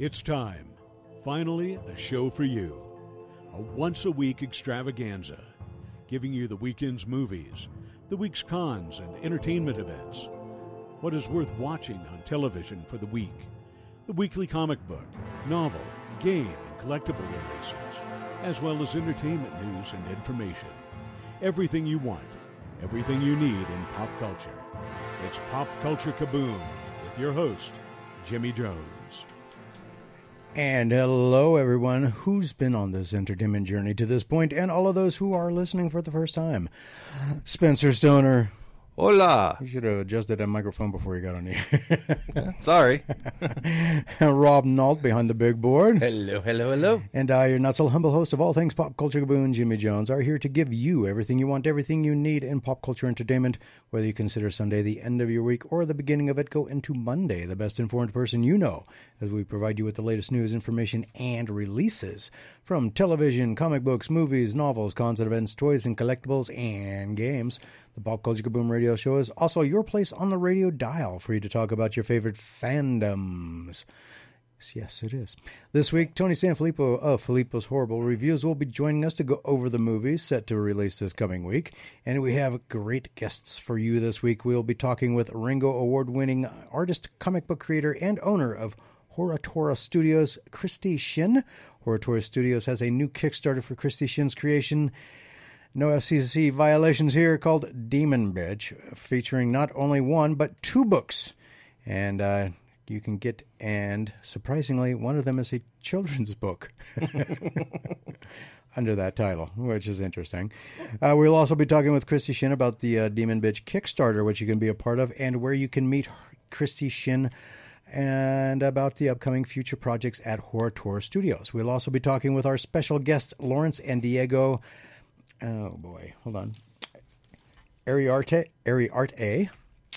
It's time. Finally, a show for you. A once a week extravaganza, giving you the weekend's movies, the week's cons and entertainment events, what is worth watching on television for the week, the weekly comic book, novel, game, and collectible releases, as well as entertainment news and information. Everything you want, everything you need in pop culture. It's Pop Culture Kaboom with your host, Jimmy Jones. And hello, everyone who's been on this entertainment journey to this point, and all of those who are listening for the first time. Spencer Stoner. Hola. You should have adjusted that microphone before you got on here. Sorry. Rob Nault behind the big board. Hello, hello, hello. And I, your not so humble host of all things pop culture kaboom, Jimmy Jones, are here to give you everything you want, everything you need in pop culture entertainment. Whether you consider Sunday the end of your week or the beginning of it, go into Monday, the best informed person you know, as we provide you with the latest news, information, and releases from television, comic books, movies, novels, concert events, toys and collectibles, and games. The Pop Culture Kaboom radio show is also your place on the radio dial for you to talk about your favorite fandoms. Yes, it is. This week, Tony Sanfilippo of Filippo's Horrible Reviews will be joining us to go over the movies set to release this coming week. And we have great guests for you this week. We'll be talking with Ringo Award winning artist, comic book creator, and owner of Horatora Studios, Christie Shinn. Horatora Studios has a new Kickstarter for Christie Shinn's creation. No FCC violations here called Demon Bitch, featuring not only one, but two books. And uh, you can get, and surprisingly, one of them is a children's book under that title, which is interesting. Uh, we'll also be talking with Christie Shinn about the uh, Demon Bitch Kickstarter, which you can be a part of, and where you can meet Christie Shinn and about the upcoming future projects at Horatora Studios. We'll also be talking with our special guests, Lawrence and Diego. Oh boy, hold on. Ariarte, Ariarte,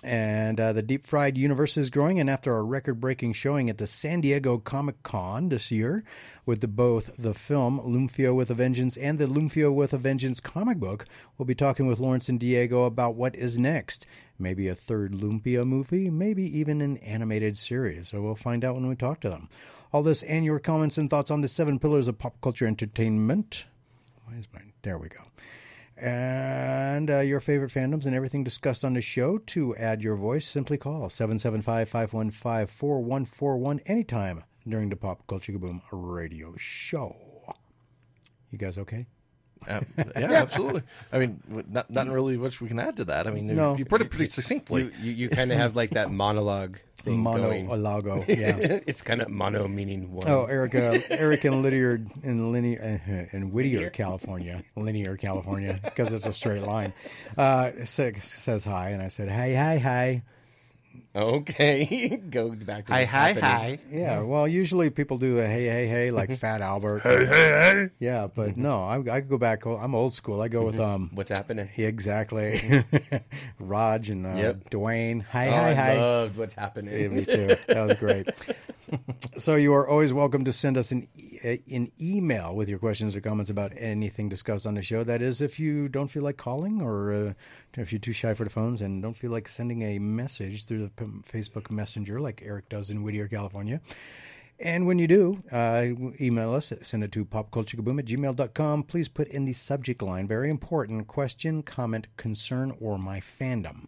and uh, the deep fried universe is growing. And after a record breaking showing at the San Diego Comic Con this year, with the, both the film Lumpia with a Vengeance and the Lumpia with a Vengeance comic book, we'll be talking with Lawrence and Diego about what is next. Maybe a third Lumpia movie, maybe even an animated series. So we'll find out when we talk to them. All this and your comments and thoughts on the seven pillars of pop culture entertainment. Why is mine? There we go and uh, your favorite fandoms and everything discussed on the show. To add your voice, simply call 775 515 4141 anytime during the Pop Culture Kaboom radio show. You guys okay? Uh, yeah, absolutely. I mean, not not really much we can add to that. I mean, No. you put it pretty succinctly. You, you, you kind of have like that monologue thing going. Monologo, yeah. it's kind of mono meaning one. Oh, Erica, Eric in Linear in Linear uh, in Whittier, California, Linear, California, because it's a straight line. Uh, sa- says hi, and I said hi, hi, hi. Okay, go back to Hi, what's hi, happening. hi. Yeah, well, usually people do a hey, hey, hey, like Fat Albert. hey, hey, hey. Yeah, but no, I, I go back. I'm old school. I go with um, What's happening? yeah, exactly, Raj and uh, Yep. Dwayne. Hi, Oh, hi, I hi. loved what's Yeah, happening. me too. That was great. so you are always welcome to send us an e- an email with your questions or comments about anything discussed on the show. That is, if you don't feel like calling or uh, if you're too shy for the phones and don't feel like sending a message through the Facebook Messenger like Eric does in Whittier, California. And when you do, uh, email us, send it to popculturekaboom at gmail.com. Please put in the subject line, very important, question, comment, concern, or my fandom.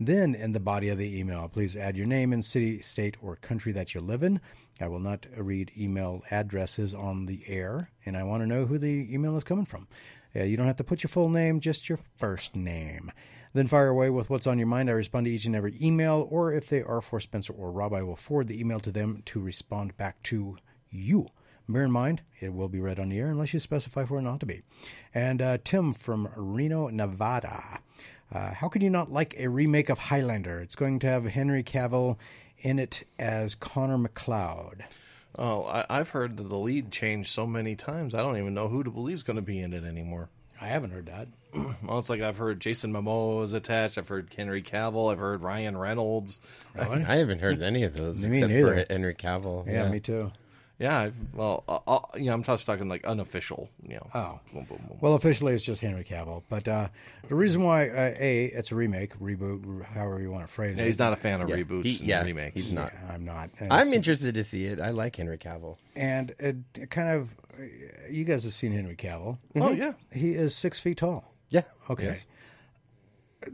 Then, in the body of the email, please add your name and city, state, or country that you live in. I will not read email addresses on the air, and I want to know who the email is coming from. Uh, you don't have to put your full name, just your first name. Then fire away with what's on your mind. I respond to each and every email, or if they are for Spencer or Rob, I will forward the email to them to respond back to you. Bear in mind, it will be read on the air unless you specify for it not to be. And uh, Tim from Reno, Nevada. Uh, how could you not like a remake of Highlander? It's going to have Henry Cavill in it as Connor MacLeod. Oh, I, I've heard that the lead changed so many times. I don't even know who to believe is going to be in it anymore. I haven't heard that. Well, it's like I've heard Jason Momoa is attached. I've heard Henry Cavill. I've heard Ryan Reynolds. I haven't heard any of those Me except neither. for Henry Cavill. Yeah, me too. Yeah, I, well, uh, uh, you know, I'm just talking like unofficial. You know. Oh. Boom, boom, boom. Well, officially, it's just Henry Cavill. But uh, the reason why, uh, A, it's a remake, reboot, however you want to phrase Yeah, it. he's not a fan of Yeah, reboots he- and yeah, remakes. he's not. Yeah, I'm not. And I'm interested to see it. I like Henry Cavill. And it, it kind of, you guys have seen Henry Cavill. Oh yeah. He is six feet tall. Yeah. Okay. Yes.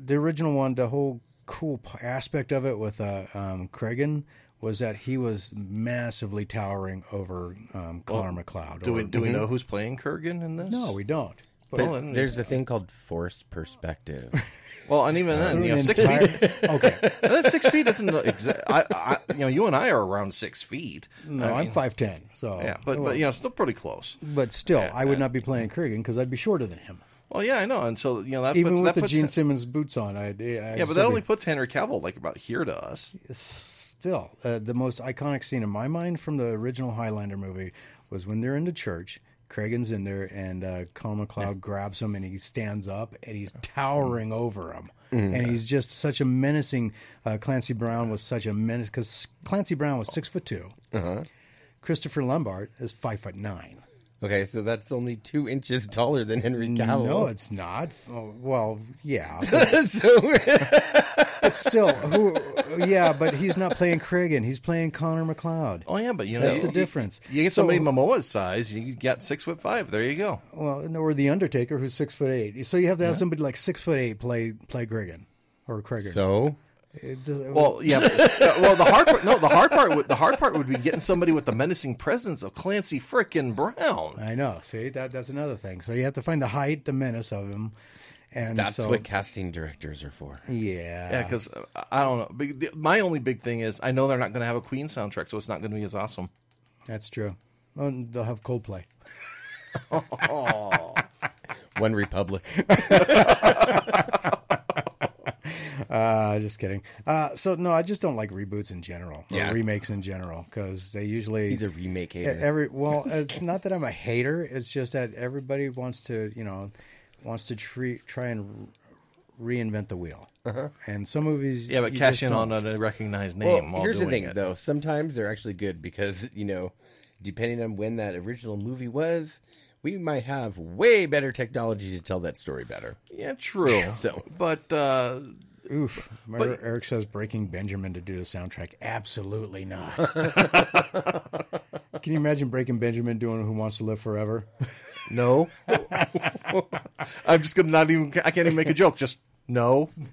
The original one, the whole cool aspect of it with uh, um, Kragan was that he was massively towering over um, Connor MacLeod. Do we or- do we know who's playing Kurgan in this? No, we don't. But Well, and- there's a thing called force perspective. Well, and even then, you know, six entire- feet. okay. That six feet isn't exact. I, I, you know, you and I are around six feet. No, I I'm mean, five ten. So Yeah, but but you know, still pretty close. but still, Yeah, I would yeah. not be playing Kurgan because I'd be shorter than him. Well, yeah, I know, and so you know that Even puts, with that the puts, Gene Simmons boots on, I yeah, but that only puts Henry Cavill like about here to us. Still uh, the most iconic scene in my mind from the original Highlander movie was when they're in the church. Kragan's in there, and uh, Colin McLeod grabs him, and he stands up, and he's towering over him, and he's just such a menacing. Uh, Clancy Brown was such a menace because Clancy Brown was six foot 2 Christopher Lambert is five foot nine. okay, so that's only two inches taller than Henry Cavill. No, it's not. Oh, well, yeah, so but still, who? Yeah, but he's not playing Kragan. He's playing Connor MacLeod. Oh yeah, but you know That's the difference. You get So- somebody Momoa's size, you get six foot five. There you go. Well, or the Undertaker, who's six foot eight. So you have to have somebody like six foot eight play play Kragan or Kragan. so It does- Well, yeah. but- well, the hard part. No, the hard part. Would, the hard part would be getting somebody with the menacing presence of Clancy frickin' Brown. I know. See, that that's another thing. So you have to find the height, the menace of him, and that's so, what casting directors are for. Yeah, Yeah, because I don't know. My only big thing is I know they're not going to have a Queen soundtrack, so it's not going to be as awesome. that's true. Well, they'll have Coldplay. One Republic. Uh, just kidding. Uh, so no, I just don't like reboots in general or Yeah. remakes in general because they usually He's a remake hater. Every well, it's not that I'm a hater. It's just that everybody wants to, you know, wants to treat, try and re- reinvent the wheel. And some movies, Yeah, but cash in don't. on a recognized Well, name. while here's the thing, it. though. Sometimes they're actually good because you know, depending on when that original movie was, we might have way better technology to tell that story better. Yeah, true. So- but uh, Oof. Remember Eric says Breaking Benjamin to do the soundtrack. Absolutely not. Can you imagine Breaking Benjamin doing Who Wants to Live Forever? No, I'm just gonna not even. I can't even make a joke. Just no.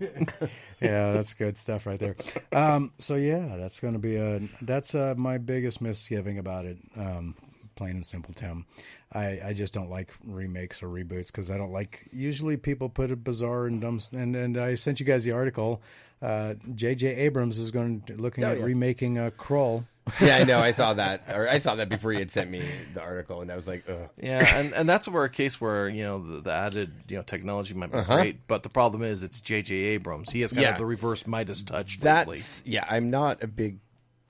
yeah, that's good stuff right there. Um, so yeah, that's going to be a that's uh, my biggest misgiving about it. Um, plain and simple, Tim. I, I just don't like remakes or reboots because I don't like. Usually, people put a bizarre and dumb. And and I sent you guys the article. Uh, J.J. Abrams is going to looking Oh, at yeah. remaking a Krull. yeah, I know. I saw that, or I saw that before he had sent me the article, and I was like, Ugh. Yeah, and, and that's where a case where you know the, the added you know technology might be great, but the problem is it's J.J. Abrams. He has kind Yeah. of the reverse Midas touch. lately. That's yeah. I'm not a big.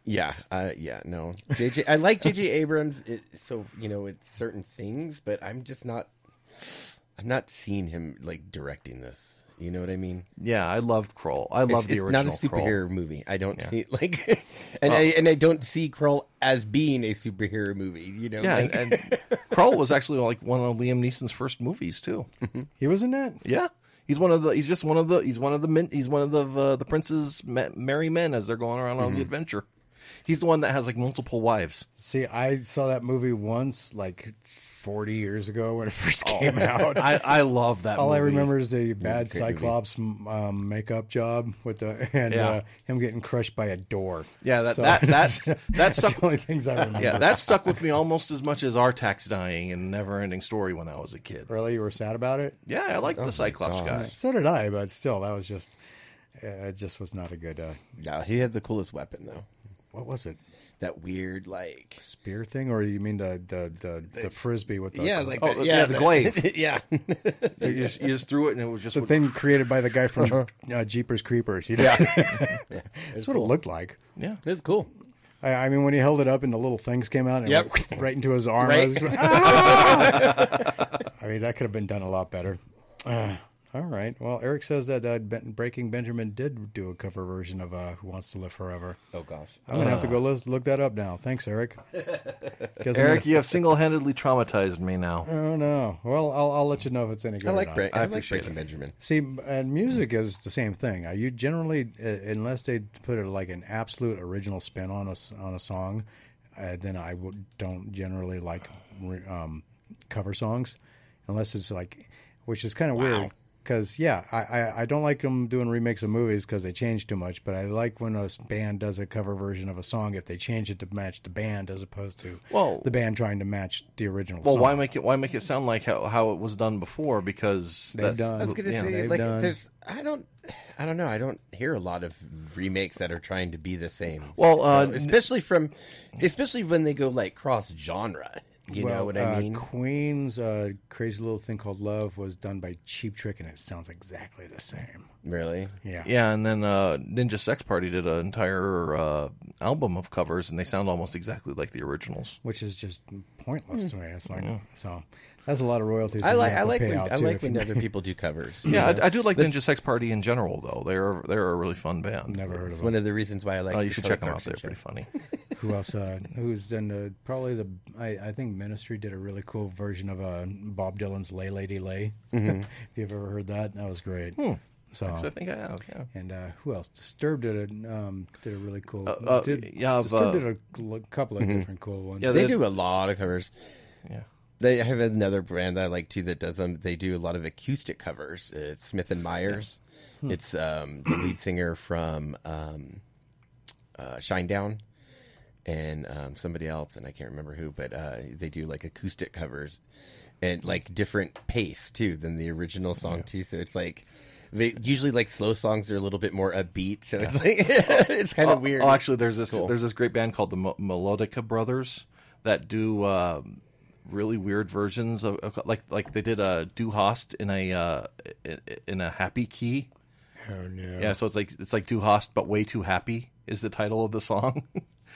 Yeah, uh, yeah, no. JJ, I like JJ Abrams. It, so you know, it's certain things, but I'm just not. I'm not seeing him like directing this. You know what I mean? yeah. I loved Krull. I love It's, the it's original. not a Krull. superhero movie. I don't see like, and I and I don't see Krull as being a superhero movie. You know? Yeah, like- and, and Krull was actually like one of Liam Neeson's first movies too. He was in that. Yeah, he's one of the. He's just one of the. He's one of the. men- He's one of the uh, the prince's ma- merry men as they're going around on the adventure. He's the one that has like multiple wives. See, I saw that movie once, like forty years ago when it first came out. I, I love that. All I remember is the bad a great movie. Cyclops um, makeup job with the and Yeah. uh, him getting crushed by a door. Yeah, that- So that- that's- that's that's stuck- the only things I remember. Yeah, that stuck with me almost as much as Artax dying and Never Ending Story when I was a kid. really, you were sad about it. Yeah, I like the Cyclops gosh. guy. So did I, but still, that was just uh, it. Just was not a good. Uh, no, he had the coolest weapon though. what was it? That weird like. Spear thing, or you mean the the the, the frisbee with the Yeah, like Oh, the, yeah, the glaive. yeah, You just, you just threw it and it was just the thing created by the guy from uh, Jeepers Creepers. You know? Yeah, that's what it looked like. Yeah, it's cool. I, I mean, when he held it up and the little things came out and it Yep. went right into his arm. Right. I, was- I mean, that could have been done a lot better. Uh, All right. Well, Eric says that uh, ben- Breaking Benjamin did do a cover version of uh, "Who Wants to Live Forever." Oh gosh. I'm gonna have to go look, look that up now. Thanks, Eric. 'Cause I'm Eric, gonna- you have single-handedly traumatized me now. Oh no. Well, I'll, I'll let you know if it's any good. I or like not. Bre- I, like Breaking it. Benjamin. See, and music is the same thing. Uh, You generally, uh, unless they put it like an absolute original spin on a s- on a song, uh, then I don't generally like re- um, cover songs, unless it's like, which is kind of weird. Because yeah, I, I I don't like them doing remakes of movies because they change too much. But I like when a band does a cover version of a song if they change it to match the band as opposed to Well- the band trying to match the original. Well, song. why make it? Why make it sound like how, how it was done before? Because They've that's, done- I was gonna yeah. say like done- there's I don't I don't know I don't hear a lot of remakes that are trying to be the same. Well, uh, So, especially from especially when they go like cross genre. You know Well, what I uh, mean? Queen's uh, "Crazy Little Thing Called Love" was done by Cheap Trick, and it sounds exactly the same. Really? Yeah, Yeah, and then uh, Ninja Sex Party did an entire uh, album of covers, and they sound almost exactly like the originals. which is just pointless to me. It's like so. That's a lot of royalties. I like I like when, out, I like when other people do covers. Yeah, I, I do like Let's- Ninja Sex Party in general, though. They're they're a really fun band. Never heard It's of one them. of the reasons why I like. Oh, you should check them out. They're pretty funny. Who else? Uh, who's done uh, probably the? I, I think Ministry did a really cool version of uh, Bob Dylan's "Lay Lady Lay." Mm-hmm. if you've ever heard that, that was great. Hmm. So. So I think I have. Yeah. and uh, who else? Disturbed did a um, did a really cool. Uh, uh, did, yeah, of, Disturbed uh, did a couple of different cool ones. Yeah, They They- do a lot of covers. Yeah. They have another brand I like too that does them. They do a lot of acoustic covers. It's Smith and Myers. It's um, the lead singer from um, uh, Shinedown and um, somebody else, and I can't remember who, but uh, they do like acoustic covers and like different pace too than the original song too. So it's like they usually like slow songs are a little bit more upbeat. So it's like it's kind of Oh, weird. Oh, actually, there's this Cool. there's this great band called the Melodica Brothers that do um really weird versions of, of- like like they did a Du Hast in a uh, in, in a happy key. Oh no! Yeah, so it's like it's like Du Hast but way too happy is the title of the song.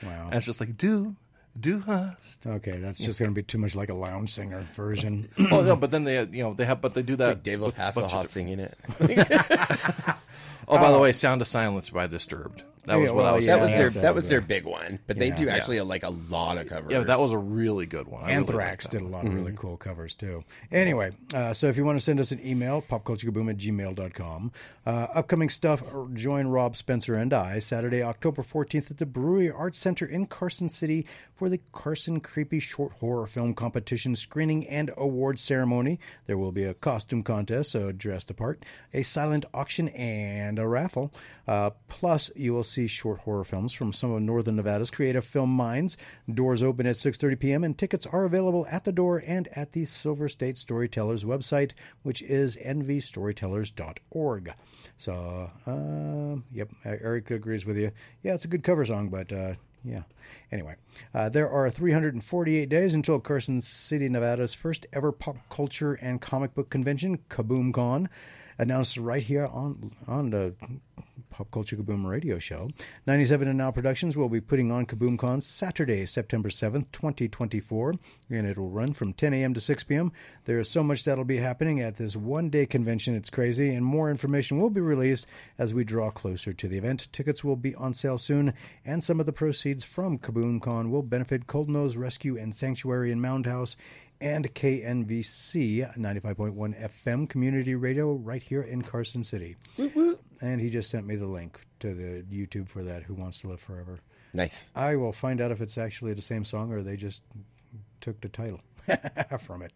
Wow. and it's just like Du Du Hast. Okay, that's just going to be too much like a lounge singer version. oh no, but then they you know they have but they do that. like David with a bunch Hasselhoff singing it. Oh, by the way, Sound of Silence by Disturbed. That was Yeah, what well, I was. yeah, that was their that was their big one, but they yeah. do Yeah. actually like a lot of covers. Yeah, that was a really good one. I really liked Anthrax that did a lot of really cool covers too. Anyway, uh, so if you want to send us an email, popculturekaboom at gmail.com. Uh, upcoming stuff, uh, join Rob Spencer and I Saturday, October 14th at the Brewery Arts Center in Carson City for the Carson Creepy Short Horror Film Competition screening and award ceremony. There will be a costume contest, so dress the part, a silent auction, and a raffle. Uh, plus, you will see short horror films from some of Northern Nevada's creative film minds. Doors open at 6:30 p.m. and tickets are available at the door and at the Silver State Storytellers website, which is nvstorytellers.org. So, uh, yep, Eric agrees with you. Yeah, it's a good cover song, but uh, yeah. Anyway, uh, there are 348 days until Carson City, Nevada's first ever pop culture and comic book convention, Kaboom Con, announced right here on on the Pop Culture Kaboom radio show. 97 and Now Productions will be putting on Kaboom Con Saturday, September 7th, 2024, and it'll run from 10 a.m. to 6 p.m. There is so much that'll be happening at this one day convention. It's crazy, and more information will be released as we draw closer to the event. Tickets will be on sale soon, and some of the proceeds from Kaboom Con will benefit Cold Nose Rescue and Sanctuary in Mound House and KNVC 95.1 FM community radio right here in Carson City. And he just sent me the link to the YouTube for that. Who wants to live forever? nice. I will find out if it's actually the same song or they just took the title from it.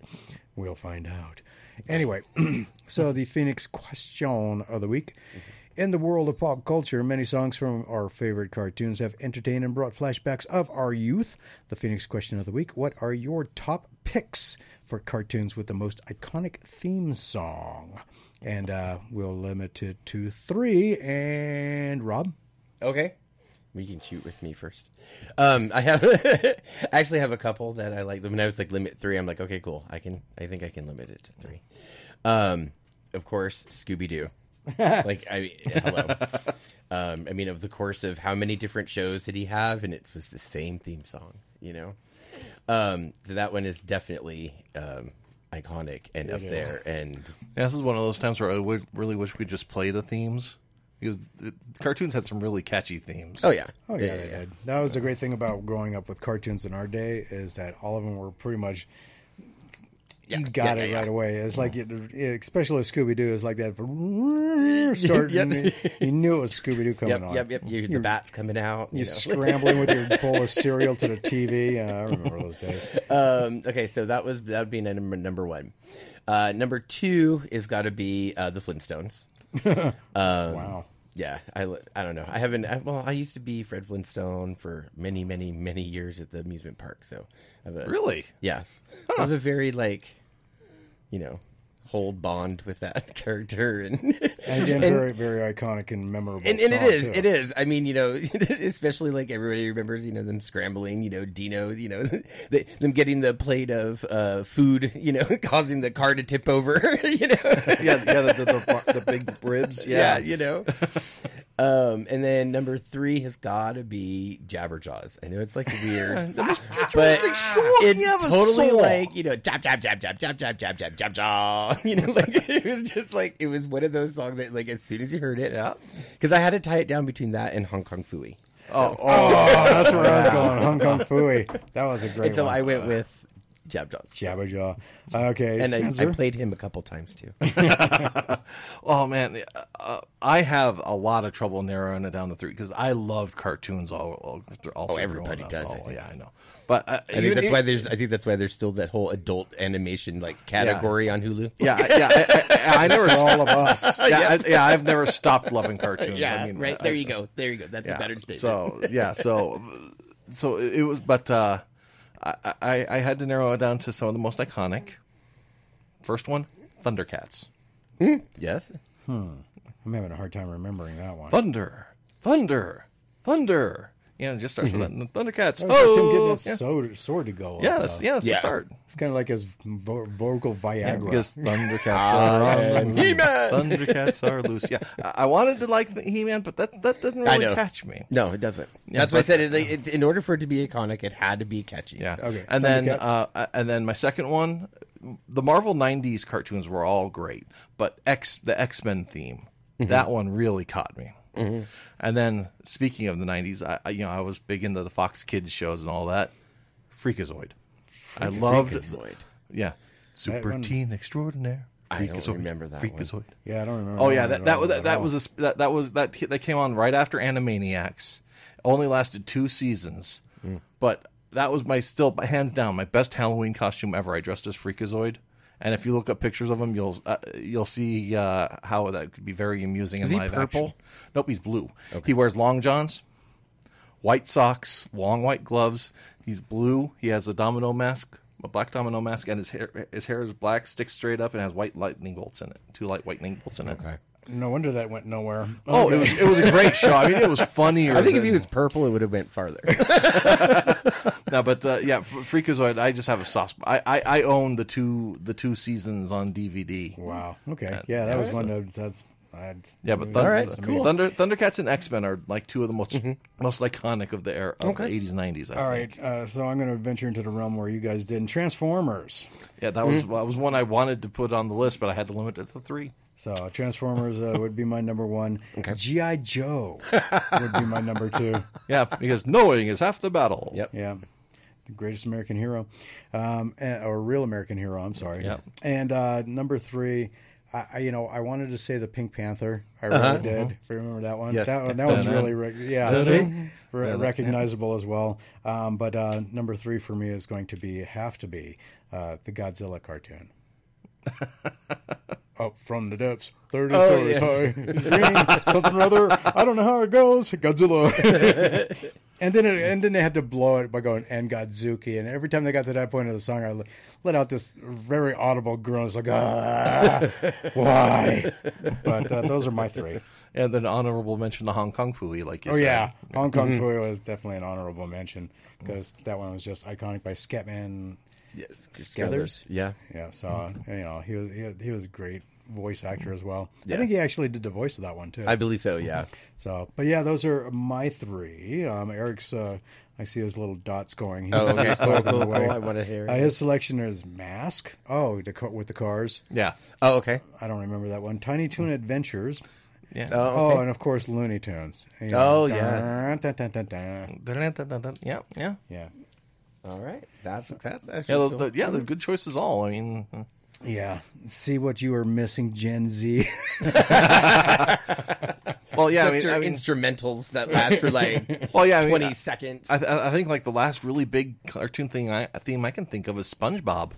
We'll find out. Anyway, so the Phoenix question of the week. Mm-hmm. In the world of pop culture, many songs from our favorite cartoons have entertained and brought flashbacks of our youth. The Phoenix question of the week What are your top picks for cartoons with the most iconic theme song? And uh, we'll limit it to three. And Rob? Okay. We can shoot with me first. Um, I have I actually have a couple that I like. When I was like limit three, I'm like, okay, cool. I can. I think I can limit it to three. Um, of course, Scooby Doo. like I hello. Um, I mean, of the course of how many different shows did he have, and it was the same theme song. You know, um, so that one is definitely um, iconic and up is. there. And Yeah, this is one of those times where I would really wish we'd just play the themes because the the cartoons had some really catchy themes. oh yeah, Oh yeah, yeah, did. That was the great thing about growing up with cartoons in our day is that all of them were pretty much. You got yeah, it yeah, right yeah. away. It's like, it, especially Scooby Doo, is like that. Starting, Yep. you knew it was Scooby Doo coming Yep, on. yep, yep. You, the bats coming out. You You're know. scrambling with your bowl of cereal to the TV. Yeah, I remember those days. um, okay, so that was that would be number number one. Uh, number two is got to be uh, the Flintstones. wow. Yeah, I, I don't know. I haven't. I, well, I used to be Fred Flintstone for many, many, many years at the amusement park. So, I have a, Really? yes, I have a very like, you know, hold bond with that character, and And again, very, very iconic and memorable. and, and it song, is, too. it is. I mean, you know, especially like everybody remembers, you know, them scrambling, you know, Dino, you know, the, them getting the plate of uh, food, you know, causing the car to tip over, you know. yeah, yeah, the, the, the, the big ribs. yeah, Yeah, you know. Um, and then number three has got to be Jabberjaws. I know it's like weird, but it's You have totally soul. like you know, jab jab jab jab jab jab jab jab jab jaw. You know, like it was just like it was one of those songs that like as soon as you heard it, Yeah. because I had to tie it down between that and Hong Kong Phooey. Oh, oh, Oh, that's where I was going. Hong Kong Phooey. That was a great And so one. I went with Jabberjaws. Jabberjaw. Okay, And I, I played him a couple times too. oh, man, uh, I have a lot of trouble narrowing it down to three because I love cartoons all all, all through everybody growing up. does, Oh, think. yeah, I know. But uh, I think that's why there's. I think that's why there's still that whole adult animation like category on Hulu. Yeah, yeah. I, I, I never. All of us. yeah, I, yeah. I've never stopped loving cartoons. Yeah, I mean, right. I- There you go. There you go. That's a better statement. So yeah, so so it was, but uh, I, I I had to narrow it down to some of the most iconic. First one, Thundercats. Hmm. yes. Hmm. I'm having a hard time remembering that one. Thunder, thunder, thunder. Yeah, it just starts with mm-hmm. that. Thundercats. That was just him Oh, getting that yeah. sword, sword to go. yeah, that's uh, yeah, that's Yeah. the start. It's kind of like his vo- vocal Yeah, Viagra. because Thundercats ah, are on He-Man! Thundercats are loose. Yeah, I I wanted to like the He-Man, but that that doesn't really catch me. No, it doesn't. Yeah, That's why I said it, it, In order for it to be iconic, it had to be catchy. Yeah. Okay, And then uh, and then my second one, the Marvel '90s cartoons were all great, but X the X Men theme, mm-hmm. that one really caught me. Mm-hmm. And then speaking of the '90s, I, I you know I was big into the Fox Kids shows and all that. Freakazoid, I loved. Freakazoid. Yeah. Super one- Teen Extraordinaire. I don't remember that one. Freakazoid. yeah, I don't remember. Oh yeah, that that that was that, that was a, that that was that that came on right after Animaniacs. Only lasted two seasons, mm. but that was my still hands down my best Halloween costume ever. I dressed as Freakazoid, and if you look up pictures of him, you'll uh, you'll see uh, how that could be very amusing Is in he live purple? action. Nope, he's blue. He wears long johns, white socks, long white gloves. He's blue. He has a domino mask, a black domino mask, and his hair his hair is black, sticks straight up, and has white lightning bolts in it. Two light lightning bolts in it. Okay. No wonder that went nowhere. Oh, it was it was a great show. I mean, it was funnier. I think if than- he was purple, it would have went farther. no, but uh, yeah, Freakazoid. I just have a soft. spot. I, I I own the two the two seasons on DVD. Wow. Okay. Yeah, that was one that that's. I'd, Yeah, but Thunder, me. Thunder Thundercats and X Men are like two of the most most iconic of the era of Okay. the eighties nineties. All right, uh, so I'm going to venture into the realm where you guys did Transformers. Yeah, that was that was one I wanted to put on the list, but I had to limit it to three. So Transformers uh, would be my number one. Okay. GI Joe would be my number two. Yeah, because knowing is half the battle. Yep. Yeah, the greatest American hero, um, and, or real American hero. I'm sorry. Yep. And uh, number three, I, you know, I wanted to say the Pink Panther. I really did. Remember that one? Yes. That, that Dun-dun. really, rec- yeah? Re- recognizable as well. Um, but uh, number three for me is going to be have to be uh, the Godzilla cartoon. Up from the depths, thirty Oh, stories yes. high, something or other. I don't know how it goes. Godzilla. And then, it, and then they had to blow it by going "and Godzooky." And every time they got to that point of the song, I let- let out this very audible groan. It's like, ah, why? But uh, those are my three. And then honorable mention the Hong Kong Phooey, like you Oh said. yeah, Hong Kong Mm-hmm. Was definitely an honorable mention because that one was just iconic by Scatman. Yes. Skethers? Yeah. Yeah, so uh, you know he was he, he was great voice actor as well. I think he actually did the voice of that one too. I believe so. Yeah. So, but yeah, those are my three. Um, Eric's uh, I see his little dots going. He's Oh, okay, cool, cool, away. cool. I want to hear. Uh, his selection is Mask. Oh, the car, with the cars. Yeah. oh, okay. I don't remember that one. Tiny Toon Adventures. Yeah. Oh, Oh, and of course Looney Tunes. You Oh, dun, yes. dun, dun, dun, dun. Dun-dun-dun-dun-dun. Yeah, yeah. Yeah. all right. That's that's Yeah, actually the, cool. the, yeah, the good choices all. I mean, uh, Yeah. See what you are missing, Gen Z. well, yeah, just I mean, your I mean, instrumentals that last for like well, yeah, I mean, 20 I- seconds. I, th- I think like the last really big cartoon thing I theme I can think of is SpongeBob.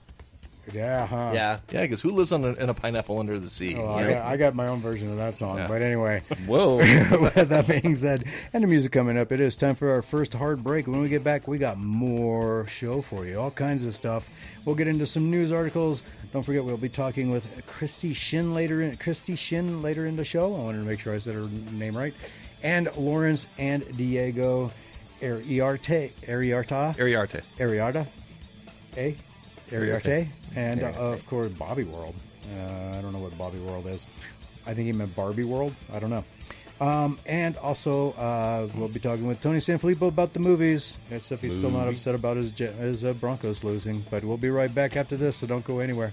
Yeah, huh? yeah. Yeah, because who lives on a, in a pineapple under the sea? Well, I, got, I got my own version of that song. Yeah. But anyway, Whoa. with that being said, and the music coming up, it is time for our first hard break. When we get back, we got more show for you, all kinds of stuff. We'll get into some news articles. Don't forget, we'll be talking with Christie Shinn later. In, Christie Shinn later in the show. I wanted to make sure I said her name right. And Lawrence and Diego Ariarte, Ariarta, Ariarte. Ariarta, A, Ariarte, and uh, of course Bobby World. Uh, I don't know what Bobby World is. I think he meant Barbie World. I don't know. Um, and also, uh, we'll be talking with Tony Sanfilippo about the movies. As if he's still not upset about his his uh, Broncos losing. But we'll be right back after this, so don't go anywhere.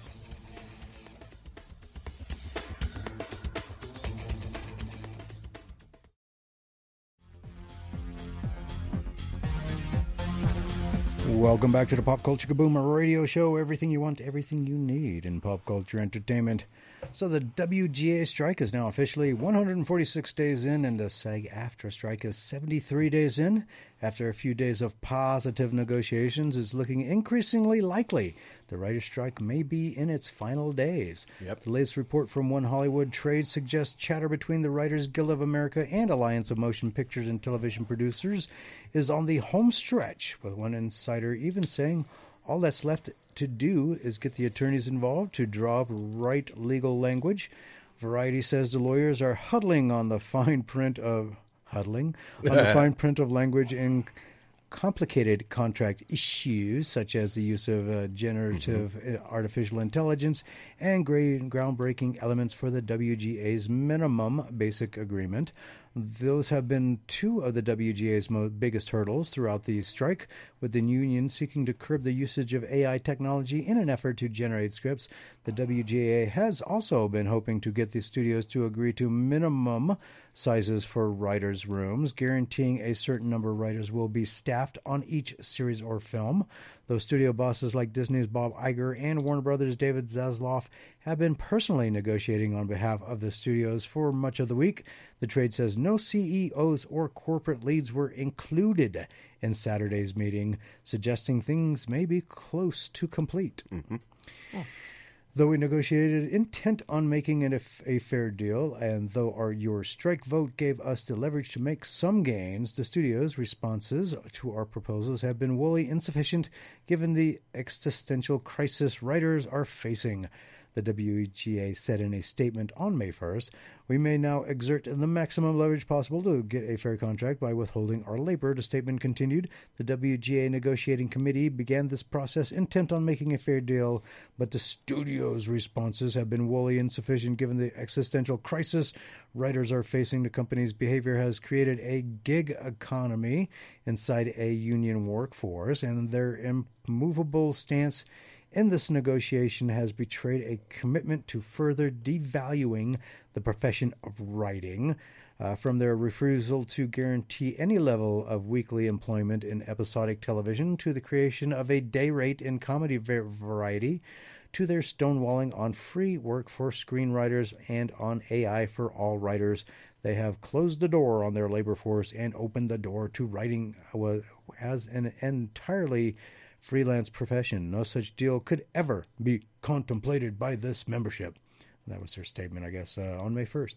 Welcome back to the Pop Culture Kaboom radio show. Everything you want, everything you need in pop culture entertainment. So the WGA strike is now officially 146 days in, and the SAG-AFTRA strike is 73 days in. After a few days of positive negotiations, it's looking increasingly likely the writer's strike may be in its final days. Yep. The latest report from One Hollywood Trade suggests chatter between the Writers Guild of America and Alliance of Motion Pictures and Television Producers is on the home stretch, with one insider even saying all that's left to do is get the attorneys involved to draw up right legal language. Variety says the lawyers are huddling on the fine print of huddling on the fine print of language in complicated contract issues such as the use of uh, generative uh, artificial intelligence and great groundbreaking elements for the WGA's minimum basic agreement. Those have been two of the WGA's most biggest hurdles throughout the strike, with the union seeking to curb the usage of AI technology in an effort to generate scripts. The WGA has also been hoping to get the studios to agree to minimum sizes for writers' rooms, guaranteeing a certain number of writers will be staffed on each series or film. Though studio bosses like Disney's Bob Iger and Warner Brothers' David Zaslav have been personally negotiating on behalf of the studios for much of the week, the trade says no CEOs or corporate leads were included in Saturday's meeting, suggesting things may be close to complete. Mm-hmm. Though we negotiated intent on making it a, fair deal, and though our your strike vote gave us the leverage to make some gains, the studio's responses to our proposals have been woefully insufficient given the existential crisis writers are facing. The WGA said in a statement on May 1st, We may now exert the maximum leverage possible to get a fair contract by withholding our labor. The statement continued The WGA negotiating committee began this process intent on making a fair deal, but the studio's responses have been woefully insufficient given the existential crisis writers are facing. The company's behavior has created a gig economy inside a union workforce, and their immovable stance in this negotiation has betrayed a commitment to further devaluing the profession of writing. Uh, from their refusal to guarantee any level of weekly employment in episodic television to the creation of a day rate in comedy va- variety to their stonewalling on free work for screenwriters and on AI for all writers. They have closed the door on their labor force and opened the door to writing uh, as an entirely freelance profession. No such deal could ever be contemplated by this membership. That was their statement, I guess, uh, on May 1st.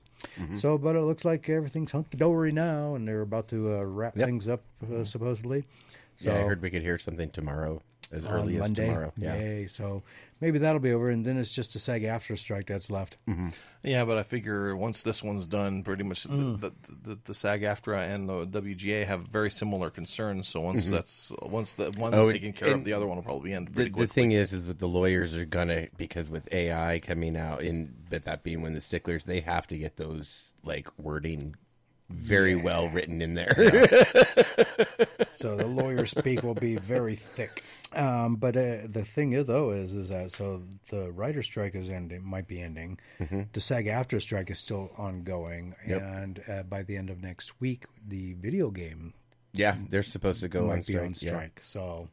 So, but it looks like everything's hunky dory now, and they're about to uh, wrap Yep. things up, uh, supposedly. So, yeah, I heard we could hear something tomorrow, as early as Monday. tomorrow. Yeah. Yay. So maybe that'll be over, and then it's just a SAG-AFTRA strike that's left. Yeah, but I figure once this one's done, pretty much Mm. the, the, the, the SAG-AFTRA and the WGA have very similar concerns. So once that's once the one's Oh, taken care of, the other one will probably end The, the thing is, is that the lawyers are gonna because with AI coming out, in but that being when the sticklers, they have to get those like wording very well written in there. so the lawyer speak will be very thick. Um, but uh, the thing is, though, is is that so the writer strike is ending, might be ending. The SAG-AFTRA strike is still ongoing, Yep. and uh, by the end of next week, the video game Yeah, they're supposed to go on be strike. on strike. So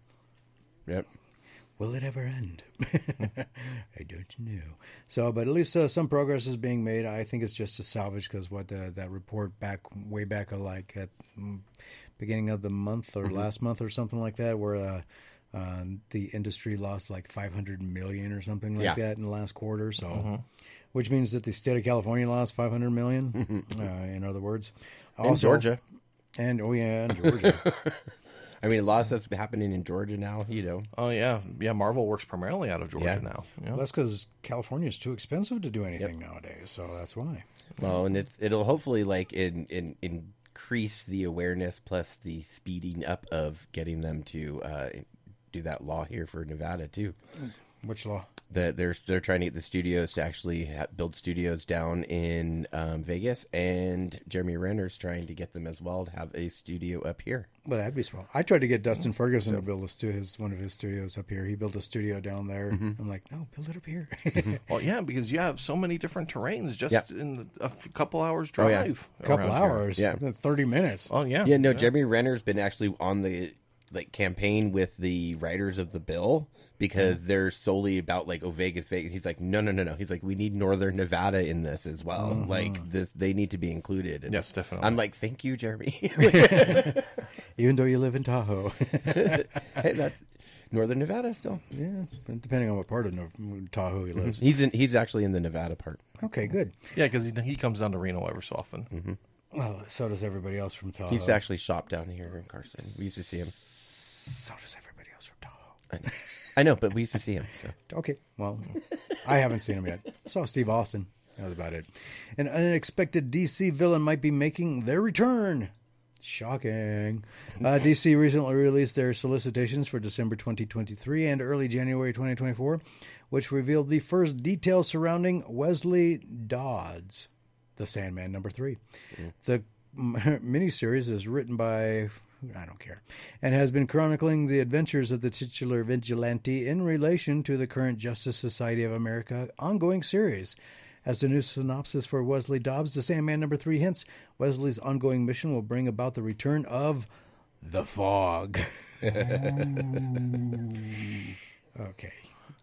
Yep. Will it ever end? I don't know. So, but at least uh, some progress is being made. I think it's just a salvage because what uh, that report back way back, uh, like at mm, beginning of the month or last month or something like that, where uh, the industry lost like 500 million or something like Yeah. that in the last quarter. So, which means that the state of California lost 500 million. uh, in other words, In Georgia. and oh yeah, in Georgia. I mean, a lot of stuff's happening in Georgia now. You know. Oh yeah, yeah. Marvel works primarily out of Georgia Yeah. now. Yeah. Well, that's because California is too expensive to do anything nowadays. So that's why. Well, and it's it'll hopefully like in, in increase the awareness plus the speeding up of getting them to uh, do that law here for Nevada too. Which law? That they're they're trying to get the studios to actually ha- build studios down in um, Vegas, and Jeremy Renner's trying to get them as well to have a studio up here. Well, that'd be small. I tried to get Dustin mm-hmm. Ferguson to build a stu- his one of his studios up here. He built a studio down there. Mm-hmm. I'm like, no, build it up here. Mm-hmm. Well, yeah, because you have so many different terrains just Yeah. in a f- couple hours Oh, yeah. drive. A couple around here. hours, Yeah. thirty minutes. Oh yeah. Yeah, no, Jeremy Renner's been actually on the like campaign with the writers of the bill because mm-hmm. they're solely about like oh Vegas, Vegas. He's like, no, no, no, no. He's like, we need Northern Nevada in this as well. Mm-hmm. Like this, they need to be included. And Yes, definitely. I'm like, thank you, Jeremy. Even though you live in Tahoe, hey, that's Northern Nevada still. yeah, depending on what part of Nor- Tahoe he lives. Mm-hmm. He's in. He's actually in the Nevada part. Okay, good. Yeah, because he, he comes down to Reno ever so often. Well, so does everybody else from Tahoe. He's actually shop down here in Carson. We used to see him. So does everybody else from Tahoe. I know, I know but we used to see him. So Okay, well, I haven't seen him yet. I saw Steve Austin. That was about it. An unexpected DC villain might be making their return. Shocking. Uh, DC recently released their solicitations for December 2023 and early January 2024, which revealed the first details surrounding Wesley Dodds, the Sandman number three. The m- miniseries is written by I don't care, and has been chronicling the adventures of the titular vigilante in relation to the current Justice Society of America ongoing series. As the new synopsis for Wesley Dodds, The Sandman number three hints, Wesley's ongoing mission will bring about the return of the fog. okay.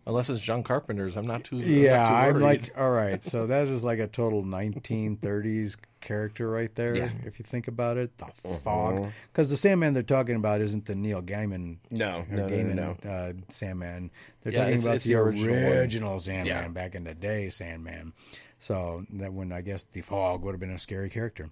Unless it's John Carpenter's, I'm not too. Yeah, I'm, not I'm like, all right. So that is like a total 1930s character right there. Yeah. If you think about it, the fog. Because the Sandman they're talking about isn't the Neil Gaiman. No, no, no, Gaiman no, Uh, Sandman. They're Yeah, talking it's- about it's the, the original original. Sandman Yeah. back in the day, Sandman. So that when I guess the fog would have been a scary character,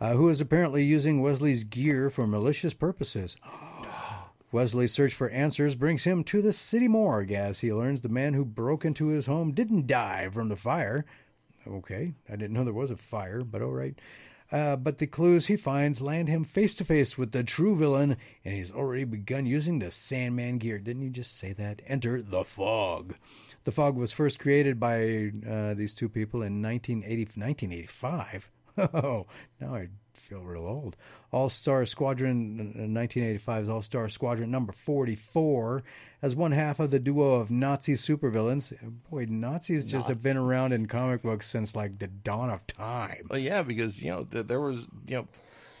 uh, who is apparently using Wesley's gear for malicious purposes. Wesley's search for answers brings him to the city morgue as he learns the man who broke into his home didn't die from the fire. Okay, I didn't know there was a fire, but all right. Uh, but the clues he finds land him face to face with the true villain, and he's already begun using the Sandman gear. Didn't you just say that? Enter the Fog. The Fog was first created by uh, these two people in 1980, 1985. Oh, now I feel real old. All Star Squadron, uh, 1985's All Star Squadron number 44, as one half of the duo of Nazi supervillains. Boy, Nazis just have been around in comic books since like the dawn of time. Well, yeah, because you know th- there was you know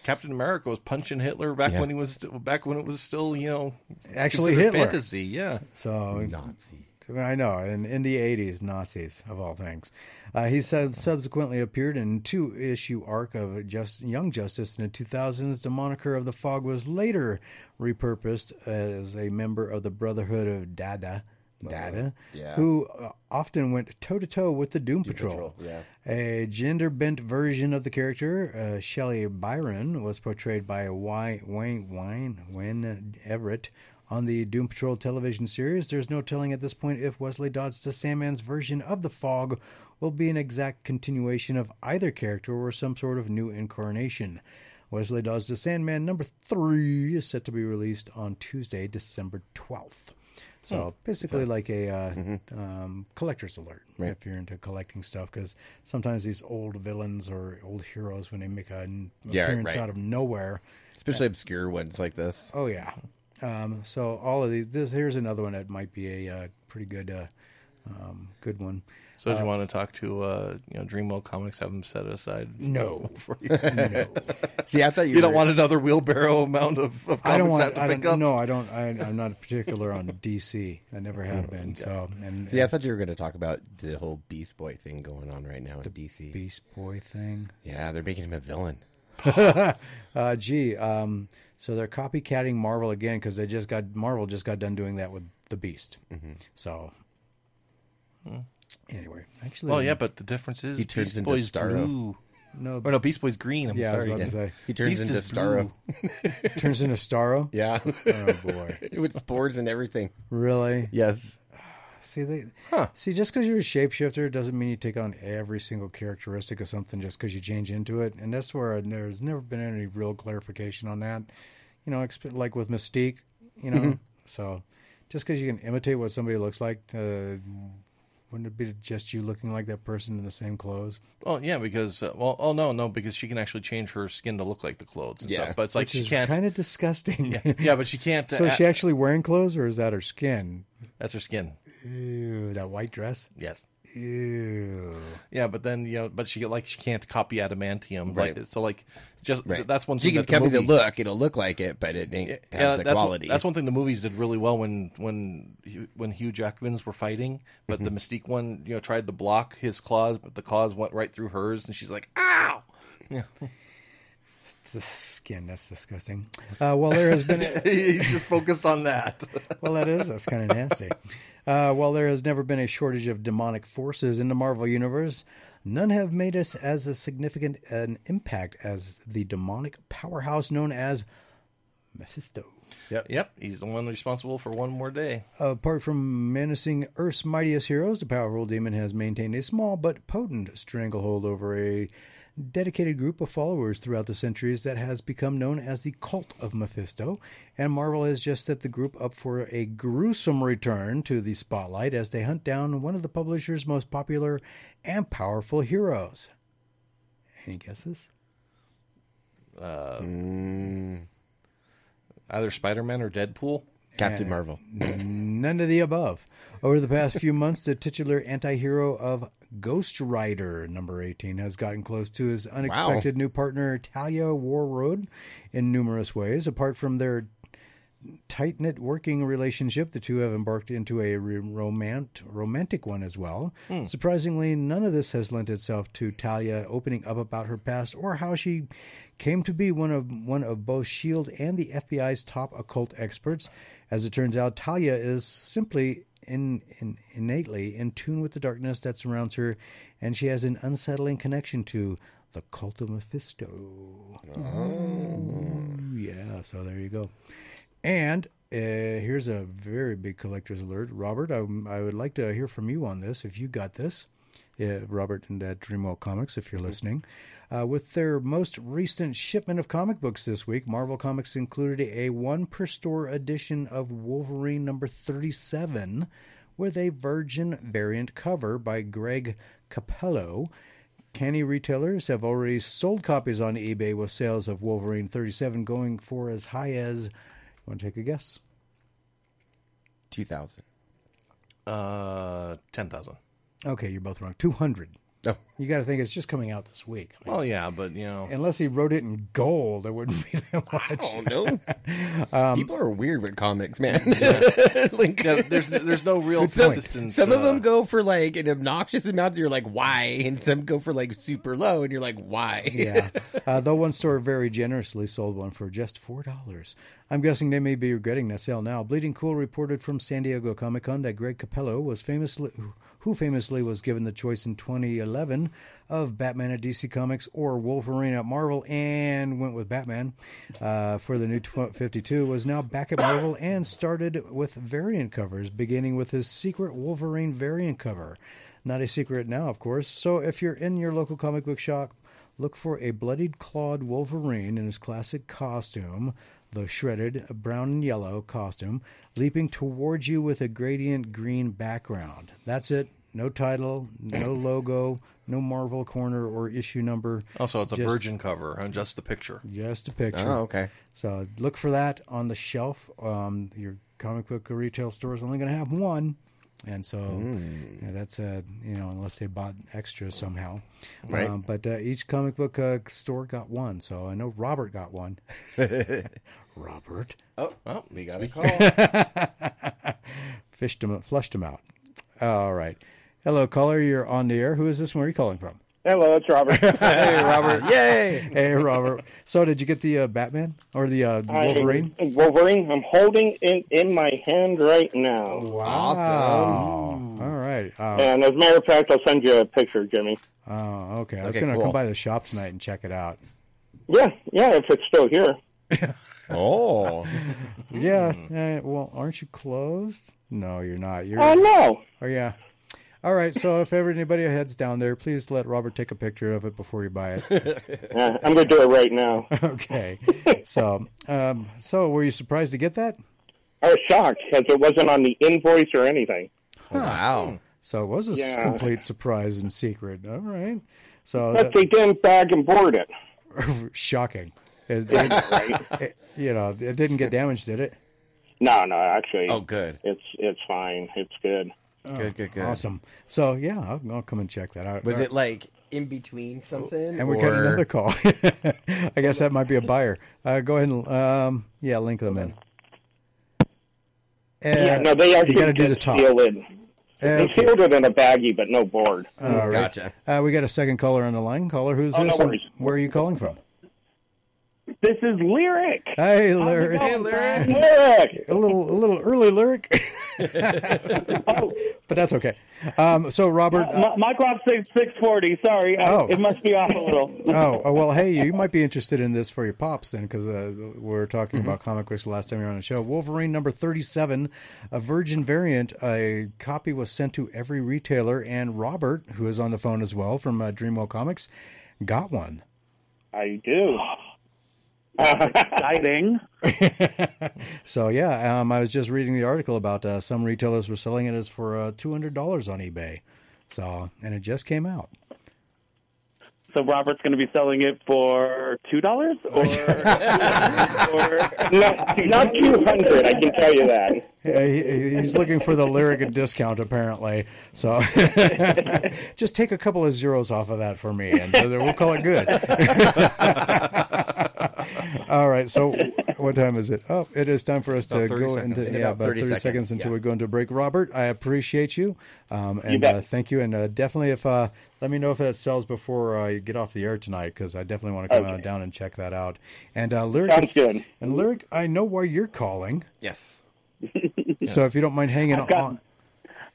Captain America was punching Hitler back Yeah. when he was st- back when it was still you know Actually, considered Hitler. fantasy. Yeah, So Nazi. I know, in, in the 80s, Nazis, of all things. Uh, he said subsequently appeared in two issue arc of Just, Young Justice in the 2000s. The moniker of the Fog was later repurposed as a member of the Brotherhood of Dada. Dada, yeah. who uh, often went toe to toe with the Doom, Patrol. Patrol, yeah. A gender bent version of the character, uh, Shelley Byron, was portrayed by y- Wayne Wayne Wayne Everett on the Doom Patrol television series. There's no telling at this point if Wesley Dodds the Sandman's version of the Fog will be an exact continuation of either character or some sort of new incarnation. Wesley Dodds the Sandman number three is set to be released on Tuesday, December 12th. So basically, like a uh, um, collector's alert Right. if you're into collecting stuff, because sometimes these old villains or old heroes, when they make an Yeah, appearance right. out of nowhere, Especially obscure ones like this. Oh yeah. Um, so all of these. This here's another one that might be a uh, pretty good, uh, um, good one. So, do you want to talk to uh, you know Dreamwell Comics? Have them set aside No, for you. no. See, I thought you, you don't want another wheelbarrow amount of, of comics I don't to want. have to I pick don't, up. no, I don't. I, I'm not particular on DC. I never have been. So and See, I thought you were going to talk about the whole Beast Boy thing going on right now in DC. Beast Boy thing. Yeah, they're making him a villain. Uh, gee, um, so they're copycatting Marvel again because they just got Marvel just got done doing that with the Beast. Mm-hmm. So anyway, actually, Well, yeah, but the difference is He turns Beast into Boy's Starro. blue. no, Or no, Beast Boy's green. I'm Yeah, I was sorry. about to say. He turns Beast into is Starro. turns into Starro. Yeah, Oh boy, with spores and everything. really? Yes. See, they see just because you're a shapeshifter doesn't mean you take on every single characteristic of something just because you change into it, and that's where there's never been any real clarification on that. You know, exp- like with Mystique, you know. So just because you can imitate what somebody looks like, uh, wouldn't it be just you looking like that person in the same clothes? Well, yeah, because uh, well, oh no, no, because she can actually change her skin to look like the clothes and Yeah, stuff. But it's like Which she is can't. kind of disgusting. yeah, but she can't. so uh, is she actually wearing clothes, or is that her skin? that's her skin. Ew, that white dress. Yes. Ew. Yeah, but then you know, but she like she can't copy adamantium. Right. Like, so like, just Right. that's one She thing. can that the copy the look. It'll look like it, but it ain't Yeah, has the that's quality. One, that's one thing the movies did really well when when when Hugh Jackman's were fighting, but Mm-hmm. the Mystique one, you know, tried to block his claws, but the claws went right through hers, and she's like, "Ow!" Yeah, the skin. That's disgusting. Uh, well, there has been. he's just focused on that. well, that is. That's kind of nasty. Uh, while there has never been a shortage of demonic forces in the Marvel Universe, none have made us as a significant an impact as the demonic powerhouse known as Mephisto. Yep. yep, he's the one responsible for one more day. Apart from menacing Earth's mightiest heroes, the powerful demon has maintained a small but potent stranglehold over a dedicated group of followers throughout the centuries that has become known as the Cult of Mephisto. And Marvel has just set the group up for a gruesome return to the spotlight as they hunt down one of the publisher's most popular and powerful heroes. Any guesses? Uh, mm. Either Spider Man or Deadpool. Captain Marvel. None of the above. Over the past few months, the titular anti-hero of Ghost Rider number 18 has gotten close to his unexpected new partner Talia Warroad in numerous ways. Apart from their tight-knit working relationship, the two have embarked into a romant- romantic one as well. Hmm. Surprisingly, none of this has lent itself to Talia opening up about her past or how she came to be one of one of both Shield and the FBI's top occult experts. As it turns out, Talia is simply in, in, innately in tune with the darkness that surrounds her, and she has an unsettling connection to the cult of Mephisto. Oh, yeah. So there you go. And uh, here's a very big collector's alert, Robert. I, I would like to hear from you on this. If you got this, uh, Robert and uh, Dreamwell Comics, if you're listening, uh, with their most recent shipment of comic books this week, Marvel Comics included a one per store edition of Wolverine number 37 with a Virgin variant cover by Greg Capullo. Canny retailers have already sold copies on eBay with sales of Wolverine 37 going for as high as. Want to take a guess? Two thousand. Uh, ten thousand. Okay, you're both wrong. 200. Oh, You got to think it's just coming out this week. I mean, Well, yeah, but you know, unless he wrote it in gold, it wouldn't be that much. oh no! Um, People are weird with comics, man. like, yeah, there's there's no real some, consistent. some of uh, them go for like an obnoxious amount. You're like, why? And some go for like super low, and you're like, why? yeah. Uh, though one store very generously sold one for just four dollars. I'm guessing they may be regretting that sale now. Bleeding Cool reported from San Diego Comic Con that Greg Capullo was famously, who famously was given the choice in 2011 of Batman at DC Comics or Wolverine at Marvel, and went with Batman uh, for the new tw- 52. Was now back at Marvel and started with variant covers, beginning with his Secret Wolverine variant cover. Not a secret now, of course. So if you're in your local comic book shop, look for a bloodied clawed Wolverine in his classic costume. The shredded brown and yellow costume, leaping towards you with a gradient green background. That's it. No title, no logo, no Marvel corner or issue number. Also, it's a Just- virgin cover and just the picture. Just a picture. Oh, okay. So look for that on the shelf. Um, your comic book retail store is only going to have one, and so yeah, that's uh, you know unless they bought extras somehow. Right. Um, but uh, each comic book uh, store got one. So I know Robert got one. Robert Oh, oh, we got a call. fished him, flushed him out. All right. Hello, caller. You're on the air. Who is this? Where are you calling from? Hello, it's Robert. Hey, Robert. Yay! hey, Robert. So, did you get the uh, Batman or the uh, Wolverine? I, Wolverine. I'm holding it in my hand right now. Awesome. All right. Uh, And as a matter of fact, I'll send you a picture, Jimmy. Oh, okay. I was Okay, gonna cool. come by the shop tonight and check it out. Yeah, yeah, if it's still here. Oh, Yeah. eh, well, aren't you closed? No, you're not. You're. Oh, no. Oh, yeah. All right. So if ever anybody heads down there, please let Robert take a picture of it before you buy it. Yeah, I'm going to do it right now. okay. So, um, so were you surprised to get that? I was shocked because it wasn't on the invoice or anything. wow. So it was a Yeah. complete surprise and secret. All right. So But that, they didn't bag and board it. shocking. It, it- Right? it- you know, it didn't get damaged, did it? no, no, actually, Oh, good. it's it's fine. It's good. Good, good, good. Awesome. So yeah, I'll, I'll come and check that out. Was All it like in between something? And we or... got another call. I guess that might be a buyer. Uh, go ahead and um, yeah, link them in. Uh, yeah, no, they you actually got to do did the top. seal it. They Okay. sealed it in a baggie, but no board. All right. Gotcha. Uh, we got a second caller on the line. Caller, who's Oh, this? and worries. where are you calling from? This is lyric. Hey, lyric. Lyric. A little, a little early lyric, Oh, but that's okay. Um, so, Robert. uh, My, my clock says 640. Sorry. I, Oh. It must be off a little. oh, oh, well, hey, you might be interested in this for your pops then, because uh, we're talking Mm-hmm. about comic books the last time you were on the show. Wolverine number 37, a virgin variant. A copy was sent to every retailer, and Robert, who is on the phone as well from uh, Dreamwell Comics, got one. I do. Exciting. So, yeah, um, I was just reading the article about uh, some retailers were selling it as for uh, $200 on eBay. So, and it just came out. So Robert's going to be selling it for two dollars, or, Not, not 200, I can tell you that. Yeah, he, he's looking for the lyric discount apparently. So just take a couple of zeros off of that for me, and we'll call it good. All right. So what time is it? Oh, it is time for us to About 30 go seconds. into In yeah, about about 30 thirty seconds, seconds, until yeah. we go into break. Robert, I appreciate you, um, and bet. uh, thank you, and uh, definitely if uh, let me know if that sells before I get off the air tonight because I definitely want to come Okay. down and check that out. And uh, lyric, Sounds good. And lyric, I know why you're calling. Yes. So if you don't mind hanging I've got- on.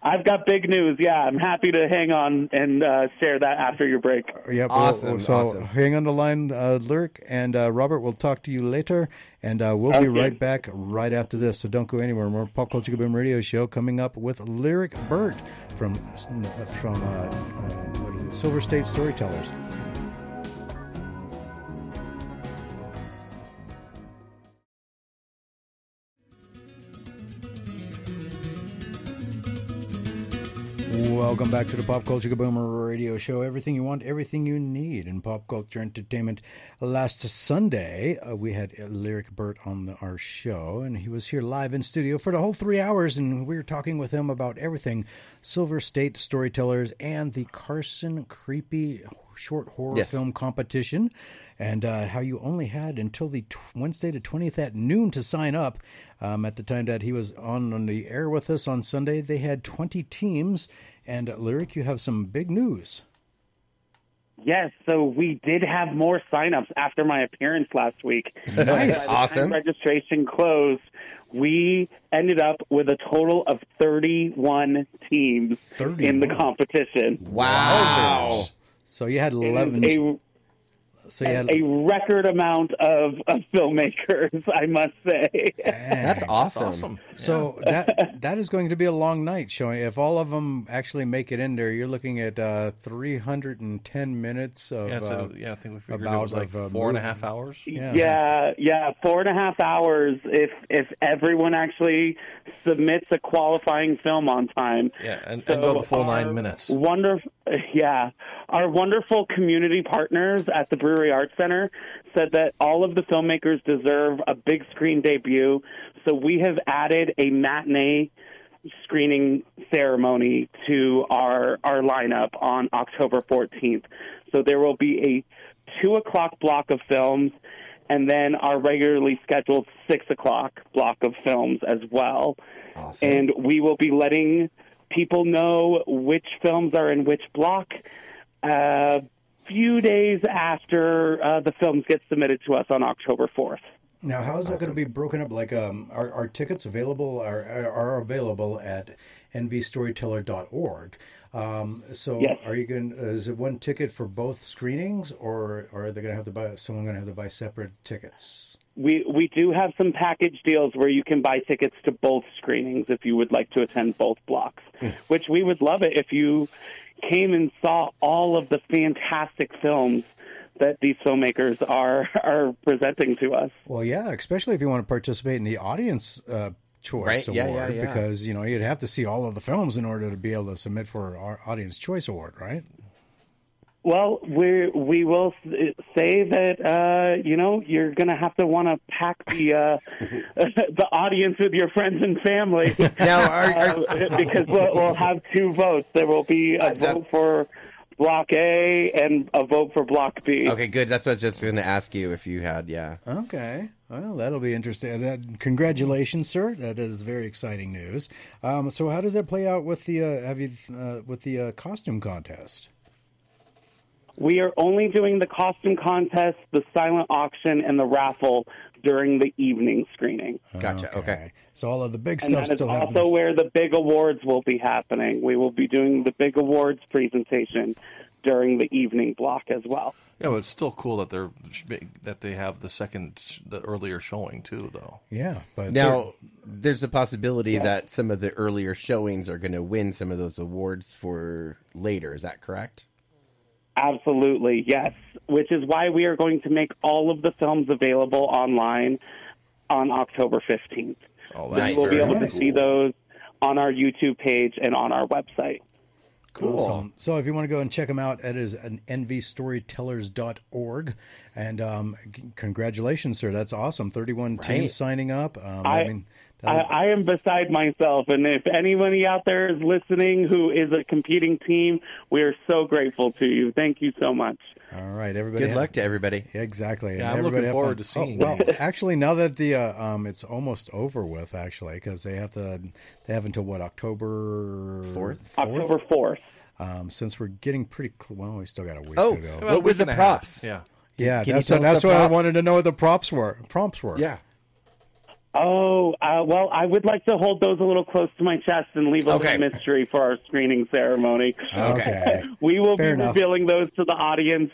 I've got big news. Yeah, I'm happy to hang on and uh, share that after your break. Yep. Awesome, well, so awesome. hang on the line, uh, Lyric, and uh, Robert. We'll talk to you later, and uh, we'll be right back right after this. So don't go anywhere. More Pop Culture Boom Radio show coming up with Lyric Burt from from uh, uh, what is it? Silver State Storytellers. Welcome back to the Pop Culture Kaboomer Radio Show. Everything you want, everything you need in pop culture entertainment. Last Sunday, uh, we had Lyric Burt on the, our show, and he was here live in studio for the whole three hours, and we were talking with him about everything Silver State Storytellers and the Carson Creepy short horror Yes. film competition, and uh, how you only had until the t- Wednesday the 20th at noon to sign up. Um, at the time that he was on, on the air with us on Sunday, they had 20 teams. And uh, Lyric, you have some big news. Yes, so we did have more signups after my appearance last week. Nice. By the time Awesome. registration closed. We ended up with a total of 31 teams in the competition. Wow. So you had It is 11, a- So you had, a record amount of, of filmmakers, I must say. That's awesome. Awesome. so that that is going to be a long night showing. If all of them actually make it in there, you're looking at uh, 310 minutes of. Yeah, uh, so, yeah, I think we figured it about was like of, uh, four a half hours. Yeah. Yeah, yeah, four and a half hours. If if everyone actually submits a qualifying film on time. Yeah, and, and go the full nine minutes. Wonderful, yeah. Our wonderful community partners at the Brewery Arts Center said that all of the filmmakers deserve a big screen debut. So we have added a matinee screening ceremony to our our lineup on October 14th. So there will be a two o'clock block of films, and then our regularly scheduled six o'clock block of films as well. Awesome. And we will be letting people know which films are in which block. A few days after uh, the films get submitted to us on October 4th. Now, how is that going to be broken up? Like, um, are, are tickets available? Are, are available at nvstoryteller.org. Um, so, Yes. are you going? Is it one ticket for both screenings, or, or are they going to have to buy? Someone going to have to buy separate tickets? We we do have some package deals where you can buy tickets to both screenings if you would like to attend both blocks. Which we would love it if you came and saw all of the fantastic films that these filmmakers are are presenting to us. Well, yeah, especially if you want to participate in the audience uh, choice Right, award, yeah, yeah. because you know you'd have to see all of the films in order to be able to submit for our audience choice award, right? Well, we we will say that uh, you know you're going to have to want to pack the uh, the audience with your friends and family. Now, are, are, Uh, because we'll, we'll have two votes. There will be a that- vote for Block A and a vote for Block B. okay, good. That's what I was just going to ask you if you had, yeah. Okay. Well, that'll be interesting. Uh, congratulations, sir. That is very exciting news. Um, so, how does that play out with the uh, have you uh, with the uh, costume contest? We are only doing the costume contest, the silent auction, and the raffle during the evening screening. Gotcha. Okay. So all of the big And stuff that is still also happens. where the big awards will be happening. We will be doing the big awards presentation during the evening block as well. Yeah, but it's still cool that they're that they have the second, the earlier showing too, though. yeah, but Now, there's a possibility that some of the earlier showings are going to win some of those awards for later. Is that correct? Absolutely, yes. Which is why we are going to make all of the films available online on October 15th. Oh, You that's will be able to see those on our YouTube page and on our website. Cool. Awesome. So if you want to go and check them out, it is an nvstorytellers.org. And um, c- congratulations, sir. That's awesome. 31 teams signing up. Um, I, I, mean, I, I am beside myself, and if anybody out there is listening who is a competing team, we are so grateful to you. Thank you so much. all right, everybody. Good have- luck to everybody. Yeah, exactly. Yeah, And I'm looking everybody forward fun. to seeing Oh, well, actually, now that the uh, um, it's almost over with, actually, because they have to, they have until what October Fourth? October 4th. Um, since we're getting pretty, cl- well, we still got a week Oh, to go. Well, what were the and a half. props? Yeah. yeah, can you that's tell what, that's the what I wanted to know what the props were. Prompts were. Yeah. Oh, uh, well, I would like to hold those a little close to my chest and leave a Okay. little mystery for our screening ceremony. Okay. We will Fair be enough. revealing those to the audience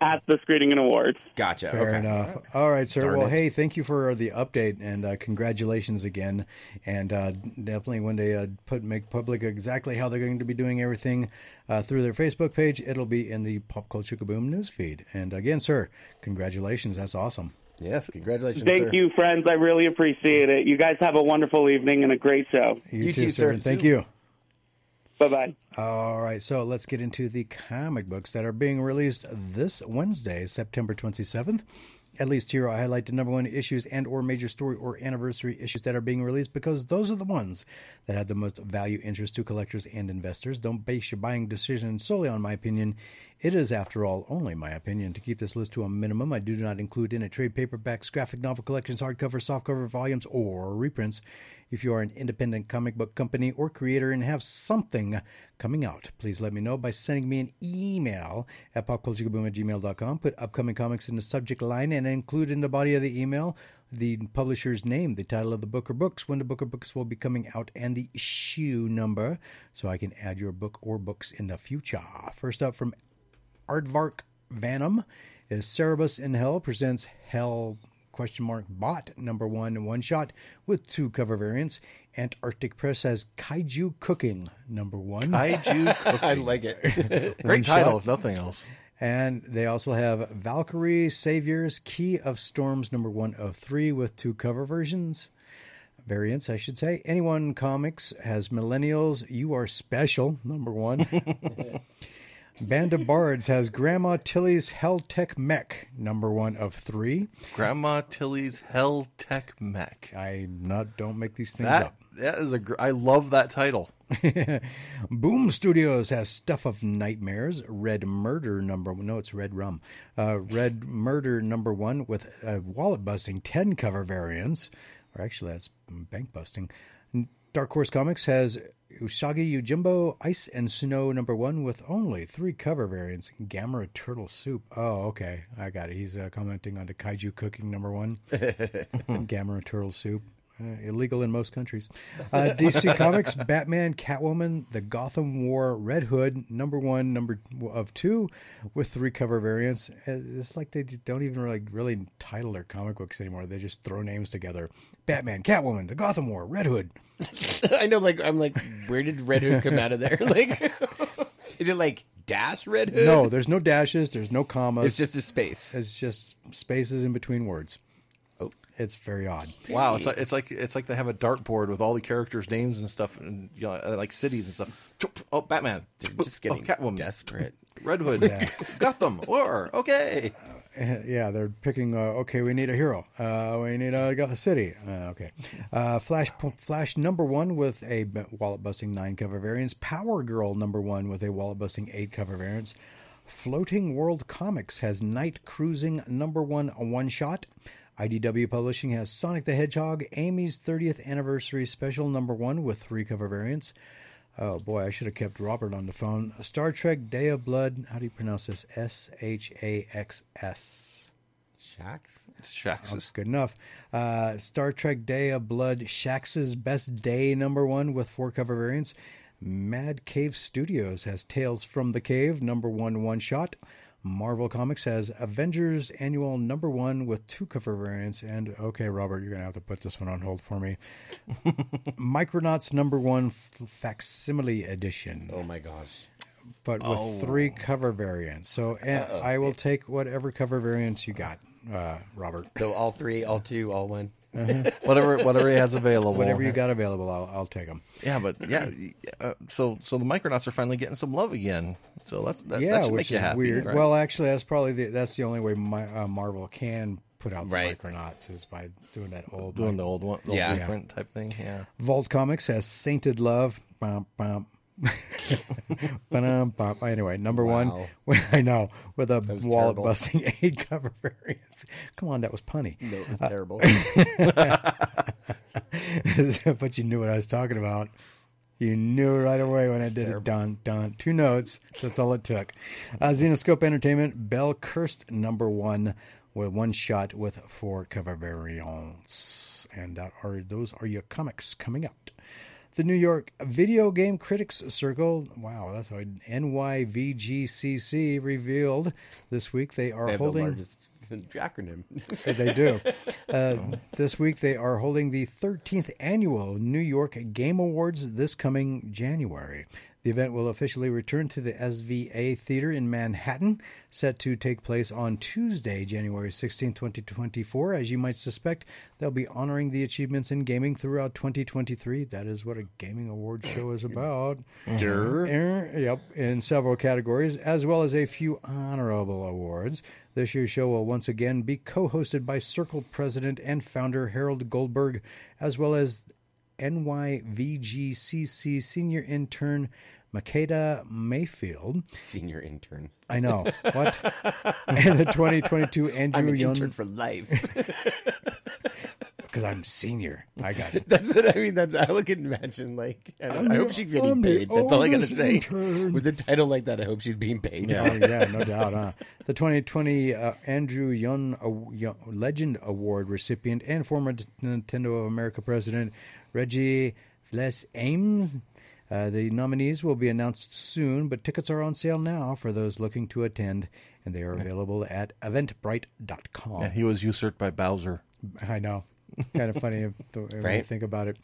at the screening and awards. Gotcha. Fair okay. enough. All right, sir. Darn well, it. hey, thank you for the update and uh, congratulations again. And uh, definitely one day uh, put make public exactly how they're going to be doing everything uh, through their Facebook page, it'll be in the Pop Culture Kaboom news feed. And again, sir, congratulations. That's awesome. Yes, congratulations. Thank sir. you, friends. I really appreciate it. You guys have a wonderful evening and a great show. You, You too, too, sir. sir. Thank you. Bye bye. All right, so let's get into the comic books that are being released this Wednesday, September 27th. At least here I highlight the number one issues and or major story or anniversary issues that are being released because those are the ones that have the most value interest to collectors and investors. Don't base your buying decision solely on my opinion. It is, after all, only my opinion. To keep this list to a minimum, I do not include in it trade paperbacks, graphic novel collections, hardcover, softcover volumes, or reprints. If you are an independent comic book company or creator and have something coming out, please let me know by sending me an email at popculturekaboom. Put upcoming comics in the subject line and include in the body of the email the publisher's name, the title of the book or books, when the book or books will be coming out, and the issue number so I can add your book or books in the future. First up from Aardvark Vanum is Cerebus in Hell presents Hell question mark bot number one one shot with two cover variants. Antarctic Press has Kaiju Cooking number one. Kaiju cooking. I like it. Great title, if nothing else. And they also have Valkyrie Saviors Key of Storms number one of three with two cover versions. Variants, I should say. Anyone Comics has Millennials You Are Special number one. Band of Bards has Grandma Tilly's Hell Tech Mech number one of three. Grandma Tilly's Hell Tech Mech. I not don't make these things That up. that is a. Gr- I love that title. Boom Studios has Stuff of Nightmares, Red Murder number no, it's Red Rum, uh, Red Murder number one with uh, wallet busting ten cover variants, or actually that's bank busting. Dark Horse Comics has Usagi Yojimbo Ice and Snow number one with only three cover variants. Gamma Turtle Soup. Oh, okay, I got it. He's uh, commenting on the Kaiju Cooking number one. Gamma Turtle Soup. Uh, illegal in most countries. Uh, DC Comics, Batman, Catwoman, The Gotham War, Red Hood, number one, number of two, with three cover variants. Uh, It's like they don't even really, really title their comic books anymore. They just throw names together. Batman, Catwoman, The Gotham War, Red Hood. I know, like I'm like, where did Red Hood come out of there? Like, is it like dash Red Hood? No, there's no dashes, there's no commas. it's just a space. it's just spaces in between words. Oh. It's very odd. Wow, it's like it's like it's like they have a dartboard with all the characters' names and stuff, and you know, uh, like cities and stuff. Oh, Batman, They're just oh, Catwoman, desperate. Red Hood, Gotham, War. Okay, Yeah, they're picking. Uh, okay, we need a hero. Uh, we need a, a city. Uh, okay, uh, Flash. Flash number one with a wallet busting nine cover variants. Power Girl number one with a wallet busting eight cover variants. Floating World Comics has Night Cruising number one one shot. IDW Publishing has Sonic the Hedgehog Amy's 30th Anniversary Special number one with three cover variants. Oh boy, I should have kept Robert on the phone. Star Trek Day of Blood. How do you pronounce this? S H A X S. Shacks. Shaxes. Good enough. Uh, Star Trek Day of Blood. Shax's Best Day number one with four cover variants. Mad Cave Studios has Tales from the Cave number one one shot. Marvel Comics has Avengers Annual number one with two cover variants. And okay, Robert, you're going to have to put this one on hold for me. Micronauts number one f- facsimile edition, Oh my gosh. but with three cover variants. So and I will take whatever cover variants you got, uh, Robert. So all three, all two, all one. Whatever whatever he has available. Whatever you got available, I'll, I'll take them. Yeah, but yeah, uh, so so the Micronauts are finally getting some love again. So that's that, yeah, that should which make you is happy. weird. right? Well, actually, that's probably the, that's the only way my, uh, Marvel can put out the Right. Micronauts is by doing that old doing the old one, the Yeah. old reprint type thing. Yeah, Vault Comics has Sainted Love. Bum, bum. Bum. Anyway, number Wow. one, I know, with a was wallet terrible. busting eight cover variants. Come on, that was punny. No, it was terrible. but you knew what I was talking about. You knew right away when I did it. Done, done. Two notes. That's all it took. Uh, Zenescope Entertainment, Bell Cursed number one with one shot with four cover variants. And that are those are your comics coming out. The New York Video Game Critics Circle, wow, that's what NYVGCC revealed this week. They are They have the holding largest acronym. they do. Uh, this week they are holding the 13th annual New York Game Awards this coming January. The event will officially return to the SVA Theater in Manhattan, set to take place on Tuesday, January 16, 2024. As you might suspect, they'll be honoring the achievements in gaming throughout 2023. That is what a gaming award show is about. Er, Yep, in several categories, as well as a few honorable awards. This year's show will once again be co hosted by Circle president and founder Harold Goldberg, as well as NYVGCC senior intern Makeda Mayfield. Senior intern. I know. What? and the 2022 I'm Andrew an Young. intern for life. Because I'm senior. I got it. That's what I mean. That's I look and imagine like I, I'm hope she's getting I'm paid. That's all I gotta say. intern. With a title like that, I hope she's being paid. Oh yeah, no doubt. Huh? The 2020 uh, Andrew Young, Aw- Young Legend Award recipient and former Nintendo of America president Reggie Les Ames Uh, the nominees will be announced soon, but tickets are on sale now for those looking to attend, and they are available at eventbrite.com. Yeah, he was usurped by Bowser. I know. kind of funny if when you think about it.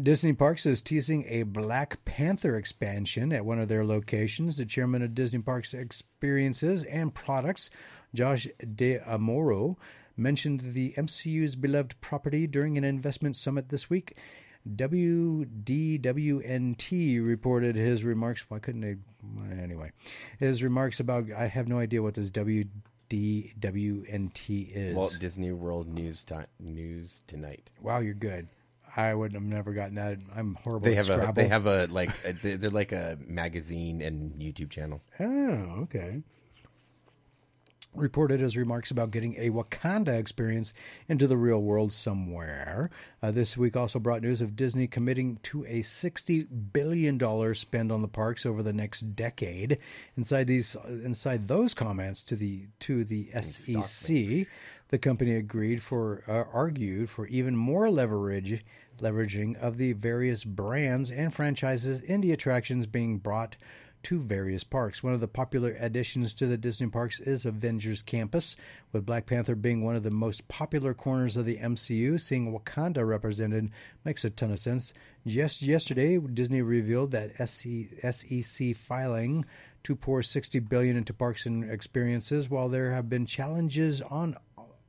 Disney Parks is teasing a Black Panther expansion at one of their locations. The chairman of Disney Parks Experiences and Products, Josh D'Amaro, mentioned the MCU's beloved property during an investment summit this week. WDWNT reported his remarks. Why couldn't they? Anyway, his remarks about I have no idea what this WDWNT is. Walt Disney World News ti News Tonight. Wow, you're good. I would have never gotten that. I'm horrible. They have a they have a like a, they're like a magazine and YouTube channel. Oh, okay. Reported his remarks about getting a Wakanda experience into the real world somewhere. Uh, this week also brought news of Disney committing to a $60 billion spend on the parks over the next decade. Inside these, inside those comments to the to the SEC, the company agreed for uh, argued for even more leverage leveraging of the various brands and franchises in the attractions being brought to various parks. One of the popular additions to the Disney parks is Avengers Campus, with Black Panther being one of the most popular corners of the MCU. Seeing Wakanda represented makes a ton of sense. Just yesterday, Disney revealed that SEC filing to pour 60 billion into parks and experiences, while there have been challenges on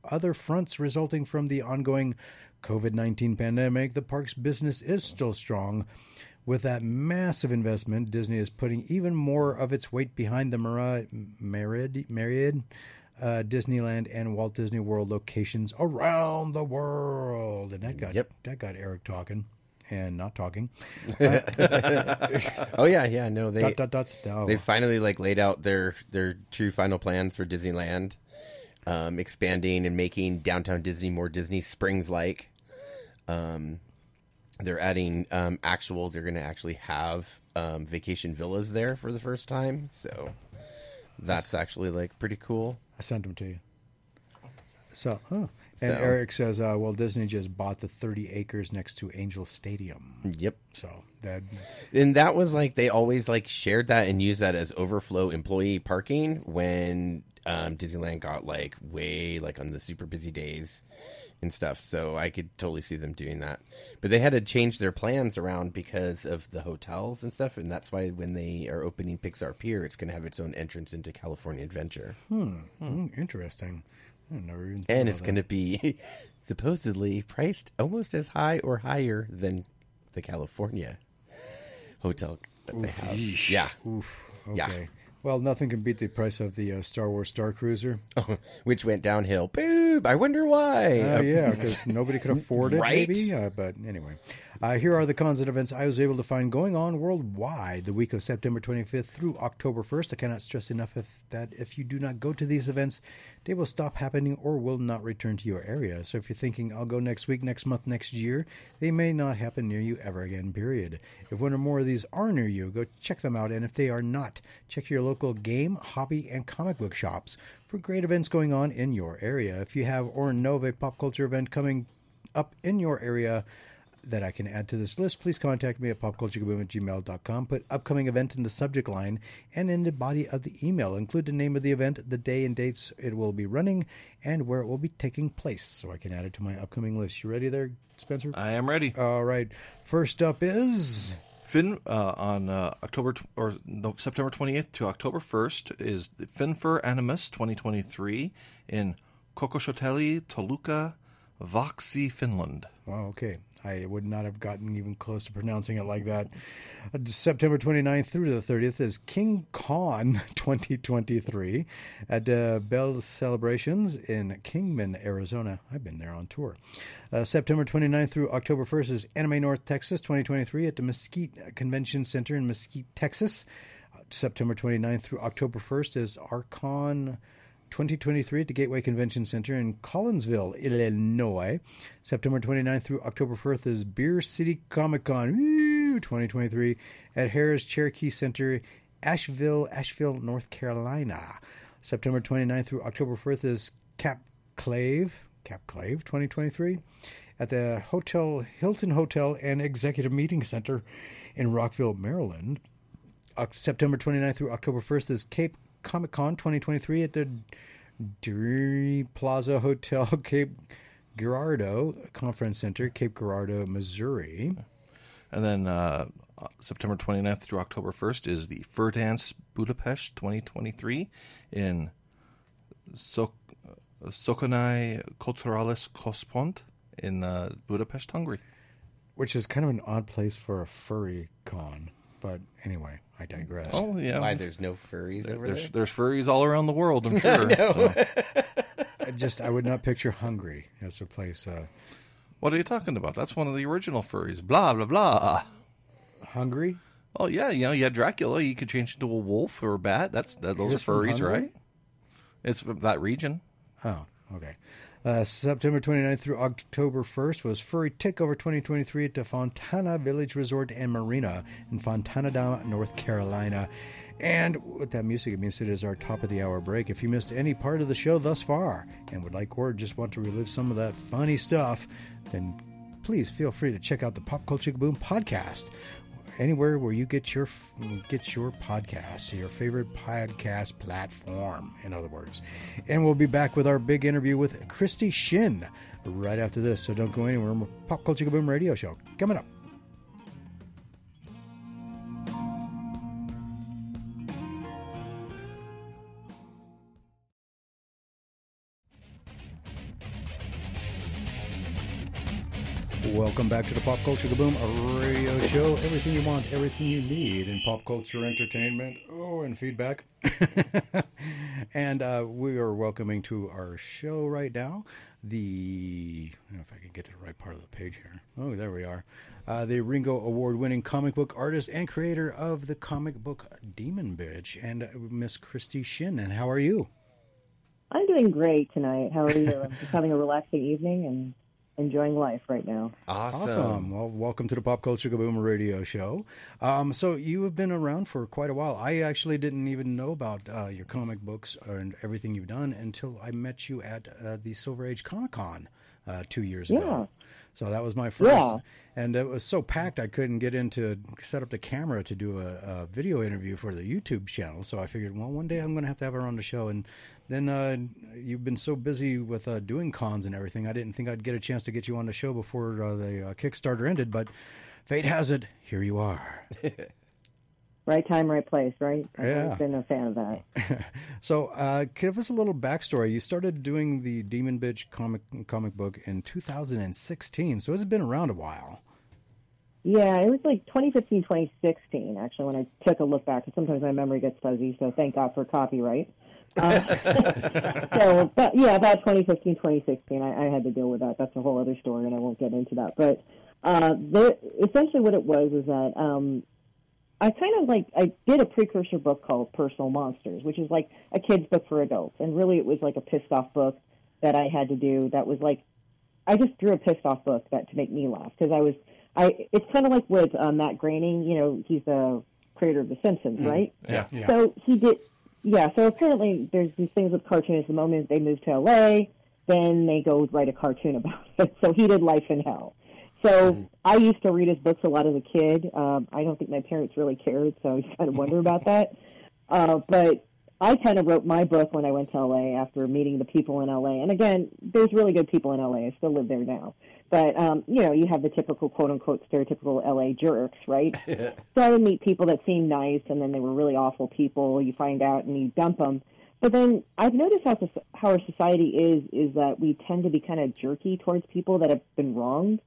other fronts resulting from the ongoing COVID 19 pandemic, the park's business is still strong. With that massive investment, Disney is putting even more of its weight behind the Marriott, Marriott, Marriott uh, Disneyland and Walt Disney World locations around the world. And that got Yep. that got Eric talking and not talking. Oh yeah, yeah. No, they dot dot dots. Oh. they finally like laid out their their true final plans for Disneyland, um, expanding and making downtown Disney more Disney Springs like. Um, they're adding um, actual. They're going to actually have um, vacation villas there for the first time. So that's actually like pretty cool. I sent them to you. So, oh. and So- Eric says, uh, "Well, Disney just bought the 30 acres next to Angel Stadium." Yep. So that And that was like they always like shared that and used that as overflow employee parking when um, Disneyland got like way like on the super busy days and stuff. So I could totally see them doing that. But they had to change their plans around because of the hotels and stuff, and that's why when they are opening Pixar Pier, it's going to have its own entrance into California Adventure, Hmm, interesting. I never even and it's going to be supposedly priced almost as high or higher than the California hotel that they have. Yeah. Oof. Okay. Yeah. Well, nothing can beat the price of the uh, Star Wars Star Cruiser. which went downhill. Boob! I wonder why. Oh Uh, yeah, because nobody could afford it, Right? maybe. Uh, but anyway, uh, here are the cons and events I was able to find going on worldwide the week of September 25th through October 1st. I cannot stress enough if, that if you do not go to these events, they will stop happening or will not return to your area. So if you're thinking I'll go next week, next month, next year, they may not happen near you ever again. Period. If one or more of these are near you, go check them out. And if they are not, check your local game, hobby, and comic book shops for great events going on in your area. If you have or know of a pop culture event coming up in your area that I can add to this list, please contact me at popculturekaboom at gmail.com. Put upcoming event in the subject line and in the body of the email. Include the name of the event, the day and dates it will be running, and where it will be taking place so I can add it to my upcoming list. You ready there, Spencer? I am ready. All right. First up is. Fin uh, on uh, October tw- or no, September 28th to October 1st is the Finfer Animus 2023 in Kokosoteli, Toluca, Voxy, Finland. Wow, okay. I would not have gotten even close to pronouncing it like that. Uh, September 29th through the 30th is King Con 2023 at uh, Bell Celebrations in Kingman, Arizona. I've been there on tour. Uh, September 29th through October 1st is Anime North Texas 2023 at the Mesquite Convention Center in Mesquite, Texas. Uh, September 29th through October 1st is Archon 2023 at the Gateway Convention Center in Collinsville, Illinois. September 29th through October 1st is Beer City Comic Con 2023 at Harrah's Cherokee Center, Asheville, Asheville, North Carolina. September 29th through October 1st is Cap Clave, Capclave 2023 at the Hotel Hilton Hotel and Executive Meeting Center In Rockville, Maryland, September 29th through October 1st is Cape Comic Con 2023 at the Drury Plaza Hotel, Cape Girardeau Conference Center, Cape Girardeau, Missouri. And then uh, September 29th through October 1st is the Fur Dance Budapest 2023 in Sok- uh, Sokonai Kulturalis Kospont in uh, Budapest, Hungary. which is kind of an odd place for a furry con. But anyway, I digress. Oh, yeah. Why there's no furries over there's, there? there's furries all around the world, I'm sure. So, I just I would not picture Hungary as a place. Uh, what are you talking about? That's one of the original furries. Blah, blah, blah. Hungary? Oh, yeah. You know, you had Dracula. You could change into a wolf or a bat. That's that, Those are furries, right? It's that region. Oh, okay. Uh, September 29th through October 1st was Furry Takeover 2023 at the Fontana Village Resort and Marina in Fontana, Dam, North Carolina. And with that music, it means it is our top of the hour break. If you missed any part of the show thus far and would like or just want to relive some of that funny stuff, then please feel free to check out the Pop Culture Boom podcast. Anywhere where you get your get your podcasts, your favorite podcast platform, in other words. And we'll be back with our big interview with Christie Shinn right after this. So don't go anywhere. Pop Culture Boom radio show coming up. Welcome back to the Pop Culture Kaboom a radio show. Everything you want, everything you need in pop culture entertainment. Oh, and feedback. and uh, we are welcoming to our show right now the. I don't know if I can get to the right part of the page here. Oh, there we are. Uh, the Ringo Award winning comic book artist and creator of the comic book Demon Bitch, and Miss Christie Shinn. And how are you? I'm doing great tonight. How are you? I'm just having a relaxing evening and enjoying life right now. Awesome. Awesome. Well, welcome to the Pop Culture Kaboom radio show. Um, so you have been around for quite a while. I actually didn't even know about uh, your comic books and everything you've done until I met you at uh, the Silver Age Comic Con uh, two years Yeah. ago. So that was my first, Yeah. and it was so packed I couldn't get in to set up the camera to do a, a video interview for the YouTube channel. So I figured, well, one day I'm going to have to have her on the show. And then uh, you've been so busy with uh, doing cons and everything, I didn't think I'd get a chance to get you on the show before uh, the uh, Kickstarter ended. But fate has it, here you are. Right time, right place, right? I've Yeah. always been a fan of that. So, uh, give us a little backstory. You started doing the Demon Bitch comic comic book in 2016, so it's been around a while. Yeah, it was like 2015, 2016, actually, when I took a look back. Sometimes my memory gets fuzzy, so thank God for copyright. Uh, so, but yeah, about 2015, 2016, I, I had to deal with that. That's a whole other story, and I won't get into that. But uh, the, essentially, what it was is that um, I kind of like I did a precursor book called Personal Monsters, which is like a kids book for adults, and really it was like a pissed off book that I had to do. That was like I just drew a pissed off book that to make me laugh because I was I. It's kind of like with uh, Matt Groening, you know, he's the creator of The Simpsons, right? Yeah. Yeah. So he did, yeah. So apparently, there's these things with cartoonists. The moment they move to LA, then they go write a cartoon about it. So he did Life in Hell. So I used to read his books a lot as a kid. Um, I don't think my parents really cared, so I kind of wonder about that. Uh, but I kind of wrote my book when I went to LA after meeting the people in LA. And again, there's really good people in LA. I still live there now. But, um, you know, you have the typical quote unquote stereotypical LA jerks, right? so I would meet people that seemed nice and then they were really awful people. You find out and you dump them. But then I've noticed how, how our society is, is that we tend to be kind of jerky towards people that have been wronged.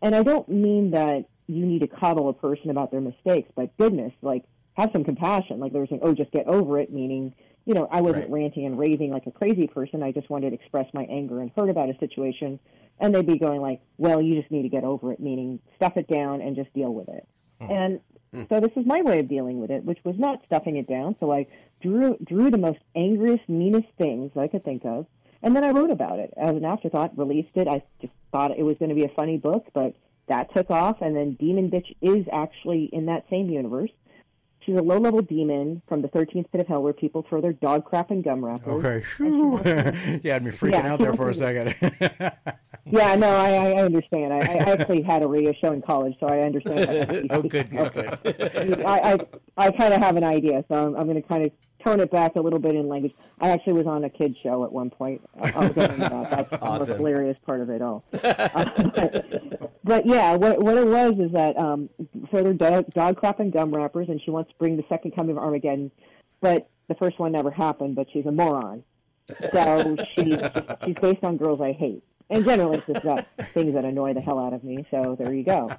And I don't mean that you need to coddle a person about their mistakes, but goodness, like have some compassion. Like they were saying, oh, just get over it, meaning, you know, I wasn't Right. ranting and raving like a crazy person. I just wanted to express my anger and hurt about a situation. And they'd be going like, well, you just need to get over it, meaning stuff it down and just deal with it. Hmm. And hmm. so this is my way of dealing with it, which was not stuffing it down. So I drew drew the most angriest, meanest things I could think of, and then I wrote about it as an afterthought. Released it. I just thought it was going to be a funny book, but that took off. And then Demon Bitch is actually in that same universe. She's a low-level demon from the 13th pit of hell where people throw their dog crap and gum wrappers. Okay. You had me freaking Yeah, out there for a second. Yeah, no, I, I understand. I, I actually had a radio show in college, so I understand. that. Oh, good, good, good. I, I, I kind of have an idea, so I'm, I'm going to kind of tone it back a little bit in language. I actually was on a kid show at one point. I'll get into that. That's the most hilarious part of it all. but yeah, what, what it was is that um, so they're dog, dog crap and gum wrappers, and she wants to bring the second coming of Armageddon, but the first one never happened. But she's a moron, so she's she's based on girls I hate. And generally, it's just about things that annoy the hell out of me. So there you go.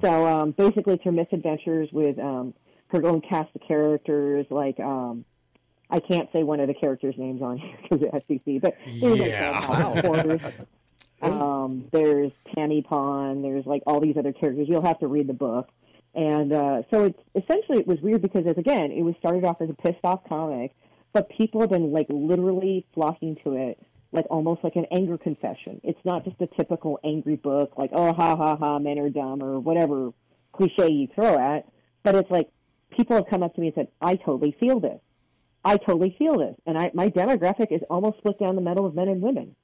So um, basically, it's her misadventures with um, her own cast of characters. Like um, I can't say one of the characters' names on here because it has CC, but there's Yeah. like House of Um, there's Tammy Pond. There's like all these other characters. You'll have to read the book. And uh, so it's essentially it was weird because as again it was started off as a pissed off comic, but people have been like literally flocking to it like almost like an anger confession. It's not just a typical angry book like oh ha ha ha men are dumb or whatever cliche you throw at, but it's like people have come up to me and said I totally feel this. I totally feel this, and I my demographic is almost split down the middle of men and women.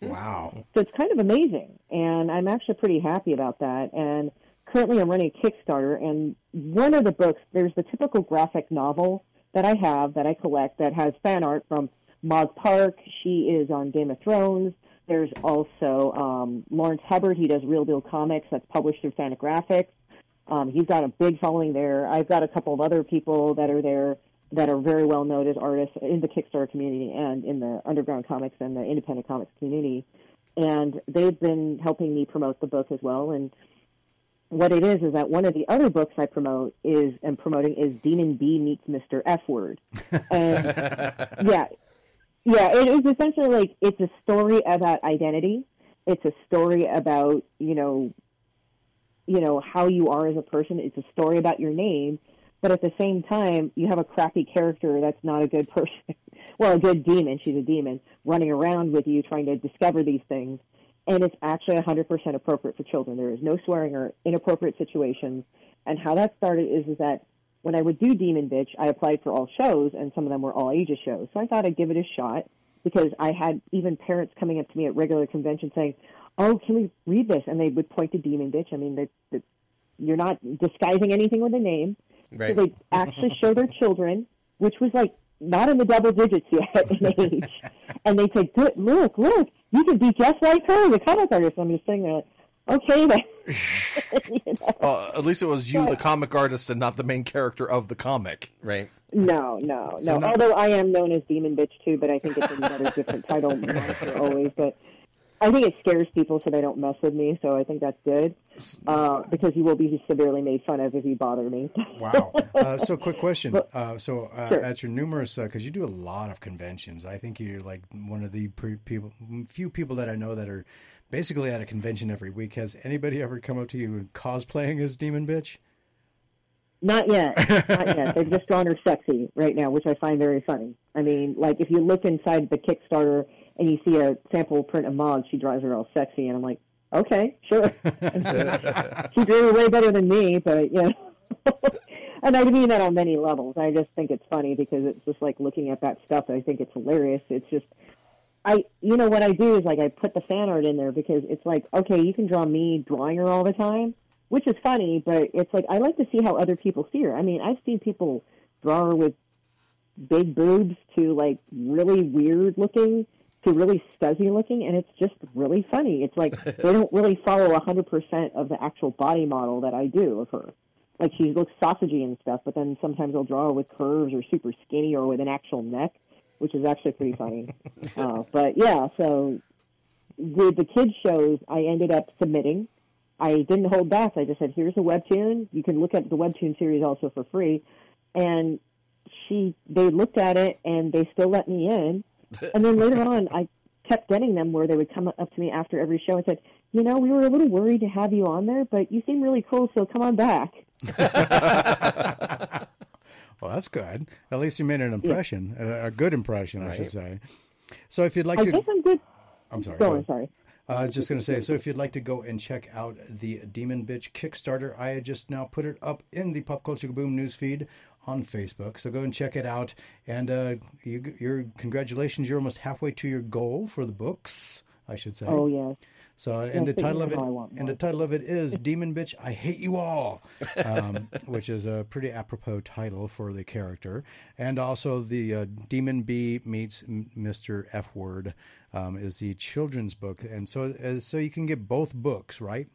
wow. So it's kind of amazing, and I'm actually pretty happy about that. And currently, I'm running a Kickstarter, and one of the books, there's the typical graphic novel that I have that I collect that has fan art from Mog Park. She is on Game of Thrones. There's also um, Lawrence Hubbard. He does Real Deal Comics. That's published through Fantagraphics. Um, he's got a big following there. I've got a couple of other people that are there that are very well known as artists in the Kickstarter community and in the underground comics and the independent comics community. And they've been helping me promote the book as well. And what it is is that one of the other books I promote is and promoting is Demon B meets Mr. F word. And yeah, yeah, it is essentially like it's a story about identity. It's a story about you know, you know how you are as a person. It's a story about your name, but at the same time, you have a crappy character that's not a good person. well, a good demon. She's a demon running around with you trying to discover these things. And it's actually 100% appropriate for children. There is no swearing or inappropriate situations. And how that started is, is that when I would do Demon Bitch, I applied for all shows, and some of them were all ages shows. So I thought I'd give it a shot because I had even parents coming up to me at regular conventions saying, "Oh, can we read this?" And they would point to Demon Bitch. I mean, they, you're not disguising anything with a name. Right. So they actually show their children, which was like not in the double digits yet in age, and they say, "Good, look, look, you can be just like her, the comic artist." I'm just sitting there, like, okay, then. You know? Uh, at least it was you, the comic artist, and not the main character of the comic. Right. No, no, So no. now- Although I am known as Demon Bitch too, but I think it's another different title moniker always. But I think it scares people so they don't mess with me. So I think that's good uh, because you will be severely made fun of if you bother me. Wow. Uh, so, quick question. Uh, so, uh, Sure. at your numerous, because you do a lot of conventions, I think you're like one of the pre- people, few people that I know that are basically at a convention every week. Has anybody ever come up to you and cosplaying as Demon Bitch? Not yet. Not yet. They've just drawn her sexy right now, which I find very funny. I mean, like if you look inside the Kickstarter and you see a sample print of Mog, she draws her all sexy, and I'm like, okay, sure. she drew her way better than me, but you know. and I mean that on many levels. I just think it's funny because it's just like looking at that stuff. I think it's hilarious. It's just. I, you know, what I do is like I put the fan art in there because it's like, okay, you can draw me drawing her all the time, which is funny, but it's like I like to see how other people see her. I mean, I've seen people draw her with big boobs to like really weird looking to really scuzzy looking, and it's just really funny. It's like they don't really follow a hundred percent of the actual body model that I do of her. Like she looks sausagey and stuff, but then sometimes I'll draw her with curves or super skinny or with an actual neck, which is actually pretty funny. uh, but yeah, so with the kids shows, I ended up submitting. I didn't hold back. I just said, "Here's a webtoon. You can look at the webtoon series also for free." And she, they looked at it and they still let me in. And then later on, I kept getting them where they would come up to me after every show and said, "You know, we were a little worried to have you on there, but you seem really cool, so come on back." Well, that's good. At least you made an impression, a, a good impression, I should say. So, if you'd like I to, guess I'm good. I'm sorry. Go go on, ahead. sorry. I was just going to say, so if you'd like to go and check out the Demon Bitch Kickstarter, I just now put it up in the Pop Culture Kaboom newsfeed on Facebook. So go and check it out. And uh, you, your congratulations, you're almost halfway to your goal for the books, I should say. Oh yes. So, and the title of it, how I want and the title of it is "Demon Bitch, I Hate You All," um, which is a pretty apropos title for the character. And also, the uh, Demon B meets Mr. F Word um, is the children's book, and so uh, so you can get both books, right?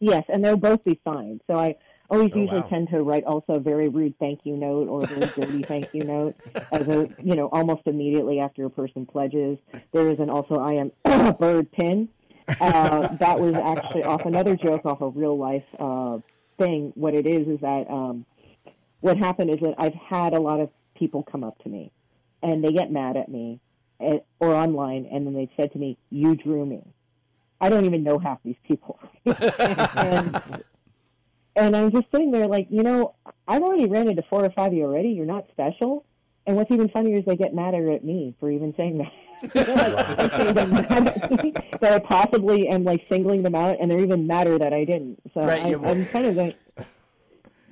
Yes, and they'll both be signed. So I always Oh, usually wow. tend to write also a very rude thank you note or a very dirty thank you note as a you know almost immediately after a person pledges. There is an also I am a bird pin. Uh, that was actually off another joke off a real life uh, thing. What it is is that um, what happened is that I've had a lot of people come up to me and they get mad at me eh, or online and then they said to me, "You drew me." I don't even know half these people. and, and I'm just sitting there like, you know, I've already ran into four or five of you already. You're not special. And what's even funnier is they get madder at me for even saying that. Like, okay, they're mad at me that I possibly am like singling them out, and they're even madder that I didn't. So Right, I, yeah, well- I'm kind of like,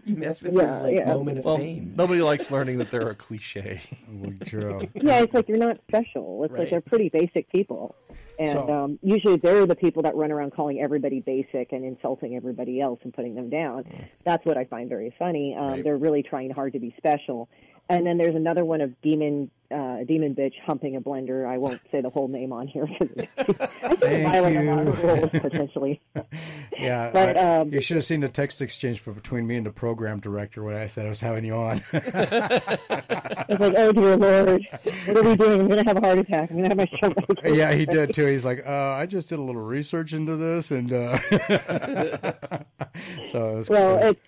You mess with Yeah, your like yeah. moment of Well, fame. nobody likes learning that they're a cliche. True. yeah, it's like you're not special. It's Right. like they're pretty basic people. And So- um, usually they're the people that run around calling everybody basic and insulting everybody else and putting them down. That's what I find very funny. Um, Right. They're really trying hard to be special. And then there's another one of demon uh, demon bitch humping a blender. I won't say the whole name on here I think Thank violating a lot of you. rules potentially. Yeah, But, I- um, you should have seen the text exchange between me and the program director when I said I was having you on. It's like, oh dear lord, what are we doing? I'm gonna have a heart attack. I'm gonna have my stomach. yeah, he did too. He's like, uh, I just did a little research into this, and uh, so it was Well, cool. it's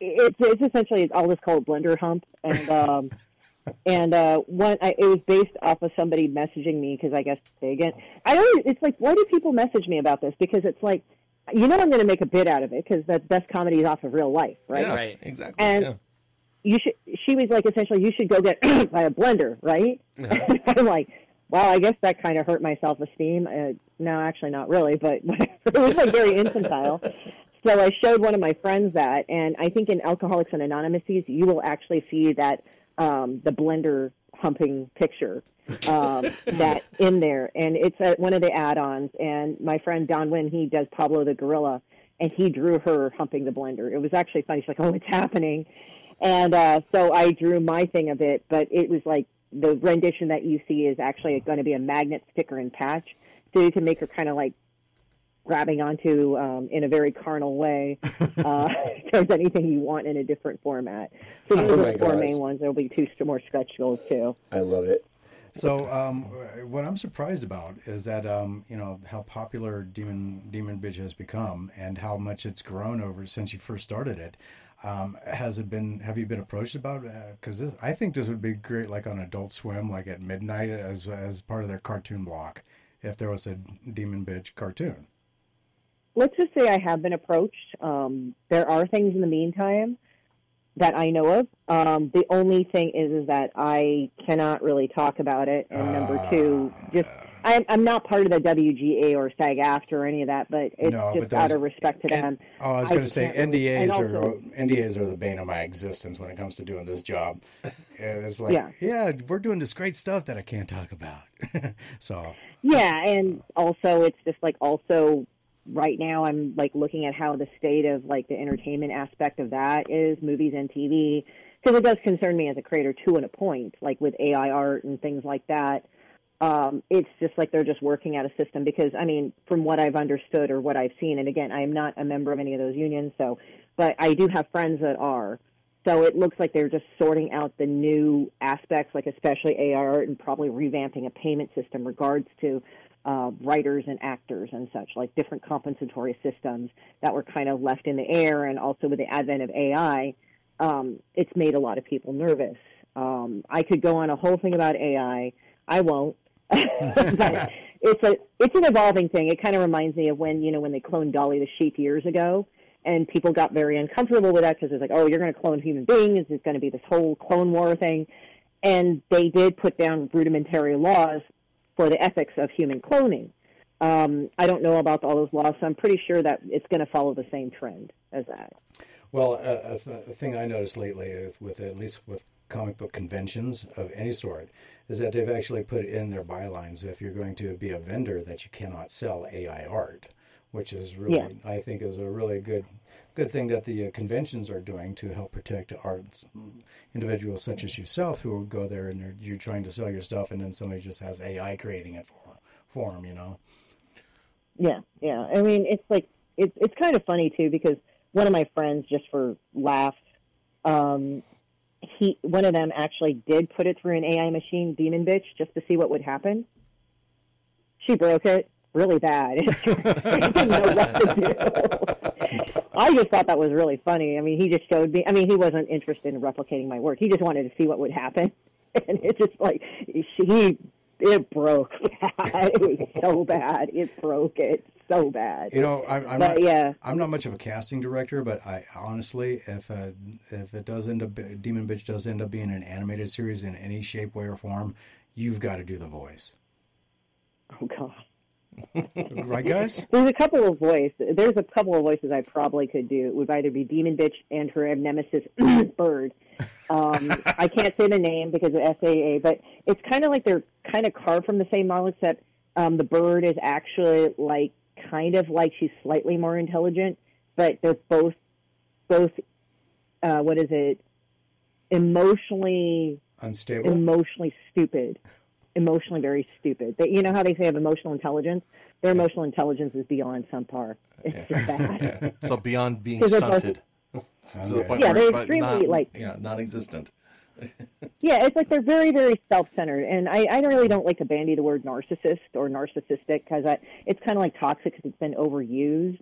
it's it's essentially I'll just call it blender hump, and um, and uh, one I, it was based off of somebody messaging me because I guess they again I don't. It's like why do people message me about this? Because it's like you know I'm going to make a bit out of it because the best comedy is off of real life, right? Yeah, Right. exactly. And- yeah. You should. She was like essentially you should go get by a blender, right? I'm like. Wow, I guess that kind of hurt my self esteem. Uh, no, actually, not really, but whatever. It was like very infantile. So I showed one of my friends that, and I think in Alcoholics and Anonymous, you will actually see that um, the blender humping picture um, that in there, and it's at one of the add-ons. And my friend Don Wynn, he does Pablo the Gorilla, and he drew her humping the blender. It was actually funny. She's like, "Oh, it's happening," and uh, so I drew my thing of it, but it was like the rendition that you see is actually going to be a magnet sticker and patch, so you can make her kind of like grabbing onto um, in a very carnal way. Uh, if there's anything you want in a different format. So those Oh are the four gosh. main ones. There'll be two more stretch goals too. I love it. So, um, what I'm surprised about is that um, you know how popular Demon Demon Bitch has become, and how much it's grown over since you first started it. Um, has it been? Have you been approached about? Because I think this would be great, like on Adult Swim, like at midnight, as as part of their cartoon block. If there was a Demon Bitch cartoon, Let's just say I have been approached. Um, there are things in the meantime that I know of. Um, the only thing is, is that I cannot really talk about it. And number two, just I'm, I'm not part of the WGA or SAG-AFTRA or any of that, but it's No, but just out of respect to And- them. oh, I was going to say really- NDAs are also- NDAs are the bane of my existence when it comes to doing this job. It's like, yeah, Yeah. we're doing this great stuff that I can't talk about. so, Yeah, and also it's just like also right now I'm like looking at how the state of like the entertainment aspect of that is movies and TV because it does concern me as a creator to an a point like with AI art and things like that. Um, it's just like they're just working out a system because I mean from what I've understood or what I've seen and again I am not a member of any of those unions so but I do have friends that are so it looks like they're just sorting out the new aspects, like especially AR art and probably revamping a payment system regards to uh, writers and actors and such, like different compensatory systems that were kind of left in the air. And also with the advent of AI, um, it's made a lot of people nervous. Um, I could go on a whole thing about AI. I won't. but it's a it's an evolving thing. It kind of reminds me of when you know when they cloned Dolly the sheep years ago, and people got very uncomfortable with that because it's like, oh, you're going to clone human beings. It's going to be this whole clone war thing, and they did put down rudimentary laws for the ethics of human cloning. Um, I don't know about all those laws, so I'm pretty sure that it's going to follow the same trend as that. Well, a, a, thing I noticed lately is with at least with comic book conventions of any sort is that they've actually put it in their bylines if you're going to be a vendor that you cannot sell AI art, which is really Yeah. I think is a really good good thing that the uh, conventions are doing to help protect arts individuals such as yourself who will go there and you're, you're trying to sell your stuff and then somebody just has AI creating it for for them, you know. Yeah, yeah. I mean, it's like it's it's kind of funny too because one of my friends, just for laughs, um, he one of them actually did put it through an AI machine, Demon Bitch, just to see what would happen. She broke it really bad. she didn't know what to do. I just thought that was really funny. I mean, he just showed me. I mean, he wasn't interested in replicating my work. He just wanted to see what would happen, and it just like he it broke bad. It was so bad. It broke it so bad. You know, I'm, I'm But, not. yeah. I'm not much of a casting director, but I honestly, if uh, if it does end up, Demon Bitch does end up being an animated series in any shape, way, or form, you've got to do the voice, Oh god. Right, guys? There's a couple of voices. There's a couple of voices I probably could do. It would either be Demon Bitch and her nemesis Bird. Um, I can't say the name because of SAA, but it's kind of like they're kind of carved from the same model, except um, the bird is actually like kind of like she's slightly more intelligent, but they're both both uh, what is it? Emotionally Unstable. emotionally stupid, emotionally very stupid. They, you know how they say have emotional intelligence? Their emotional intelligence is beyond some par. It's just bad. So beyond being they're both- stunted. to the point Yeah, they're but extremely, not, like- yeah, non-existent. yeah, it's like they're very, very self-centered, and I, I really don't like to bandy the word narcissist or narcissistic because it's kind of like toxic because it's been overused.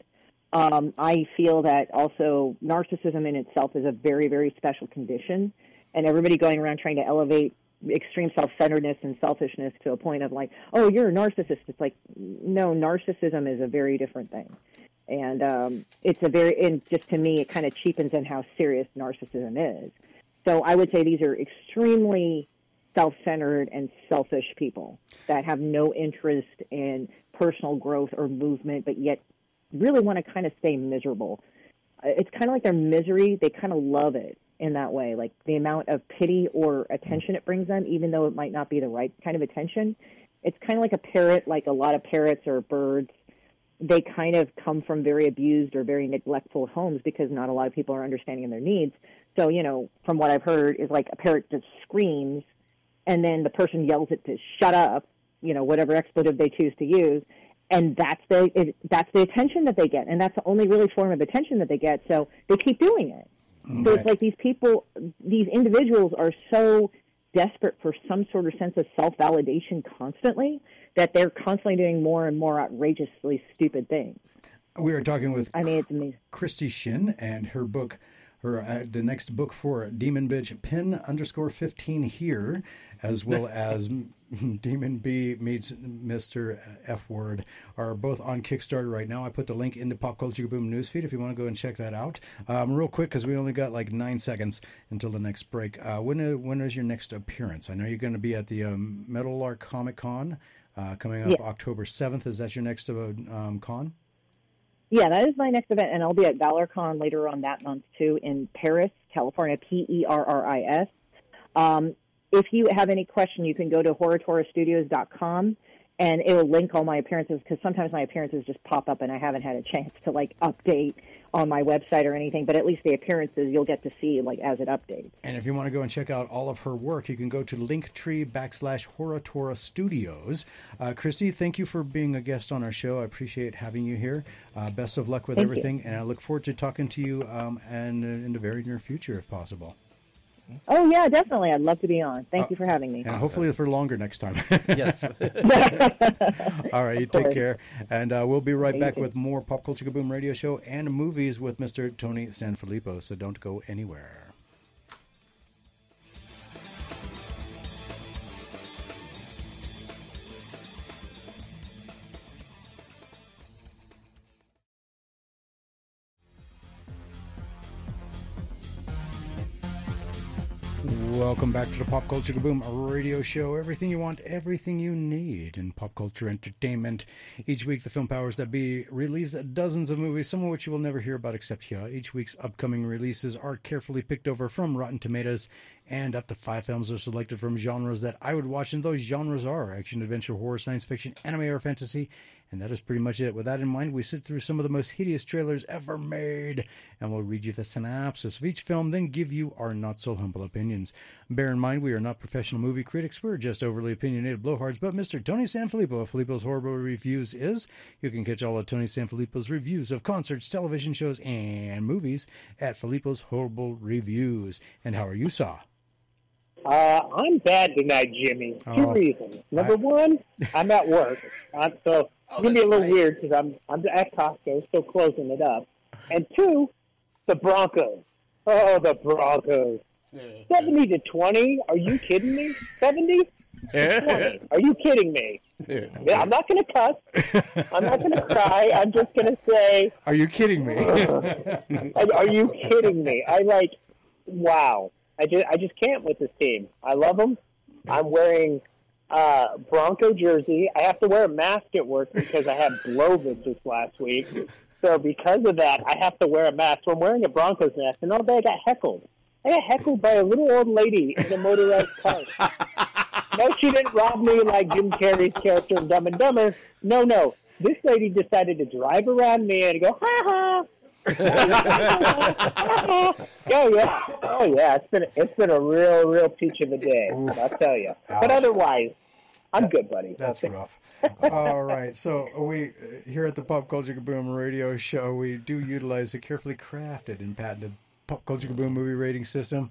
Um, I feel that also narcissism in itself is a very, very special condition, and everybody going around trying to elevate extreme self-centeredness and selfishness to a point of like, oh, you're a narcissist. It's like, no, narcissism is a very different thing, and um, it's a very, and just to me, it kind of cheapens in how serious narcissism is. So I would say these are extremely self-centered and selfish people that have no interest in personal growth or movement, but yet really want to kind of stay miserable. Uh, It's kind of like their misery; they kind of love it in that way, like the amount of pity or attention it brings them, even though it might not be the right kind of attention. It's kind of like a parrot, like a lot of parrots or birds. They kind of come from very abused or very neglectful homes because not a lot of people are understanding their needs. So, you know, from what I've heard, is like a parrot just screams, and then the person yells it to shut up, you know, whatever expletive they choose to use, and that's the it, that's the attention that they get, and that's the only really form of attention that they get. So they keep doing it. So it's like these people, these individuals are so desperate for some sort of sense of self validation constantly that they're constantly doing more and more outrageously stupid things. We are talking with I mean, it's amazing. Christie Shinn and her book, her uh, the next book for Demon Bitch, pin underscore fifteen here, as well as Demon B meets Mister F Word, are both on Kickstarter right now. I put the link in the Pop Culture Boom newsfeed if you want to go and check that out. Um, real quick, because we only got like nine seconds until the next break. Uh, when uh, when is your next appearance? I know you're going to be at the um, Metal Arc Comic Con. Uh, coming up Yeah. October 7th. Is that your next um, con? Yeah, that is my next event, and I'll be at ValorCon later on that month too in Perris, California. P E R R I S. Um, if you have any question, you can go to horatorastudios.com and it will link all my appearances because sometimes my appearances just pop up and I haven't had a chance to like update on my website or anything. But at least the appearances you'll get to see like as it updates. And if you want to go and check out all of her work, you can go to linktree backslash Horatora Studios. Uh, Christie, thank you for being a guest on our show. I appreciate having you here. Uh, best of luck with Thank you. everything, and I look forward to talking to you um, and uh, in the very near future, if possible. Oh yeah, definitely. I'd love to be on. Thank you for having me. And hopefully for longer next time. Yes. all right, you take care. And uh, we'll be right you back too. with more Pop Culture Kaboom radio show and movies with Mr. Tony Sanfilippo, so don't go anywhere. Welcome back to the Pop Culture Kaboom radio show. Everything you want, everything you need in pop culture entertainment. Each week, the film powers that be release dozens of movies, some of which you will never hear about except here. Each week's upcoming releases are carefully picked over from Rotten Tomatoes, and up to five films are selected from genres that I would watch, and those genres are action, adventure, horror, science fiction, anime, or fantasy. And that is pretty much it. With that in mind, we sit through some of the most hideous trailers ever made, and we'll read you the synopsis of each film, then give you our not so humble opinions. Bear in mind, we are not professional movie critics, we're just overly opinionated blowhards, but Mr. Tony Sanfilippo of Filippo's Horrible Reviews is. You can catch all of Tony Sanfilippo's reviews of concerts, television shows, and movies at Filippo's Horrible Reviews. And how are you, Saw? Uh, I'm bad tonight, Jimmy. Two Oh. reasons. Number one, I'm at work, uh, so it's gonna be a little weird because I'm I'm at Costco, still closing it up. And two, the Broncos. Oh, the Broncos. Seventy to twenty? Are you kidding me? Seventy? Are you kidding me? Yeah, I'm not gonna cuss. I'm not gonna cry. I'm just gonna say, Are you kidding me? are, are you kidding me? I like, wow. I just, I just can't with this team. I love them. I'm wearing uh, Bronco jersey. I have to wear a mask at work because I had Blovid this last week. So because of that, I have to wear a mask. So I'm wearing a Broncos mask, and all day I got heckled. I got heckled by a little old lady in a motorized car. no, she didn't rob me like Jim Carrey's character in Dumb and Dumber. No, no. This lady decided to drive around me and go, ha ha. oh yeah, oh yeah. It's been it's been a real real peach of a day. I'll tell you. But otherwise, I'm good, buddy. That's rough. All right. So we uh, here at the Pop Culture Kaboom radio show, we do utilize a carefully crafted and patented Pop Culture Kaboom movie rating system.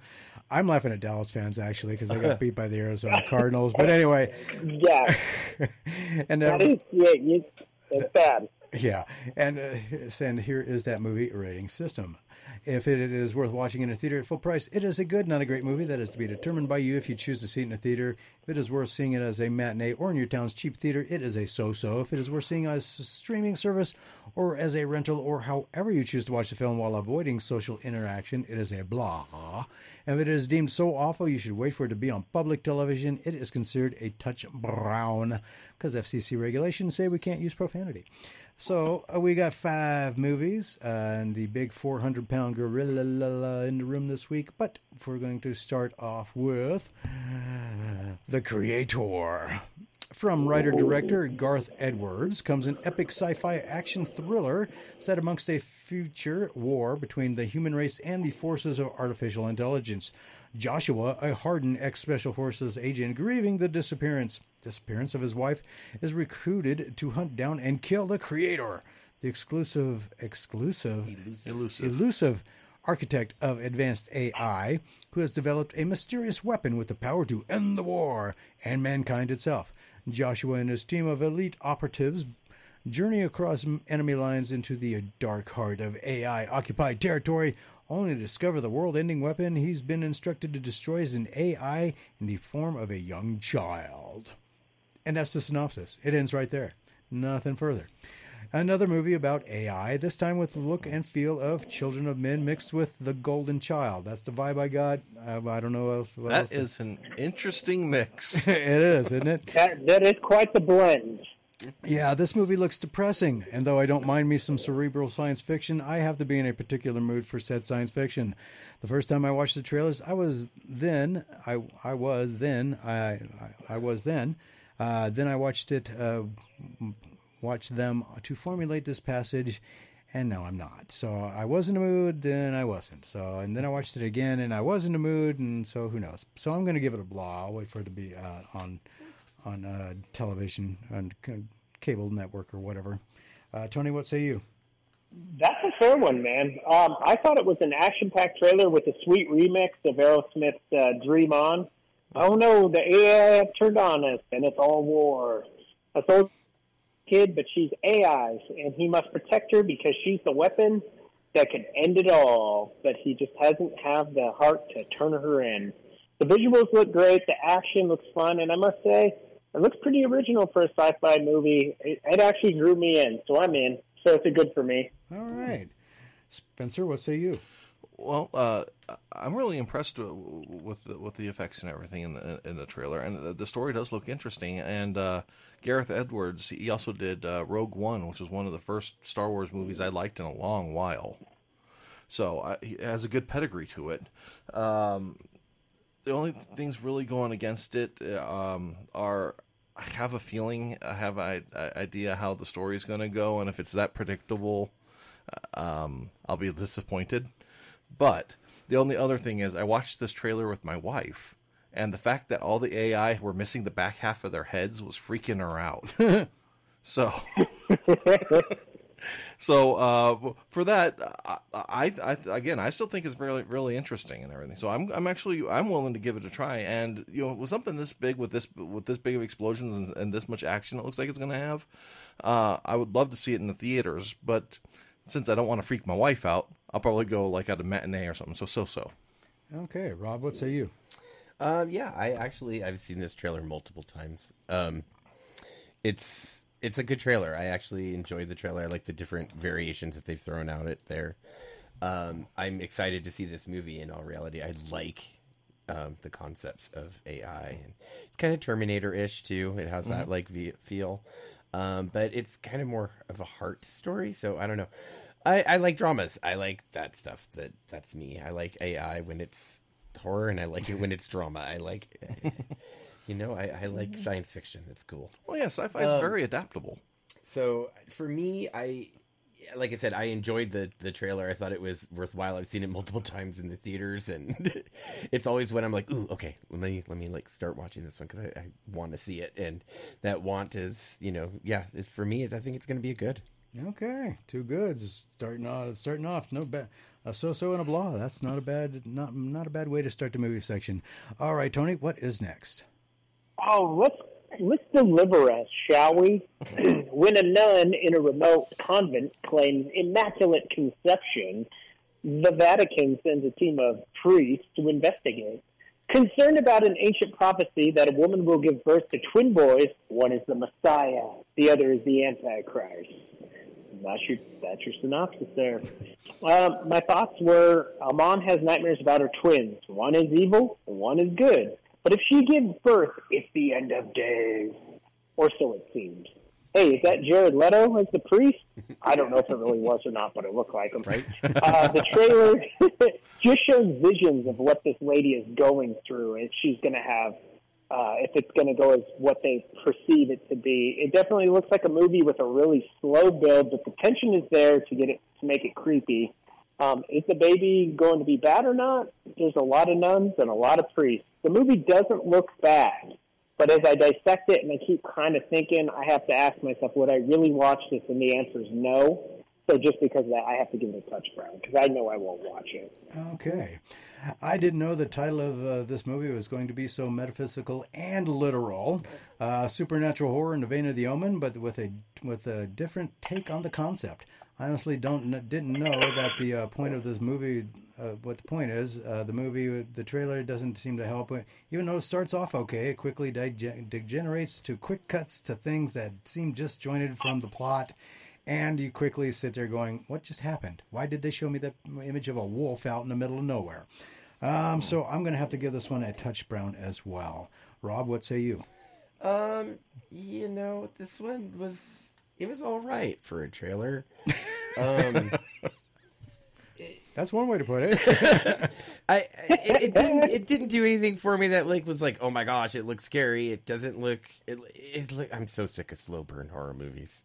I'm laughing at Dallas fans actually because they got beat by the Arizona Cardinals. But anyway, Yeah, and uh, that is yeah. You, it's bad. Yeah, and uh, and here is that movie rating system. If it is worth watching in a theater at full price, it is a good, not a great movie. That is to be determined by you if you choose to see it in a theater. If it is worth seeing it as a matinee or in your town's cheap theater, it is a so-so. If it is worth seeing as a streaming service or as a rental or however you choose to watch the film while avoiding social interaction, it is a blah. If it is deemed so awful you should wait for it to be on public television, it is considered a touch brown because FCC regulations say we can't use profanity. So uh, we got five movies uh, and the big 400 pound gorilla la, la, in the room this week. But we're going to start off with The Creator. From writer director Gareth Edwards comes an epic sci fi action thriller set amongst a future war between the human race and the forces of artificial intelligence. Joshua, a hardened ex special forces agent grieving the disappearance disappearance of his wife, is recruited to hunt down and kill the creator, the exclusive exclusive Elusive. elusive architect of advanced AI who has developed a mysterious weapon with the power to end the war and mankind itself. Joshua and his team of elite operatives journey across enemy lines into the dark heart of AI occupied territory, only to discover the world ending weapon he's been instructed to destroy is an AI in the form of a young child. And that's the synopsis. It ends right there. Nothing further. Another movie about AI, this time with the look and feel of Children of Men mixed with The Golden Child. That's the vibe I got. Uh, I don't know what else. What That else is an interesting mix. it is, isn't it? That that is quite the blend. Yeah, this movie looks depressing, and though I don't mind me some cerebral science fiction, I have to be in a particular mood for said science fiction. The first time I watched the trailers, I was then I I was then I I, I was then. Uh, then I watched it, uh, watched them to formulate this passage, and now I'm not. So I was in a mood, then I wasn't. So and then I watched it again, and I was in a mood, and so who knows? So I'm going to give it a blah. I'll wait for it to be uh, on on uh, television on cable network or whatever. Uh, Tony, what say you? That's a fair one, man. Um, I thought it was an action-packed trailer with a sweet remix of Aerosmith's uh, "Dream On." Oh no, the AI turned on us, and it's all war. A old kid, but she's AI's, and he must protect her because she's the weapon that can end it all. But he just hasn't have the heart to turn her in. The visuals look great, the action looks fun, and I must say, it looks pretty original for a sci-fi movie. It, it actually drew me in, so I'm in. So it's a good for me. All right, Spencer, what say you? Well, uh, I'm really impressed w- with the, with the effects and everything in the in the trailer, and the, the story does look interesting. And uh, Gareth Edwards, he also did uh, Rogue One, which was one of the first Star Wars movies I liked in a long while. So uh, he has a good pedigree to it. Um, the only things really going against it um, are I have a feeling, I have an idea how the story is going to go, and if it's that predictable, um, I'll be disappointed. But the only other thing is, I watched this trailer with my wife, and the fact that all the AI were missing the back half of their heads was freaking her out. so, so uh, for that, I, I, I again, I still think it's really, really interesting and everything. So I'm, I'm actually, I'm willing to give it a try. And you know, with something this big, with this, with this big of explosions and, and this much action, it looks like it's going to have. Uh, I would love to see it in the theaters, but since I don't want to freak my wife out, I'll probably go like at a matinee or something. So, so, so. Okay, Rob, what say you? Um, yeah, I actually I've seen this trailer multiple times. Um, it's it's a good trailer. I actually enjoyed the trailer. I like the different variations that they've thrown out it there. Um, I'm excited to see this movie. In all reality, I like um, the concepts of AI, and it's kind of Terminator ish too. It has that like v- feel, um, but it's kind of more of a heart story. So I don't know. I, I like dramas. I like that stuff. That that's me. I like AI when it's horror, and I like it when it's drama. I like, you know, I, I like mm-hmm. science fiction. It's cool. Well, yeah, sci-fi is um, very adaptable. So for me, I like I said, I enjoyed the the trailer. I thought it was worthwhile. I've seen it multiple times in the theaters, and it's always when I'm like, "Ooh, okay, let me let me like start watching this one because I, I want to see it." And that want is, you know, yeah, it, for me, I think it's going to be a good. Okay, two goods starting off. Starting off, no bad. A so-so and a blah. That's not a bad, not not a bad way to start the movie section. All right, Tony, what is next? Oh, let's let's deliver us, shall we? when a nun in a remote convent claims immaculate conception, the Vatican sends a team of priests to investigate. Concerned about an ancient prophecy that a woman will give birth to twin boys, one is the Messiah, the other is the Antichrist. That's your that's your synopsis there. Um, my thoughts were: Amon has nightmares about her twins. One is evil, one is good. But if she gives birth, it's the end of days, or so it seems. Hey, is that Jared Leto as the priest? I don't know if it really was or not, but it looked like him. Right. Uh, the trailer just shows visions of what this lady is going through, and she's going to have uh, if it's going to go as what they perceive it to be. It definitely looks like a movie with a really slow build, but the tension is there to get it to make it creepy. Um, is the baby going to be bad or not? There's a lot of nuns and a lot of priests. The movie doesn't look bad, but as I dissect it and I keep kind of thinking, I have to ask myself, would I really watch this? And the answer is no. So just because of that, I have to give it a touch brown because I know I won't watch it. Okay. I didn't know the title of uh, this movie was going to be so metaphysical and literal. Uh, supernatural horror in the vein of The Omen, but with a with a different take on the concept. I honestly don't didn't know that the uh, point of this movie, uh, what the point is. Uh, the movie, the trailer doesn't seem to help. Even though it starts off okay, it quickly degenerates to quick cuts to things that seem disjointed from the plot and you quickly sit there going, "What just happened? Why did they show me the image of a wolf out in the middle of nowhere?" Um, so I'm going to have to give this one a touch brown as well. Rob, what say you? Um, you know, this one was it was all right for a trailer. Um, That's one way to put it. I it, it didn't it didn't do anything for me that like was like oh my gosh it looks scary. It doesn't look it. it look, I'm so sick of slow burn horror movies,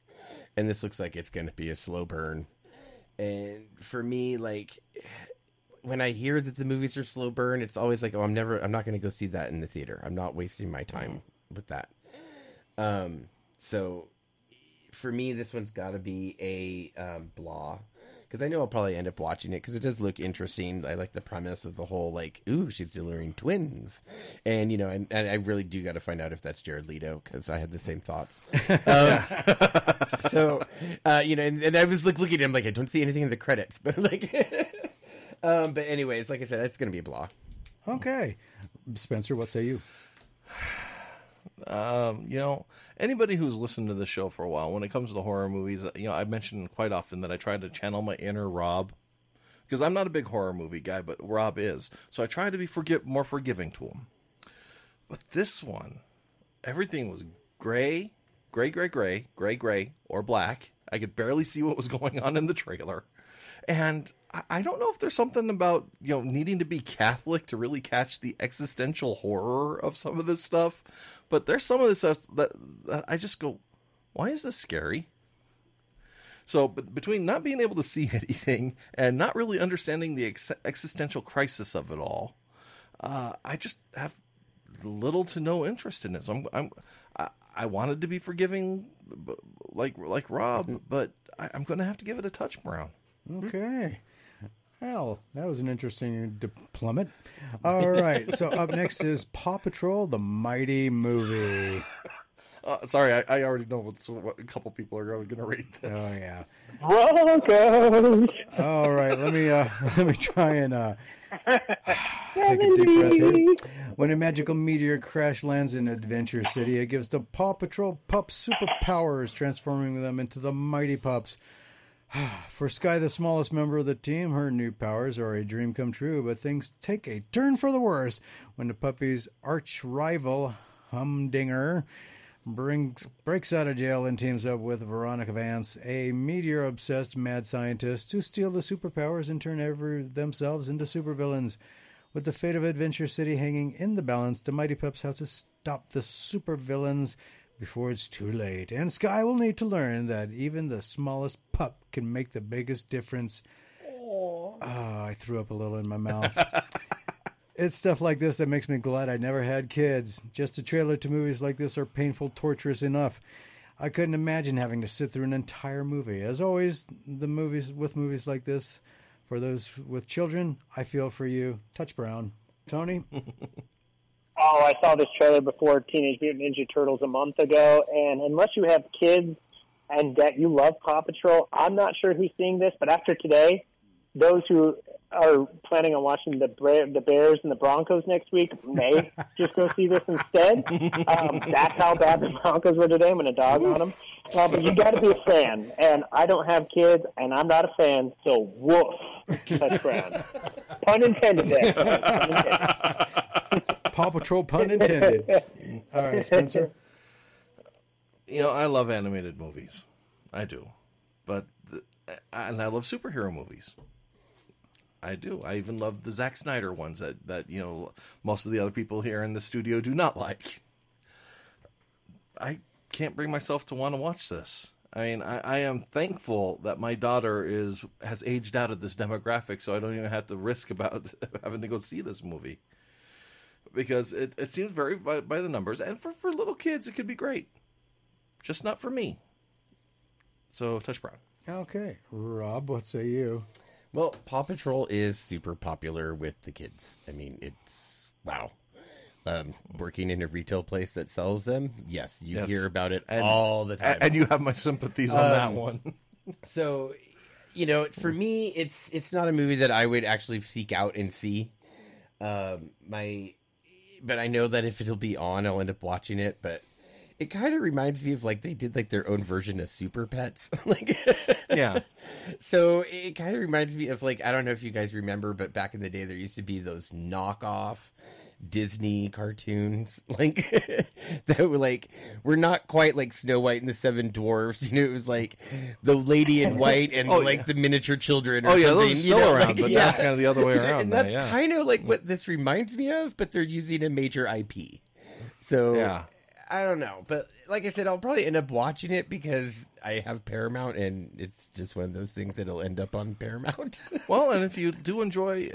and this looks like it's going to be a slow burn. And for me, like when I hear that the movies are slow burn, it's always like, oh, I'm never, I'm not going to go see that in the theater. I'm not wasting my time with that. Um, so for me, this one's got to be a um, blah because I know I'll probably end up watching it because it does look interesting. I like the premise of the whole like, ooh, she's delivering twins, and you know, and, and I really do got to find out if that's Jared Leto because I had the same thoughts. um, so, uh, you know, and, and I was like looking at him like I don't see anything in the credits, but like, um, but anyways, like I said, it's gonna be a blah. okay, Spencer, what say you? Um, you know, anybody who's listened to the show for a while, when it comes to horror movies, you know, I mentioned quite often that I try to channel my inner Rob because I'm not a big horror movie guy, but Rob is. So I try to be forgive more forgiving to him. But this one, everything was gray, gray, gray, gray, gray, gray, or black. I could barely see what was going on in the trailer. And I- I don't know if there's something about, you know, needing to be Catholic to really catch the existential horror of some of this stuff. But there's some of this stuff that, that I just go, why is this scary? So, but between not being able to see anything and not really understanding the ex- existential crisis of it all, uh, I just have little to no interest in it. So I'm, I'm I, I wanted to be forgiving, like like Rob, but I, I'm going to have to give it a touch brown. Okay. Well, that was an interesting deployment. All right. So up next is Paw Patrol, the mighty movie. Uh, sorry, I, I already know what, what a couple people are going to rate this. Oh yeah. Broncos. All right. Let me uh, let me try and uh, take a deep breath here. When a magical meteor crash lands in Adventure City, it gives the Paw Patrol pups superpowers, transforming them into the mighty pups. For Sky, the smallest member of the team, her new powers are a dream come true, but things take a turn for the worse when the puppy's arch rival, Humdinger, brings breaks out of jail and teams up with Veronica Vance, a meteor obsessed mad scientist, to steal the superpowers and turn every themselves into supervillains. With the fate of Adventure City hanging in the balance, the Mighty Pups have to stop the supervillains before it's too late. And Sky will need to learn that even the smallest pup can make the biggest difference. Oh, I threw up a little in my mouth. It's stuff like this that makes me glad I never had kids. Just a trailer to movies like this are painful, torturous enough. I couldn't imagine having to sit through an entire movie. As always, the movies with movies like this, for those with children, I feel for you. Touch Brown, Tony. Oh, I saw this trailer before Teenage Mutant Ninja Turtles a month ago, and unless you have kids and that you love Paw Patrol, I'm not sure who's seeing this, but after today, those who are planning on watching the Bra- the Bears and the Broncos next week may just go see this instead. Um, that's how bad the Broncos were today. I'm going to dog on them. Uh, but you got to be a fan, and I don't have kids, and I'm not a fan, so woof, Brown. Pun intended there. Pun intended. Paw Patrol, pun intended. All right, Spencer. you know, I love animated movies. I do. But, the, and I love superhero movies. I do. I even love the Zack Snyder ones that, that, you know, most of the other people here in the studio do not like. I can't bring myself to want to watch this. I mean, I, I am thankful that my daughter is has aged out of this demographic, so I don't even have to risk about having to go see this movie because it, it seems very by, by the numbers, and for, for little kids, it could be great just not for me. So touch brown. Okay, Rob, what say you? Well, Paw Patrol is super popular with the kids. I mean, it's wow. Um, working in a retail place that sells them, yes, you Yes. hear about it And- all the time. And, and you have my sympathies on that one. so, you know, for me, it's it's not a movie that I would actually seek out and see. Um, my, but I know that if it'll be on, I'll end up watching it. But it kind of reminds me of like they did like their own version of Super Pets, like. yeah. So it kind of reminds me of like I don't know if you guys remember, but back in the day there used to be those knockoff Disney cartoons like that were like we're not quite like Snow White and the Seven Dwarfs. You know, it was like the lady in white and Oh, like yeah. the miniature children. Oh, yeah, something, those are you know, around, like, but yeah. that's kind of the other way around. and now, that's yeah. kind of like what this reminds me of, but they're using a major IP. So Yeah. I don't know, but like I said, I'll probably end up watching it because I have Paramount, and it's just one of those things that'll end up on Paramount. Well, and if you do enjoy,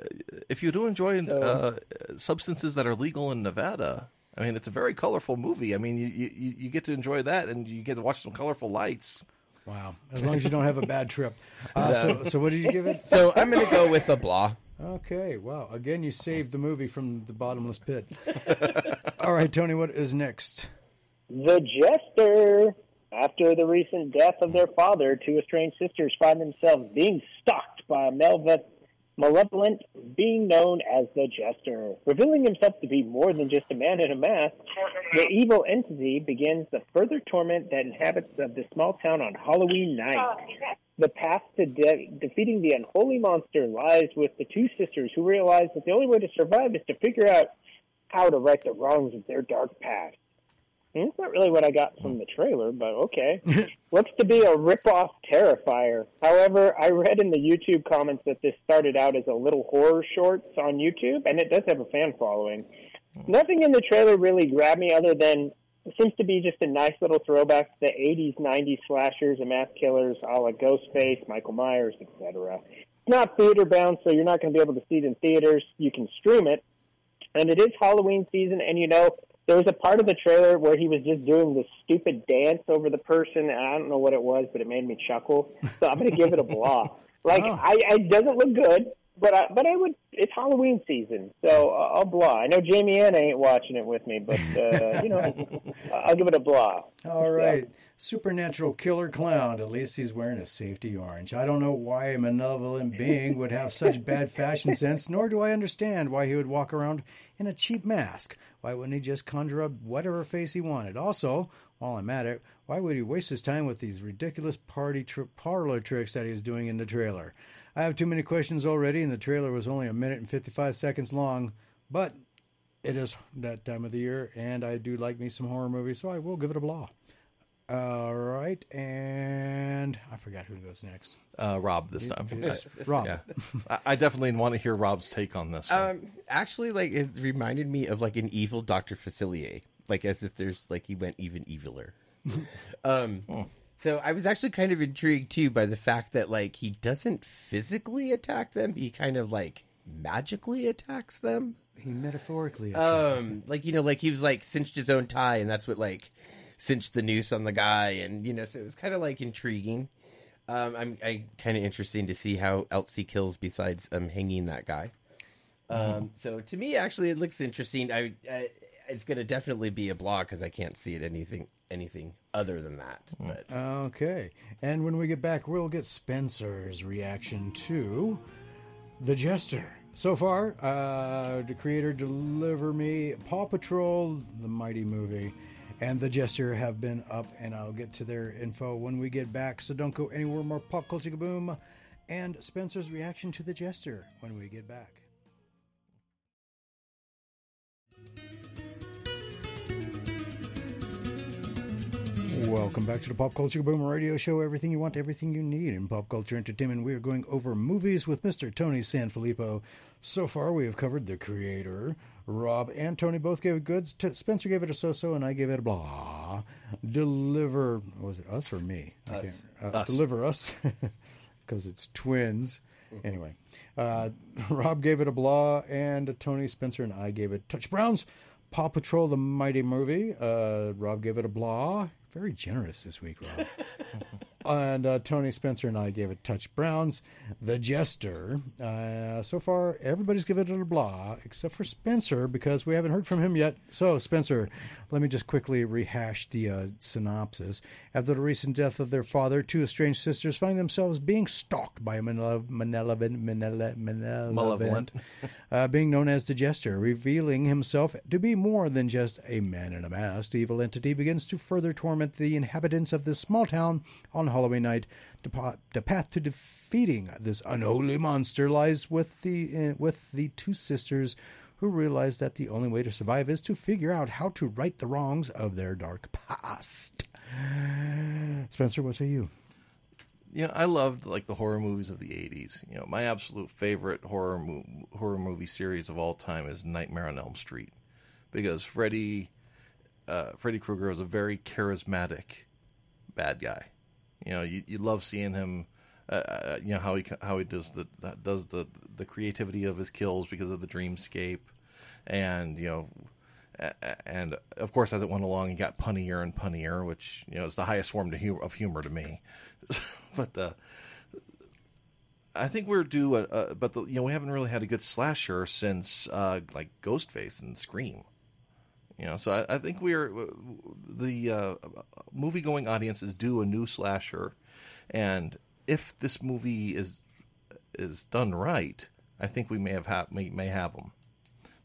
if you do enjoy So- uh, substances that are legal in Nevada, I mean, it's a very colorful movie. I mean, you, you you get to enjoy that, and you get to watch some colorful lights. Wow, as long as you don't have a bad trip. Uh, so, so what did you give it? so I'm gonna go with a blah. Okay, wow. Again, you saved the movie from the bottomless pit. All right, Tony, what is next? The Jester. After the recent death of their father, two estranged sisters find themselves being stalked by a malve- malevolent being known as the Jester. Revealing himself to be more than just a man in a mask, the evil entity begins the further torment that inhabits of the small town on Halloween night. Oh, the path to de- defeating the unholy monster lies with the two sisters who realize that the only way to survive is to figure out how to right the wrongs of their dark past. And that's not really what I got from the trailer, but okay. Looks to be a rip-off Terrifier. However, I read in the YouTube comments that this started out as a little horror shorts on YouTube, and it does have a fan following. Nothing in the trailer really grabbed me other than it seems to be just a nice little throwback to the 80s, 90s slashers and mass killers a la Ghostface, Michael Myers, etc. It's not theater bound, so you're not going to be able to see it in theaters. You can stream it. And it is Halloween season, and you know, there was a part of the trailer where he was just doing this stupid dance over the person, and I don't know what it was, but it made me chuckle. So I'm going to give it a blah. Like, Oh. I, I it doesn't look good, but I, but I would. It's Halloween season, so I'll blah. I know Jamie Ann ain't watching it with me, but uh, you know, I'll give it a blah. All right. Supernatural killer clown. At least he's wearing a safety orange. I don't know why a malevolent being would have such bad fashion sense, nor do I understand why he would walk around in a cheap mask. Why wouldn't he just conjure up whatever face he wanted? Also, while I'm at it, why would he waste his time with these ridiculous party tri- parlor tricks that he was doing in the trailer? I have too many questions already, and the trailer was only a minute and 55 seconds long, but it is that time of the year, and I do like me some horror movies, so I will give it a blah. All right, and I forgot who goes next. Uh, Rob this time. Rob. Yeah, I, I definitely want to hear Rob's take on this. one. Um, actually, like it reminded me of like an evil Doctor Facilier, like as if there's like he went even eviler. um, so I was actually kind of intrigued too by the fact that like he doesn't physically attack them; he kind of like magically attacks them. He metaphorically. Um, like you know, like he was like cinched his own tie, and that's what like cinched the noose on the guy, and you know, so it was kind of like intriguing. Um, I'm I kind of interesting to see how else he kills besides um hanging that guy. Um, so to me, actually, it looks interesting. I, I it's gonna definitely be a blog because I can't see it anything anything other than that. But Okay, and when we get back, we'll get Spencer's reaction to The Jester. So far, uh, the creator Deliver Me, Paw Patrol, the mighty movie, and The Jester have been up, and I'll get to their info when we get back. So don't go anywhere more pop culture boom, and Spencer's reaction to The Jester when we get back. Welcome back to the Pop Culture Boom Radio Show. Everything you want, everything you need in pop culture entertainment. We are going over movies with Mr. Tony Sanfilippo. So far, we have covered the creator. Rob and Tony both gave it goods. T- Spencer gave it a so-so, and I gave it a blah. Deliver was it us or me? Us. uh, Deliver us because it's twins. Anyway, uh, Rob gave it a blah, and Tony Spencer and I gave it touch browns. Paw Patrol, the mighty movie. Uh, Rob gave it a blah. Very generous this week, Rob. and uh, Tony Spencer and I gave it touch browns. The Jester. Uh, so far, everybody's given it a blah except for Spencer because we haven't heard from him yet. So, Spencer, let me just quickly rehash the uh, synopsis. After the recent death of their father, two estranged sisters find themselves being stalked by a malevolent, malevolent, malevolent, uh, being known as the Jester, revealing himself to be more than just a man in a mask. The evil entity begins to further torment the inhabitants of this small town on Halloween night. The, the path to defeating this unholy monster lies with the uh, with the two sisters, who realize that the only way to survive is to figure out how to right the wrongs of their dark past. Spencer, what say you? know, I loved like the horror movies of the '80s. You know, my absolute favorite horror mo- horror movie series of all time is Nightmare on Elm Street, because Freddy uh, Freddy Krueger was a very charismatic bad guy. You know, you, you love seeing him. Uh, Uh, you know how he how he does the does the the creativity of his kills because of the dreamscape, and you know, and of course as it went along, he got punnier and punnier, which you know is the highest form to hu- of humor to me. but uh, I think we're due, a, a, but the, you know we haven't really had a good slasher since uh, like Ghostface and Scream. You know, so I, I think we're the uh, movie going audience is due a new slasher, and if this movie is is done right, I think we may have ha- may, may have them.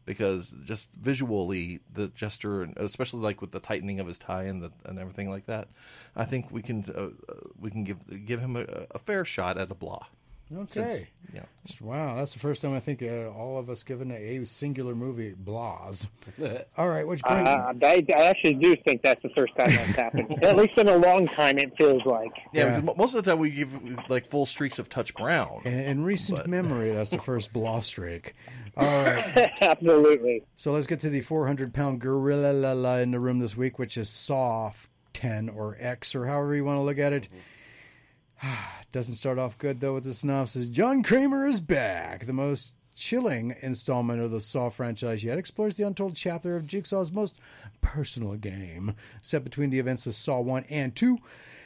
because just visually the Jester, especially like with the tightening of his tie and the, and everything like that, I think we can uh, uh, we can give give him a, a fair shot at a blah. Okay. Since, yeah. Wow, that's the first time I think uh, all of us given a, a singular movie blahs. all right, which brings Uh, I, I actually do think that's the first time that's happened. At least in a long time, it feels like. Yeah, Yeah. most of the time we give like full streaks of touch brown. in, in recent memory, that's the first blah streak. All right, Absolutely. so let's get to the 400 pound gorilla la la in the room this week, which is Saw 10 or X or however you want to look at it. Doesn't start off good though with the synopsis. John Kramer is back. The most chilling installment of the Saw franchise yet explores the untold chapter of Jigsaw's most personal game, set between the events of Saw 1 and 2.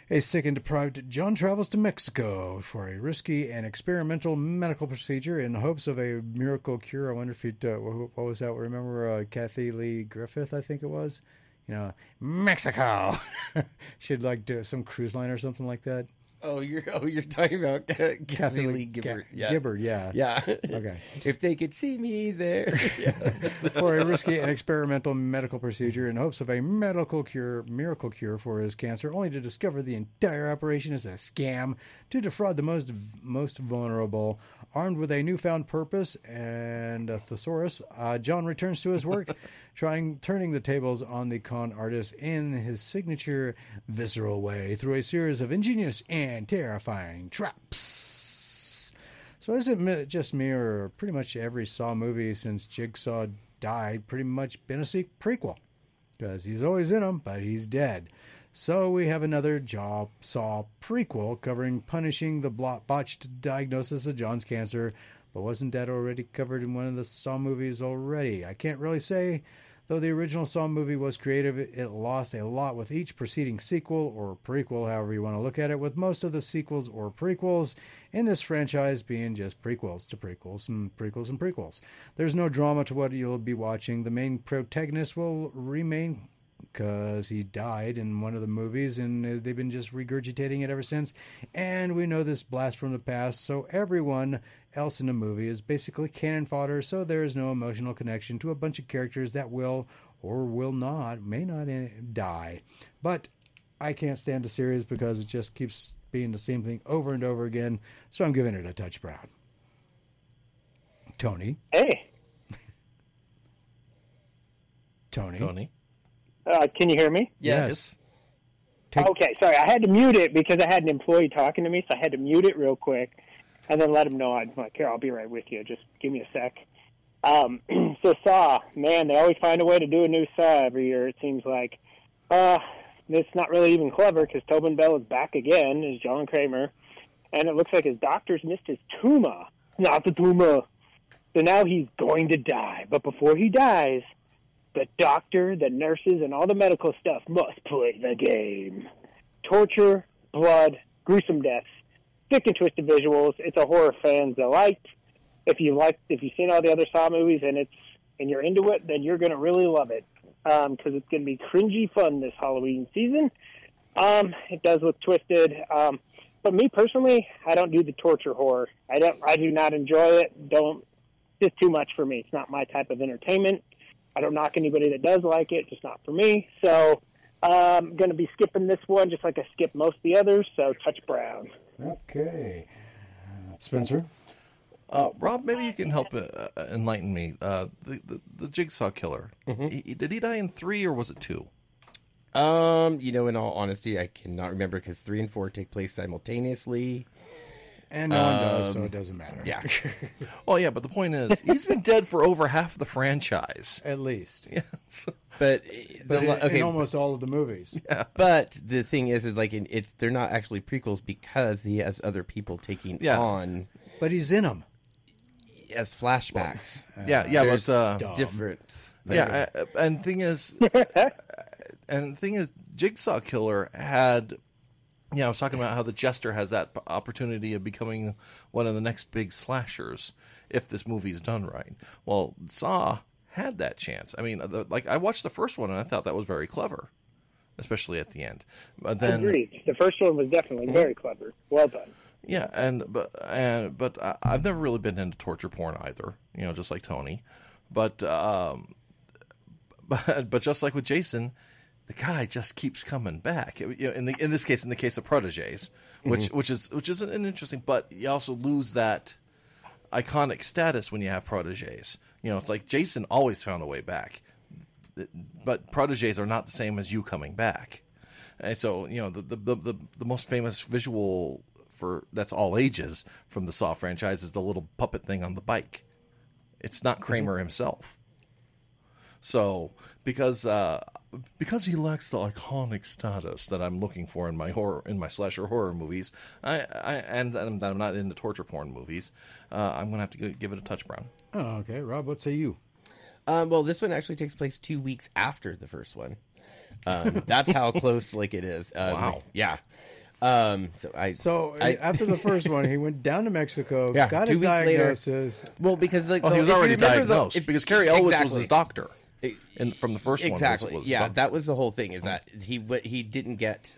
A sick and deprived John travels to Mexico for a risky and experimental medical procedure in hopes of a miracle cure. I wonder if you uh, what was that? Remember uh, Kathy Lee Griffith? I think it was. You know, Mexico. She'd like do some cruise line or something like that. Oh, you're oh you're talking about Kathy Lee Ga- Gifford. yeah. Yeah. Yeah. Okay. If they could see me there. Yeah. for a risky and experimental medical procedure in hopes of a medical cure, miracle cure for his cancer, only to discover the entire operation is a scam to defraud the most most vulnerable. Armed with a newfound purpose and a thesaurus, uh, John returns to his work, trying turning the tables on the con artist in his signature visceral way through a series of ingenious and terrifying traps. So is it just me, or pretty much every Saw movie since Jigsaw died pretty much been a prequel? Because he's always in them, but he's dead. So we have another Jaw Saw prequel covering punishing the botched diagnosis of John's cancer. But wasn't that already covered in one of the Saw movies already? I can't really say. Though the original Saw movie was creative, it lost a lot with each preceding sequel or prequel, however you want to look at it, with most of the sequels or prequels in this franchise being just prequels to prequels and prequels and prequels. There's no drama to what you'll be watching. The main protagonist will remain because he died in one of the movies and uh, they've been just regurgitating it ever since. And we know this blast from the past, so everyone else in the movie is basically cannon fodder, so there is no emotional connection to a bunch of characters that will or will not, may not die. But I can't stand the series because it just keeps being the same thing over and over again, so I'm giving it a touch brown. Tony, Hey, Tony, Tony. uh, can you hear me? Yes. Take- Okay, sorry. I had to mute it because I had an employee talking to me, so I had to mute it real quick and then let him know I'm like, here, I'll be right with you. Just give me a sec. Um, so Saw, man, they always find a way to do a new Saw every year. It seems like. Uh, it's not really even clever because Tobin Bell is back again as John Kramer, and it looks like his doctors missed his tumor, not the tumor. So now he's going to die, but before he dies, the doctor, the nurses, and all the medical stuff must play the game. Torture, blood, gruesome deaths, thick and twisted visuals. It's a horror fans delight. If you like, if you've seen all the other Saw movies and it's and you're into it, then you're gonna really love it because it's gonna be cringy fun this Halloween season. Um, it does look twisted. Um, but me personally, I don't do the torture horror. I don't. I do not enjoy it. Don't. It's too much for me. It's not my type of entertainment. I don't knock anybody that does like it, just not for me. So I'm going to be skipping this one just like I skip most of the others. So touch brown. Okay. Spencer? Uh, Rob, maybe you can help uh, uh, enlighten me. Uh, the, the the Jigsaw killer. He- he- did he die in three or was it two? Um, you know, in all honesty, I cannot remember because three and four take place simultaneously. And no one does, so it doesn't matter. Yeah. Well, yeah, but the point is, he's been dead for over half the franchise. At least. Yeah, so- But, But the, in, okay, in almost all of the movies. but the thing is, is like in, it's they're not actually prequels because he has other people taking Yeah. on But he's in them. as flashbacks. yeah, yeah. There's But uh, Dumb. difference. yeah, uh, and thing is, and thing is, Jigsaw Killer had. Yeah, I was talking about how the Jester has that opportunity of becoming one of the next big slashers if this movie's done right. Well, Saw had that chance. I mean, the, like I watched the first one and I thought that was very clever, especially at the end. But then, Agreed. The first one was definitely very clever. Well done. Yeah, and but and but I, I've never really been into torture porn either. You know, just like Tony. but um, but but just like with Jason, the guy just keeps coming back. You know, in the in this case, in the case of proteges, which which is which is an interesting, but you also lose that iconic status when you have proteges. You know, it's like Jason always found a way back, but proteges are not the same as you coming back. And so, you know, the the the, the, most famous visual for that's all ages from the Saw franchise is the little puppet thing on the bike. It's not Kramer himself. So, because uh, because he lacks the iconic status that I'm looking for in my horror in my slasher horror movies, I, I and that I'm not into torture porn movies, uh, I'm gonna have to give it a touch brown. Oh, okay. Rob, what say you? Um, well, this one actually takes place two weeks after the first one. Um, that's how close like it is. Um, Wow. Yeah. Um, so I So I- after the first one, he went down to Mexico, Yeah, got two a weeks later- diagnosis. well because like Oh, he was already remember, though, diagnosed if- because Cary Elwes was his doctor. In, from the first one, exactly. yeah that was the whole thing is that he he didn't get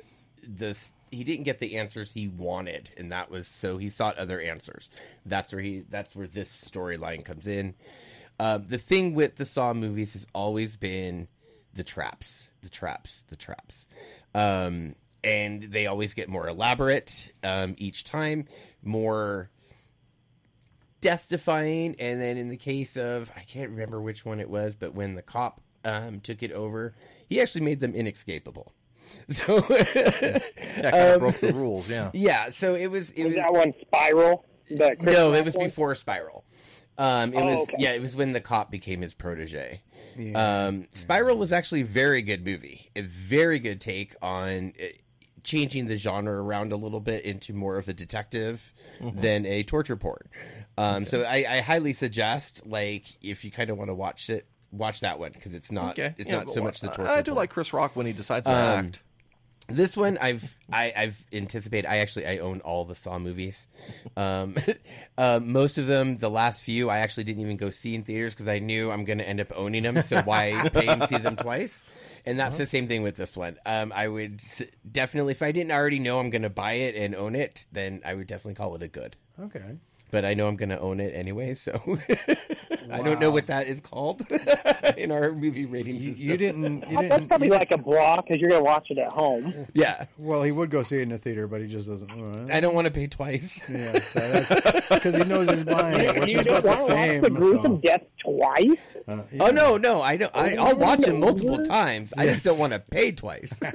this he didn't get the answers he wanted and that was so he sought other answers. That's where he that's where this storyline comes in. Um, the thing with the saw movies has always been the traps the traps the traps. Um, and they always get more elaborate um, each time more death defying and then in the case of i can't remember which one it was but when the cop um, took it over he actually made them inescapable so yeah, kind of broke the rules. Yeah, yeah so it was it Was was that one Spiral? The no it was one? before spiral um, it Oh, was okay. yeah it was when the cop became his protege um, spiral was actually a very good movie a very good take on uh, changing the genre around a little bit into more of a detective Mm-hmm. than a torture porn um, so I, I highly suggest like if you kind of want to watch it watch that one because it's not okay. it's Yeah, not so much the torture I do porn. like Chris Rock when he decides to Um, act. This one I've I, I've anticipated. I actually I own all the Saw movies. Um, uh, most of them, the last few, I actually didn't even go see in theaters because I knew I'm going to end up owning them. So why pay and see them twice? And that's the same thing with this one. Um, I would s- definitely, if I didn't already know I'm going to buy it and own it, then I would definitely call it a good. Okay. But I know I'm going to own it anyway, so I don't know what that is called in our movie rating system. you didn't. You That's didn't. probably you- like a blah because you're going to watch it at home. Yeah, well, he would go see it in the theater, but he just doesn't. uh, I don't want to pay twice. yeah, because he knows he's buying it, which you is don't about the want to watch the gruesome so, death twice? uh, Oh no, no, I don't. I, I'll watch it multiple times. I just don't want to pay twice.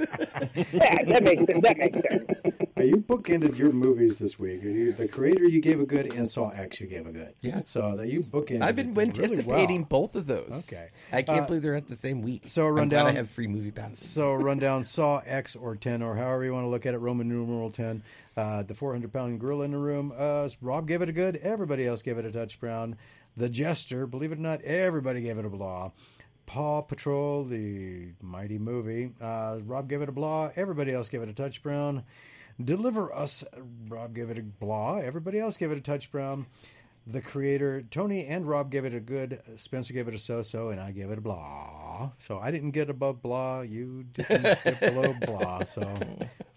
Yeah, that makes sense. That makes sense. Hey, You bookended your movies this week. You, the creator you gave a good, and Saw X you gave a good. Yeah. So that you bookended. I've been really anticipating well. both of those. Okay. I can't Uh, believe they're at the same week. so glad I have free movie passes. So run down Saw X or 10 or however you want to look at it, Roman numeral 10. Uh, the 400 pound gorilla in the room. Uh, Rob gave it a good. Everybody else gave it a touch brown. The Jester, believe it or not, everybody gave it a blah. Paw Patrol, the mighty movie. Uh, Rob gave it a blah. Everybody else gave it a touch brown. Deliver Us, Rob gave it a blah. Everybody else gave it a touch brown. The creator, Tony and Rob gave it a good. Spencer gave it a so-so, and I gave it a blah. So I didn't get above blah. You didn't get below blah. So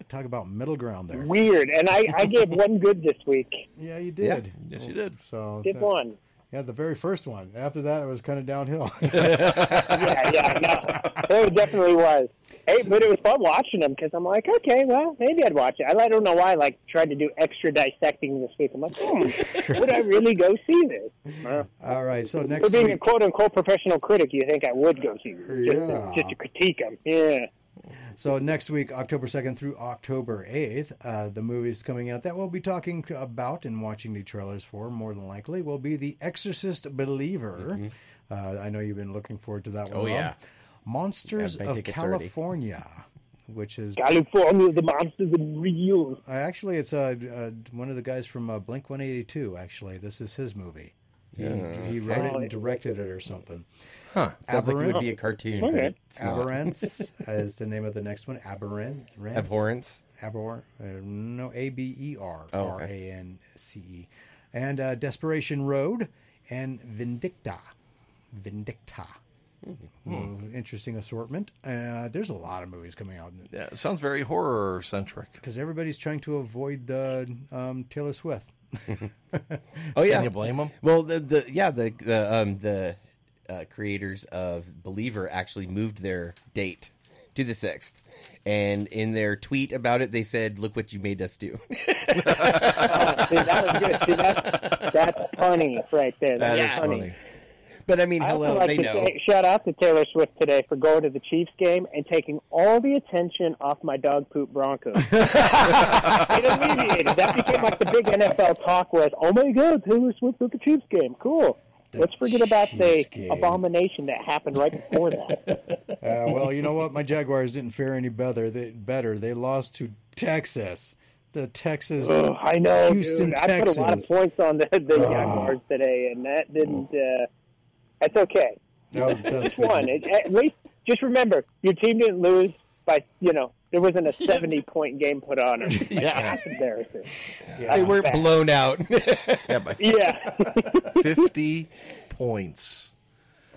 talk about middle ground there. Weird. And I, I gave one good this week. Yeah, you did. Yes, you did. So Did that- one. Yeah, the very first one. After that, it was kind of downhill. Yeah, yeah, no. It definitely was. Hey, but it was fun watching them because I'm like, okay, well, maybe I'd watch it. I, I don't know why I like tried to do extra dissecting this week. I'm like, hmm, would I really go see this? Uh, All right. So next. for next being a quote unquote professional critic, you think I would go see this just, Yeah. to, just to critique them? Yeah. So next week, October 2nd through October 8th, uh, the movies coming out that we'll be talking about and watching the trailers for, more than likely, will be The Exorcist Believer. Uh, I know you've been looking forward to that one. Mm-hmm. Oh, Rob. yeah. Monsters I have of tickets already. California, which is California, the monsters are real. uh, actually it's uh, uh, one of the guys from uh, Blink 182. Actually, this is his movie. He, he wrote it and directed it or something. Sounds like it would be a cartoon, but Okay. it's. Aberrance is the name of the next one. Aberrance. Abhorrence. Abhor, uh, no, A B E R R okay. A N C E, and uh, Desperation Road and Vindicta, Vindicta. Hmm. Mm, Interesting assortment. Uh, there's a lot of movies coming out Yeah, it sounds very horror centric. because everybody's trying to avoid the um, Taylor Swift. Oh yeah. Can you blame them? Well, the, the yeah the the um the uh, creators of Believer actually moved their date to the sixth, and in their tweet about it, they said, "Look what you made us do." Oh, see, that was good. See, that's, that's funny right there. That That's is funny. funny. But I mean, I also hello, like they to know. say, shout out to Taylor Swift today for going to the Chiefs game and taking all the attention off my dog poop Broncos. it alleviated. That became like the big NFL talk was, oh my God, Taylor Swift at the Chiefs game. Cool. Let's forget about the game. abomination that happened right before that. Uh, well, you know what? My Jaguars didn't fare any better. They, better. They lost to Texas. The Texas. Ugh, I know, Houston, dude. I put a lot of points on the, the Jaguars today, and that didn't. Uh, that's okay. No, that's Just one. It, at least, just remember, your team didn't lose by, you know, there wasn't a 70 point game put on them. Like, Yeah. That's embarrassing. They weren't blown out. Yeah, by Yeah. 50 points.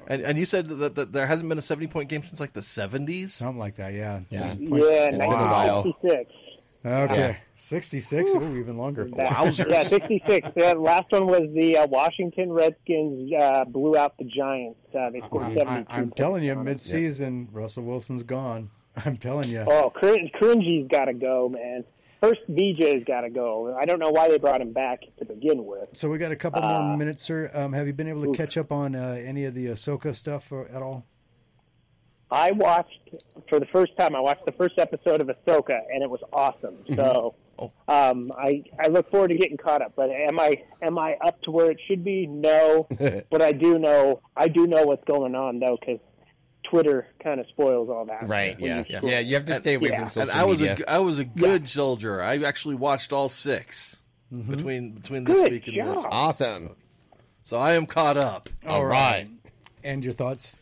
And, and you said that, that there hasn't been a 70 point game since like the 70s? Something like that, yeah. Yeah. yeah, been a while. 1966. Okay. 66? Ooh, even longer. Wowzers. Yeah, 66. The last one was the uh, Washington Redskins uh, blew out the Giants. Uh, they scored I, 72 I, I'm telling you, points on midseason, Russell Wilson's gone. I'm telling you. Oh, Crin- Cringy's got to go, man. First, BJ's got to go. I don't know why they brought him back to begin with. So we got a couple Uh, more minutes, sir. Um, have you been able to catch up on uh, any of the Ahsoka stuff or, at all? I watched for the first time. I watched the first episode of Ahsoka, and it was awesome. So, um, I I look forward to getting caught up. But am I am I up to where it should be? No, but I do know I do know what's going on though, because Twitter kind of spoils all that. right? When Yeah. yeah. You have to stay away yeah. from And social I was media. a I was a good soldier. I actually watched all 6 between between this Good week and this. job. awesome. So I am caught up. All right. And your thoughts?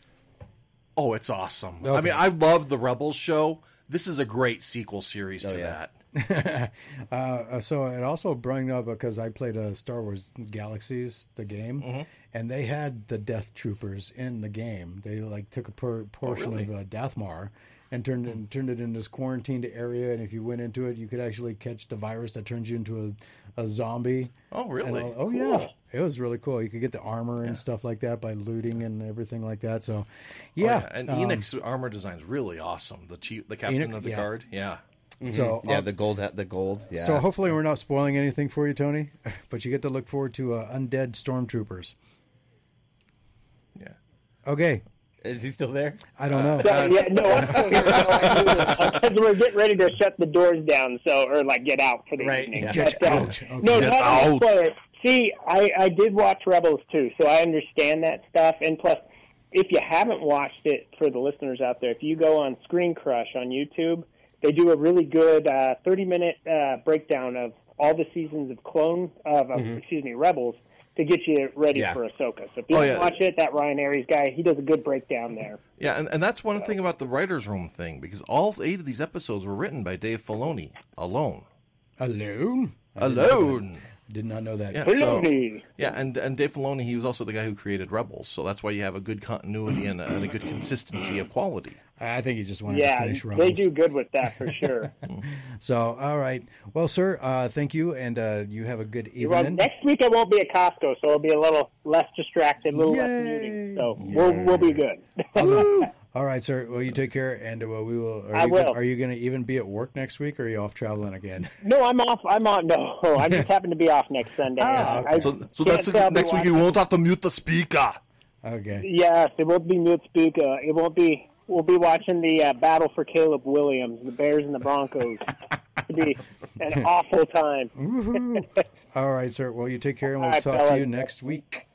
Oh, it's awesome. I mean, I love the Rebels show. This is a great sequel series to yeah. that. Uh, so it also brought up because I played a Star Wars Galaxies, the game, Mm-hmm. and they had the Death Troopers in the game. They like took a per- portion Oh, really? of uh, Dathomir and turned it, turned it into this quarantined area. And if you went into it, you could actually catch the virus that turns you into a, a zombie. Oh, really? all- oh Cool. yeah, it was really cool. You could get the armor and stuff like that by looting and everything like that. So, yeah, Oh, and um, Enoch's armor design is really awesome. The chief, the captain Enoch, of the yeah. guard. Yeah. So Yeah, uh, the gold, the gold. Yeah. So hopefully we're not spoiling anything for you, Tony. But you get to look forward to uh, undead stormtroopers. Yeah. Okay, is he still there? I don't know. So, yeah, no, I'm still here. No, I'm moving. Because we're getting ready to shut the doors down, so or like get out for the Right, evening. yeah. Get But, uh, out. Okay. No, Get not out. a spoiler. See, I, I did watch Rebels too, so I understand that stuff. And plus, if you haven't watched it, for the listeners out there, if you go on Screen Crush on YouTube, they do a really good uh, 30 minute uh, breakdown of all the seasons of Clone, of, of excuse me, Rebels, to get you ready Yeah. for Ahsoka. So if you Oh, yeah. watched it, that Ryan Arey guy, he does a good breakdown there. Yeah, and, and that's one thing about the writers' room thing because all eight of these episodes were written by Dave Filoni alone. Alone? Alone. Did not know that. Yeah, so Filoni. yeah, and and Dave Filoni, he was also the guy who created Rebels, so that's why you have a good continuity and a, and a good consistency of quality. I think he just wanted Yeah, to finish they do good with that for sure. So, all right. Well, sir, uh, thank you, and uh, you have a good well, evening. next week I won't be at Costco, so it'll be a little less distracted, a little less muting. So we'll we'll be good. all right, sir. Well, you take care, and uh, we will. Are I you gonna- will. are you going to even be at work next week, or are you off traveling again? no, I'm off. I'm on. No, I just happen to be off next Sunday. Ah, I So so that's say I'll next week. You won't have to mute the speaker. Okay. Yes, it won't be mute speaker. It won't be. We'll be watching the uh, battle for Caleb Williams, the Bears and the Broncos. It'll be an awful time. All right, sir. Well, you take care, and we'll All right, talk to you next week.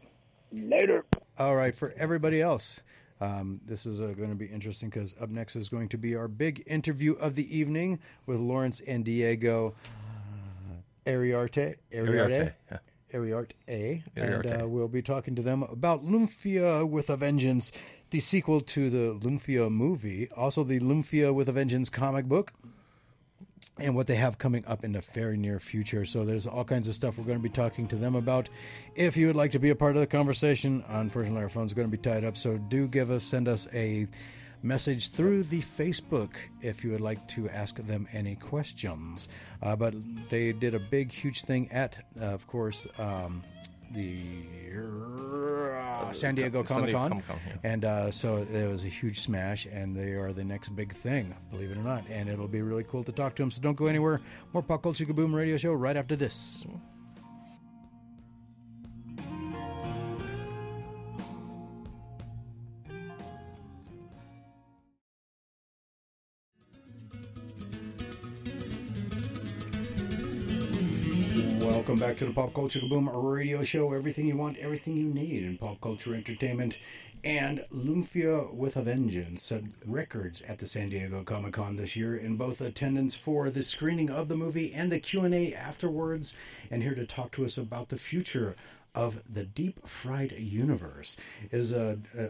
Later. All right, for everybody else, um, this is uh, going to be interesting because up next is going to be our big interview of the evening with Lawrence and Diego uh, Ariarte. Ariarte, yeah. Ariarte. And uh, we'll be talking to them about Lumpia with a Vengeance, the sequel to the Lumpia movie, also the Lumpia with a Vengeance comic book and what they have coming up in the very near future. So there's all kinds of stuff we're going to be talking to them about. If you would like to be a part of the conversation, unfortunately our phone's are going to be tied up, so do give us send us a message through the Facebook if you would like to ask them any questions. Uh, but they did a big, huge thing at, uh, of course, um, the uh, San Diego Comic Con, Comic-Con, yeah. and uh, so it was a huge smash, and they are the next big thing, believe it or not, and it'll be really cool to talk to them. So don't go anywhere. More Pop Culture Kaboom radio show right after this. Welcome back to the Pop Culture Kaboom radio show. Everything you want, everything you need in pop culture entertainment. And Lumpia with a Vengeance set records at the San Diego Comic Con this year in both attendance for the screening of the movie and the Q&A afterwards. And here to talk to us about the future of the deep fried universe is uh, uh,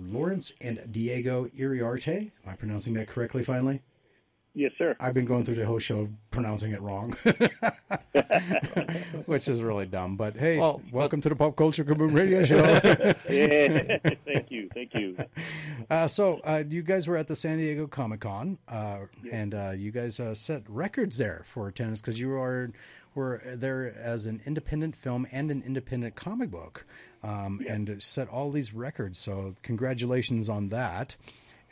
Lawrence and Diego Iriarte. Am I pronouncing that correctly finally? Yes, sir. I've been going through the whole show pronouncing it wrong, which is really dumb. But hey, Well, welcome to the Pop Culture Kaboom Radio Show. Yeah. thank you. Thank you. uh, so, uh, you guys were at the San Diego Comic Con, uh, and uh, you guys uh, set records there for attendance because you are were there as an independent film and an independent comic book, um, and set all these records. So, congratulations on that.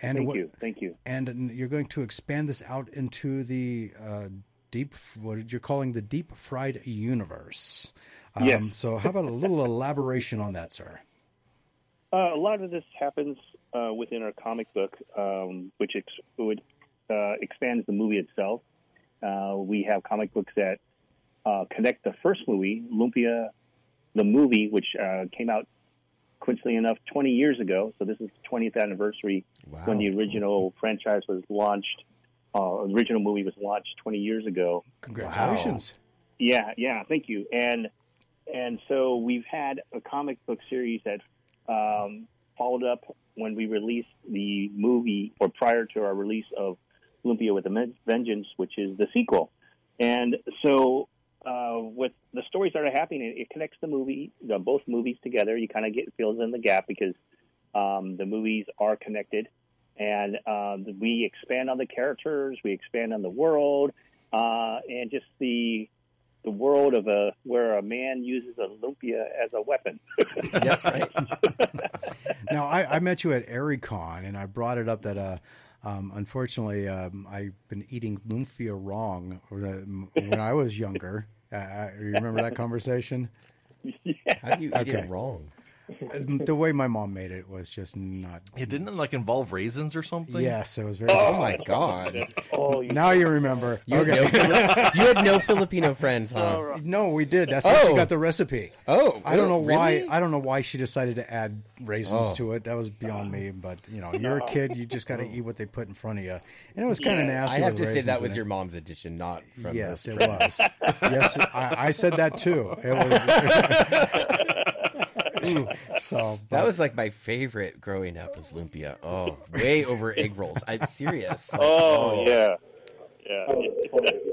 And Thank what, you. Thank you. and you're going to expand this out into the uh, deep what you're calling the deep fried universe um, Yes. so how about a little elaboration on that sir Uh, a lot of this happens uh, within our comic book, um, which ex- would uh, expands the movie itself. Uh, we have comic books that uh, connect the first movie, Lumpia, the movie, which uh, came out coincidentally enough 20 years ago. So this is the 20th anniversary when the original franchise was launched. Uh, original movie was launched 20 years ago. congratulations Yeah, yeah, thank you. And and so we've had a comic book series that um, followed up when we released the movie, or prior to our release of Lumpia with a Vengeance, which is the sequel. And so uh, with the stories that are happening, it, it connects the movie, the, both movies together. You kind of get fills in the gap because um, the movies are connected, and uh, we expand on the characters, we expand on the world, uh, and just the the world of a where a man uses a lumpia as a weapon. Yep, right. now I, I met you at Aricon and I brought it up that uh, um, unfortunately um, I've been eating lumpia wrong when I was younger uh, you remember that conversation How do you eat Okay. it wrong? The way my mom made it was just not It didn't it, like involve raisins or something. yes it was very Oh my god! oh, you, now you remember You, okay had no Fili- you had no Filipino friends, huh? No, we did. That's how she Oh. got the recipe. Oh, I don't know why. I don't know why she decided to add raisins Oh. to it. That was beyond me. But you know, you're a kid. You just got to eat what they put in front of you. And it was kind of Yeah. nasty. I have to say that was your it. mom's edition, not from Yes, her it friends. was. yes, I, I said that too. It was. so That was like my favorite growing up was lumpia. Oh, way over egg rolls. I'm serious. oh yeah, yeah.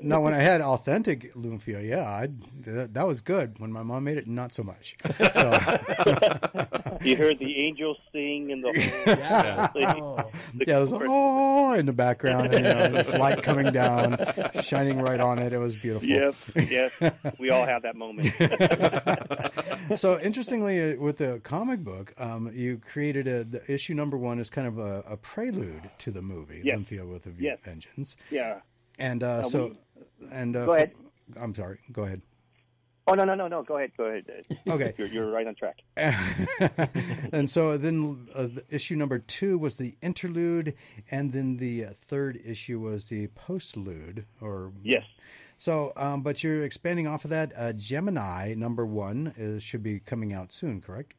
no. When I had authentic lumpia, yeah, I, that, that was good. When my mom made it, not so much. So you heard the angels sing and the whole Yeah. the Yeah, there's a chorus. oh in the background, and you know, this light coming down, shining right on it. It was beautiful. Yep, yes, we all have that moment. So interestingly, uh, with the comic book, um, you created a the issue number one is kind of a, a prelude to the movie, Yes. Lumpia with a Yes. Vengeance, yeah. And uh, so and uh, Go ahead. I'm sorry. Go ahead. Oh no, no, no, no. Go ahead, go ahead. Okay. You're, you're right on track. and so then uh, issue number two was the interlude, and then the uh, third issue was the postlude, or Yes. So, um, but you're expanding off of that. Uh, Gemini number one is, should be coming out soon, correct?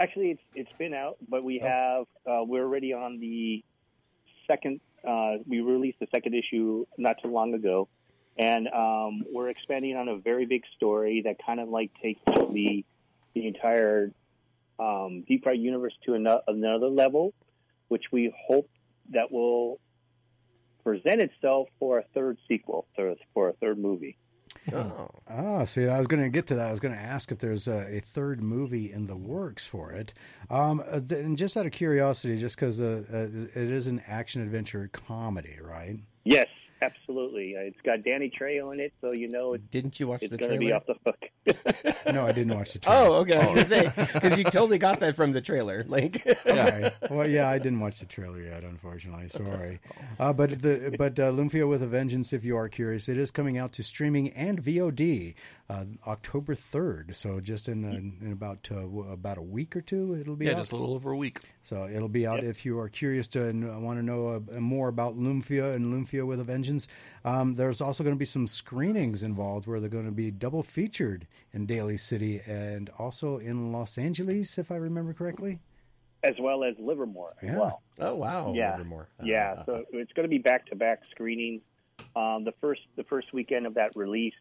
Actually, it's it's been out, but we Oh. have uh, we're already on the second. Uh, we released the second issue not too long ago, and um, we're expanding on a very big story that kind of like takes the the entire um, Deep Fried universe to another level, which we hope that will present itself for a third sequel, for, for a third movie. Oh. Ah, see, I was going to get to that. I was going to ask if there's a, a third movie in the works for it. Um, uh, and just out of curiosity, just because uh, uh, it is an action adventure comedy, right? Yes, absolutely. Uh, It's got Danny Trejo in it, so you know it's, Didn't you watch it's the going to be trailer? off the hook. No, I didn't watch the trailer. Oh, okay. I was gonna say because you totally got that from the trailer. Like, Okay. Well, yeah, I didn't watch the trailer yet, unfortunately. Sorry, uh, but the but uh, Lumpia with a Vengeance. If you are curious, it is coming out to streaming and VOD uh, October third. So just in, uh, in about uh, w- about a week or two, it'll be Yeah, out. just a little over a week. So it'll be out if you are curious to and want to know uh, more about Lumpia and Lumpia with a Vengeance. Um, there's also going to be some screenings involved where they're going to be double featured in Daly City and also in Los Angeles, if I remember correctly. as well as Livermore as Yeah. well. oh wow, yeah, Livermore. Uh, yeah. So it's going to be back to back screenings. Um, the first the first weekend of that release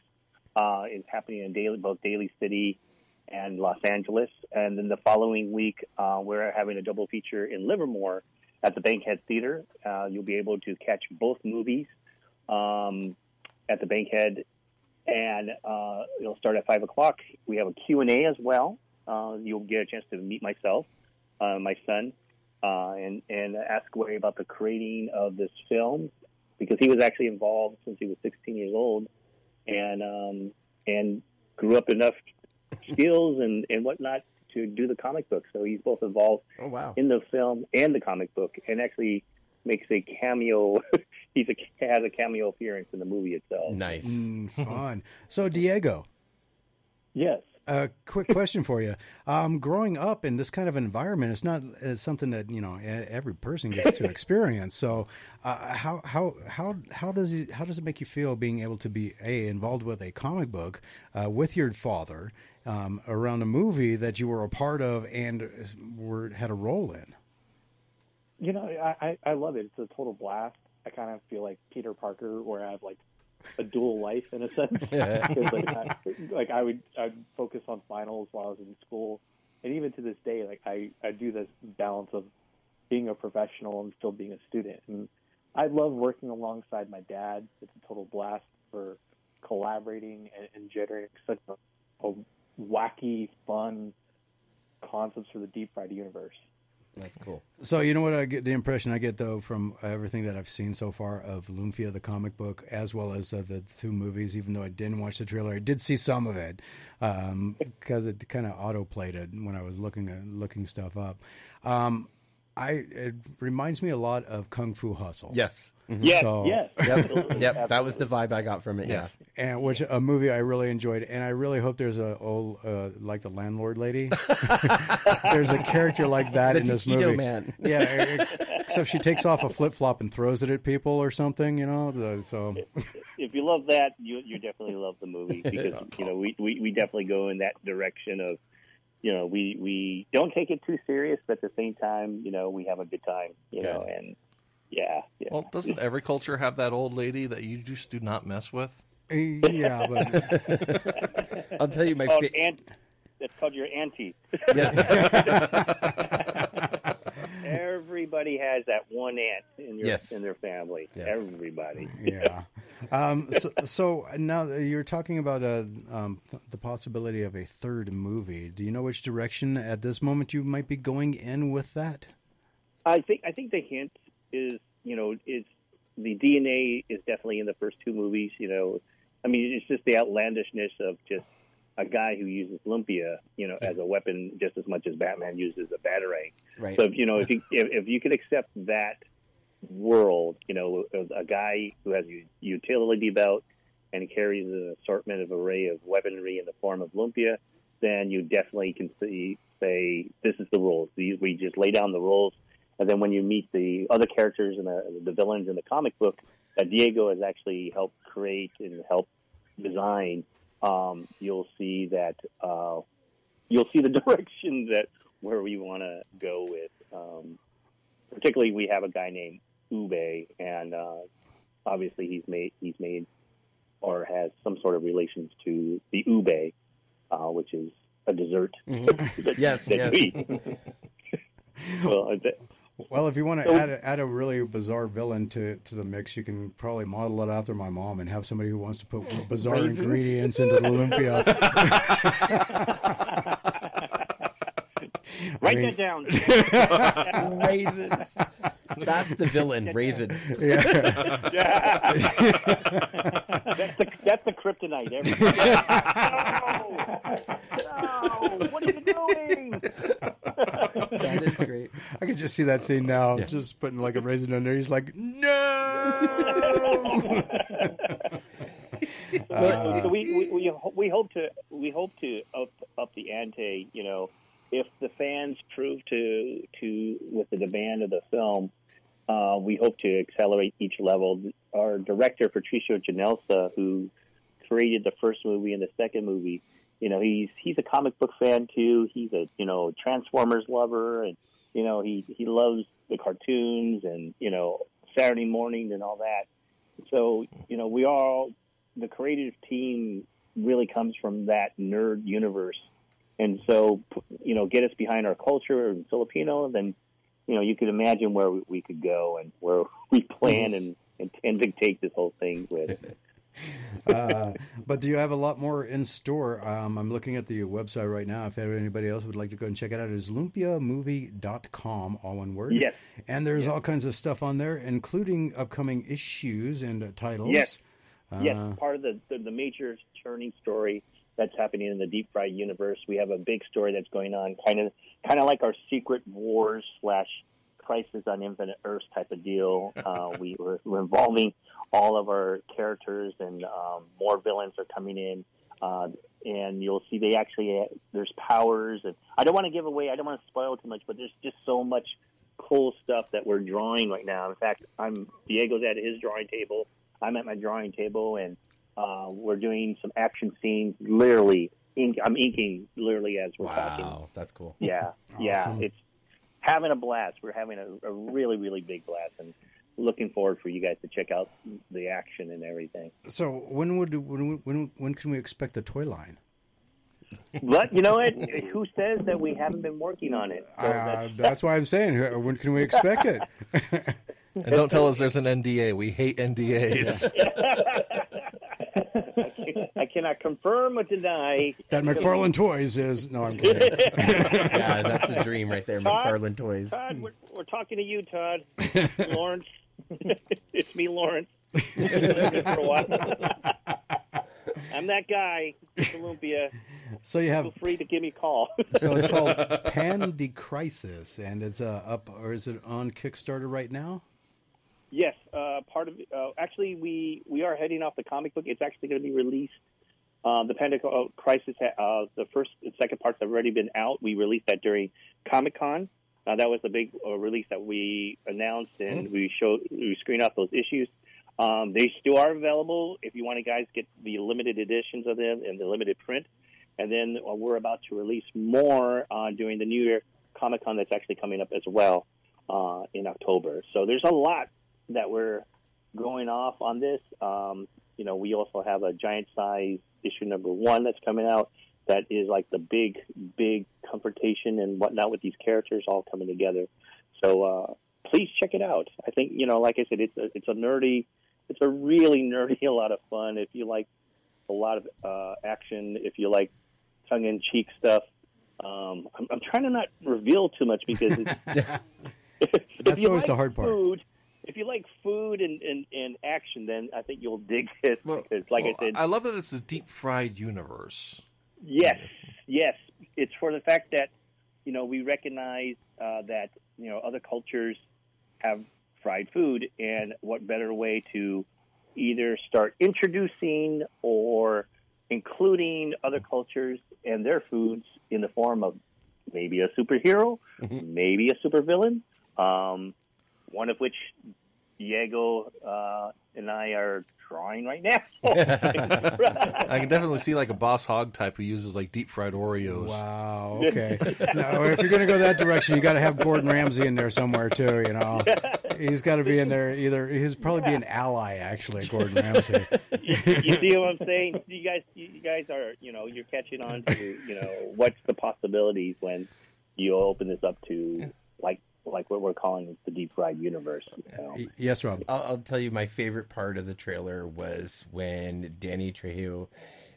uh, is happening in Daly, both Daly City and Los Angeles, and then the following week uh, we're having a double feature in Livermore at the Bankhead Theater. Uh, you'll be able to catch both movies um, at the Bankhead, and uh, it'll start at five o'clock. We have a Q and A as well. Uh, you'll get a chance to meet myself, uh, my son, uh, and and ask Way about the creating of this film because he was actually involved since he was 16 years old, and um, and grew up enough skills and and whatnot to do the comic book. So he's both involved Oh wow. in the film and the comic book, and actually makes a cameo. he's a has a cameo appearance in the movie itself. Nice. Mm, fun. so Diego, Yes. A quick question for you. Um, growing up in this kind of environment, it's not it's something that you know every person gets to experience. So, uh, how how how how does it how does it make you feel being able to be a involved with a comic book uh, with your father um, around a movie that you were a part of and were had a role in? You know, I, I, I love it. It's a total blast. I kind of feel like Peter Parker, where I have like a dual life in a sense. 'Cause, like, I, like I would I'd focus on finals while I was in school, and even to this day, like I I do this balance of being a professional and still being a student. And I love working alongside my dad. It's a total blast for collaborating and, and generating such a, a wacky, fun concepts for the deep fried universe. That's cool. So you know what I get the impression I get though from everything that I've seen so far of Lumpia the comic book as well as uh, the two movies. Even though I didn't watch the trailer, I did see some of it because it kind of auto played it when I was looking at looking stuff up. Um, I it reminds me a lot of Kung Fu Hustle. Yes. Mhm. Yes. So- yes. Yep. Yep. That was the vibe I got from it. Yes. and which a movie I really enjoyed, and I really hope there's a old uh, like the landlord lady. there's a character like that The in this movie. man. Yeah, except she takes off a flip flop and throws it at people or something. You know, the- so if you love that, you you definitely love the movie because you know we, we, we definitely go in that direction of you know we, we don't take it too serious, but at the same time, you know, we have a good time, you know, and yeah, yeah. Well, doesn't every culture have that old lady that you just do not mess with? Uh, yeah, but I'll tell you my called fa- aunt, that's called your auntie. yes. Everybody has that one aunt in your Yes. in their family. Yes. Everybody. yeah. Um, so, so now you're talking about uh, um, the possibility of a third movie. Do you know which direction at this moment you might be going in with that? I think I think the hint is you know is the DNA is definitely in the first two movies. You know, I mean it's just the outlandishness of just a guy who uses lumpia, you know, as a weapon just as much as Batman uses a batarang. Right. So if, you know if you if, if you can accept that world, you know, a guy who has a utility belt and carries an assortment of array of weaponry in the form of lumpia, then you definitely can see, say this is the rules. These we just lay down the rules, and then when you meet the other characters and the, the villains in the comic book that Diego has actually helped create and helped design, um, you'll see that uh, you'll see the direction that where we want to go with. Um, particularly, we have a guy named Ube, and uh, obviously he's made he's made or has some sort of relations to the ube, uh, which is a dessert. that- Yes, that yes. we eat. well, uh, Well, if you want to So- add a, add a really bizarre villain to, to the mix, you can probably model it after my mom and have somebody who wants to put bizarre Raisins? ingredients into the I Write mean, that down. raisins. That's the villain, raisins. that's the that's the kryptonite. Every- no, no, what are you doing? That is great. I could just see that scene now, just putting like a raisin on there. He's like, no. so uh, we, we we we hope to we hope to up up the ante. You know, if the fans prove to to with the demand of the film, uh, we hope to accelerate each level. Our director Patricio Ginelsa, who created the first movie and the second movie, you know, he's he's a comic book fan too. He's a you know Transformers lover, and you know he he loves the cartoons and you know Saturday morning and all that. So you know we all the creative team really comes from that nerd universe, and so you know get us behind our culture and Filipino, then you know you could imagine where we, we could go and where we plan and intend to take this whole thing with. uh, but do you have a lot more in store? Um, I'm looking at the website right now. If anybody else would like to go and check it out, it is lumpiamovie.com, all one word. Yes. And there's all kinds of stuff on there, including upcoming issues and uh, titles. Yes. yes, Uh, part of the, the the major turning story that's happening in the deep fried universe. We have a big story that's going on, kind of kind of like our Secret Wars slash Crisis on Infinite Earths type of deal. Uh, we we're, we're involving all of our characters, and um, more villains are coming in. Uh, and you'll see they actually there's powers, and I don't want to give away. I don't want to spoil too much, but there's just so much cool stuff that we're drawing right now. In fact, I'm Diego's at his drawing table. I'm at my drawing table, and uh, we're doing some action scenes. Literally, ink, I'm inking literally as we're talking. Wow, that's cool. Yeah, yeah, it's having a blast. We're having a, a really, really big blast, and looking forward for you guys to check out the action and everything. so when would when when when can we expect the toy line? But you know what? Who says that we haven't been working on it? So Uh, that's- that's why I'm saying, uh, when can we expect it? And don't tell us there's an NDA. We hate NDAs. I cannot confirm or deny. that McFarlane Toys is no, I'm kidding. Yeah, that's a dream right there, Todd? McFarlane Toys. Todd, we're, we're talking to you, Todd. Lawrence. it's me, Lawrence. For a while. I'm that guy, Olympia. So you have Feel free to give me a call. so it's called Pandy Crisis, and it's uh, up or is it on Kickstarter right now? Yes, uh, part of uh, actually we we are heading off the comic book. It's actually going to be released. Uh, the Panda uh, Crisis, uh, the first and second parts have already been out. We released that during Comic Con. Uh, that was the big uh, release that we announced, and we showed we screened out those issues. Um, they still are available if you want to guys get the limited editions of them and the limited print. And then uh, we're about to release more uh, during the New Year Comic Con that's actually coming up as well uh, in October. So there's a lot that we're going off on this. Um, you know, we also have a giant size issue number one that's coming out that is like the big, big confrontation and whatnot with these characters all coming together. So uh, please check it out. I think you know, like I said, it's a, it's a nerdy, it's a really nerdy, a lot of fun. If you like a lot of uh, action, if you like tongue in cheek stuff. Um, I'm, I'm trying to not reveal too much because it's, if That's you always like the hard part. Food, if you like food and, and, and action, then I think you'll dig it. because, like Well, I said, I love that it's the deep fried universe. Yes, yes. It's for the fact that you know we recognize uh, that you know other cultures have fried food, and what better way to either start introducing or including other cultures and their foods in the form of maybe a superhero, maybe a supervillain, um, one of which Diego uh, and I are drawing right now. I can definitely see like a boss hog type who uses like deep fried Oreos. Wow. Okay. no, if you're going to go that direction, you got to have Gordon Ramsay in there somewhere too. You know, he's got to be in there. Either he's probably be an ally actually, Gordon Ramsay. you, you see what I'm saying? You guys, you guys are, you know, you're catching on to, you know, what's the possibilities when you open this up to like, like what we're calling the deep fried universe. You know? Yes, Rob. I'll, I'll tell you my favorite part of the trailer was when Danny Trejo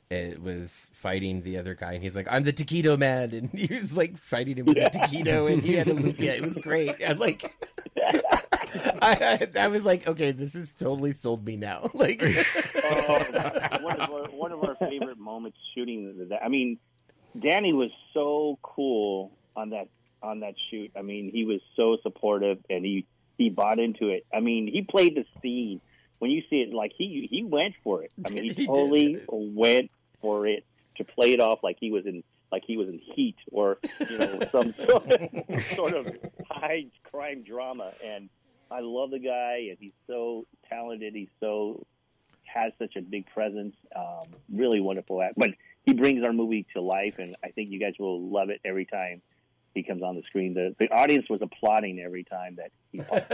it was fighting the other guy, and he's like, "I'm the taquito man," and he was like fighting him with a taquito, and he had a lumpia. It was great. I'm like, I, I, I was like, okay, this has totally sold me now. Like, oh, one of our, one of our favorite moments shooting that. I mean, Danny was so cool on that on that shoot. I mean, he was so supportive and he he bought into it. I mean, he played the scene. When you see it, like he he went for it. I mean, he, He totally did. went for it to play it off like he was in like he was in Heat or you know some sort of, sort of high crime drama. And I love the guy, and he's so talented. He's so has such a big presence. Um, really wonderful act. But he brings our movie to life, and I think you guys will love it every time he comes on the screen. The the audience was applauding every time that he popped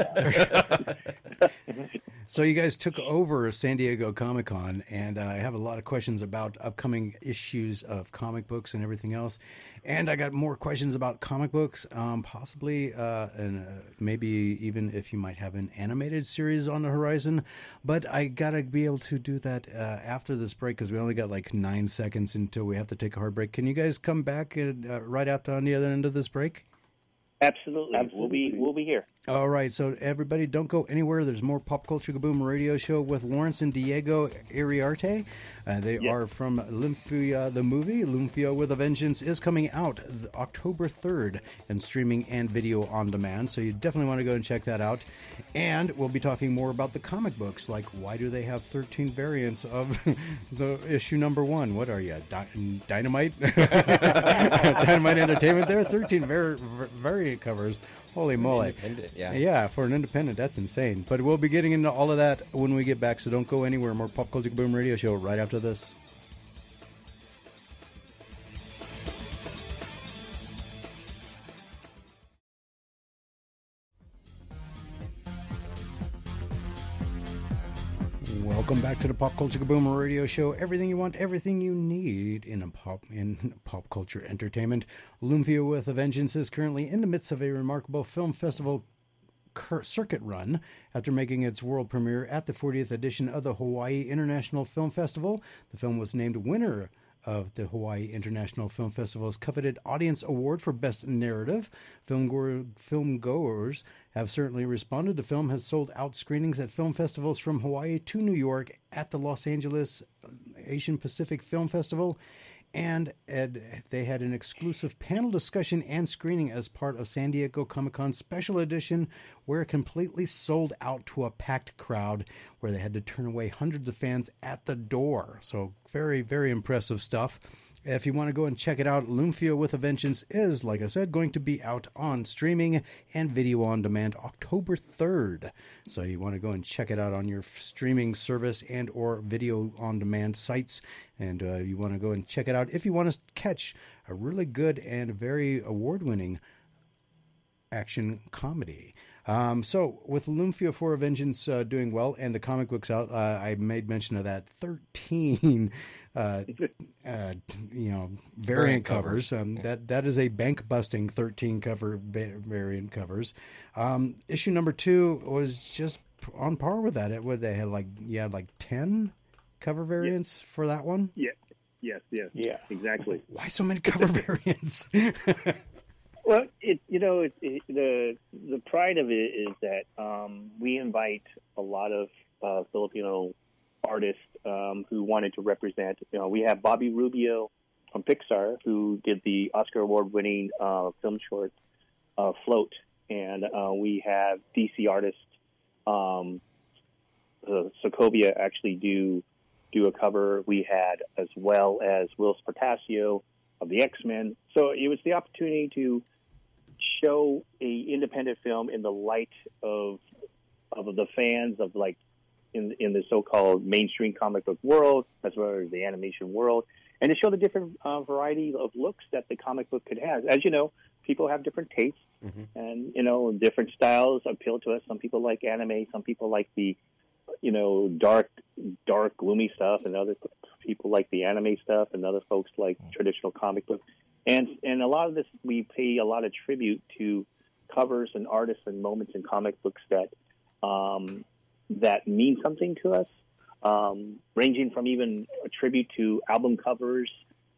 on. So you guys took over San Diego Comic Con, and uh, I have a lot of questions about upcoming issues of comic books and everything else. And I got more questions about comic books, um, possibly, uh, and uh, maybe even if you might have an animated series on the horizon. But I gotta be able to do that uh, after this break because we only got like nine seconds until we have to take a hard break. Can you guys come back and, uh, right after on the other end of this break? Absolutely. we'll be we'll be here. All right, so everybody, don't go anywhere. There's more Pop Culture Kaboom radio show with Lawrence and Diego Iriarte. Uh, they Yes. are from Lumpia, the movie. Lumpia with a Vengeance is coming out October 3rd and streaming and video on demand. So you definitely want to go and check that out. And we'll be talking more about the comic books, like why do they have 13 variants of the issue number one? What are you, Dy- Dynamite? Dynamite Entertainment there? are 13 var- var- variant covers. Holy moly. independent, yeah. Yeah, for an independent, that's insane. But we'll be getting into all of that when we get back, so don't go anywhere. More Pop Culture Boom Radio Show right after this. Welcome back to the Pop Culture Kaboom Radio Show. Everything you want, everything you need in pop in pop culture entertainment. Lumpia with a Vengeance is currently in the midst of a remarkable film festival circuit run after making its world premiere at the 40th edition of the Hawaii International Film Festival. The film was named winner of the Hawaii International Film Festival's coveted Audience Award for Best Narrative. Film, go- film goers have certainly responded. The film has sold out screenings at film festivals from Hawaii to New York at the Los Angeles Asian Pacific Film Festival and Ed, they had an exclusive panel discussion and screening as part of San Diego Comic Con special edition, where it completely sold out to a packed crowd, where they had to turn away hundreds of fans at the door. So, very, very impressive stuff. If you want to go and check it out, Lumpia with a Vengeance is, like I said, going to be out on streaming and video on demand October 3rd. So you want to go and check it out on your streaming service and or video on demand sites. And uh, you want to go and check it out if you want to catch a really good and very award winning action comedy. Um, so, with Lumpia for a Vengeance uh, doing well and the comic books out, uh, I made mention of that 13, uh, uh, you know, variant, Variant covers. covers. Um, That that is a bank busting 13 cover variant covers. Um, issue number two was just on par with that. It would they had like you had like 10 cover variants for that one. Yeah. Yes. Yes. Yeah. Exactly. Why so many cover variants? Well, it you know it, it, the the pride of it is that um, we invite a lot of uh, Filipino artists um, who wanted to represent. You know, we have Bobby Rubio from Pixar who did the Oscar award winning uh, film short uh, Float, and uh, we have DC artists. Um, uh, Segovia actually do do a cover. We had as well as Will Spartasio of the X Men. So it was the opportunity to show a independent film in the light of of the fans of like in in the so-called mainstream comic book world as well as the animation world, and to show the different uh, variety of looks that the comic book could have. As you know, people have different tastes, and you know different styles appeal to us. Some people like anime, some people like the you know dark dark gloomy stuff, and other people like the anime stuff, and other folks like traditional comic book and and a lot of this we pay a lot of tribute to covers and artists and moments in comic books that um, that mean something to us. um, ranging from even a tribute to album covers.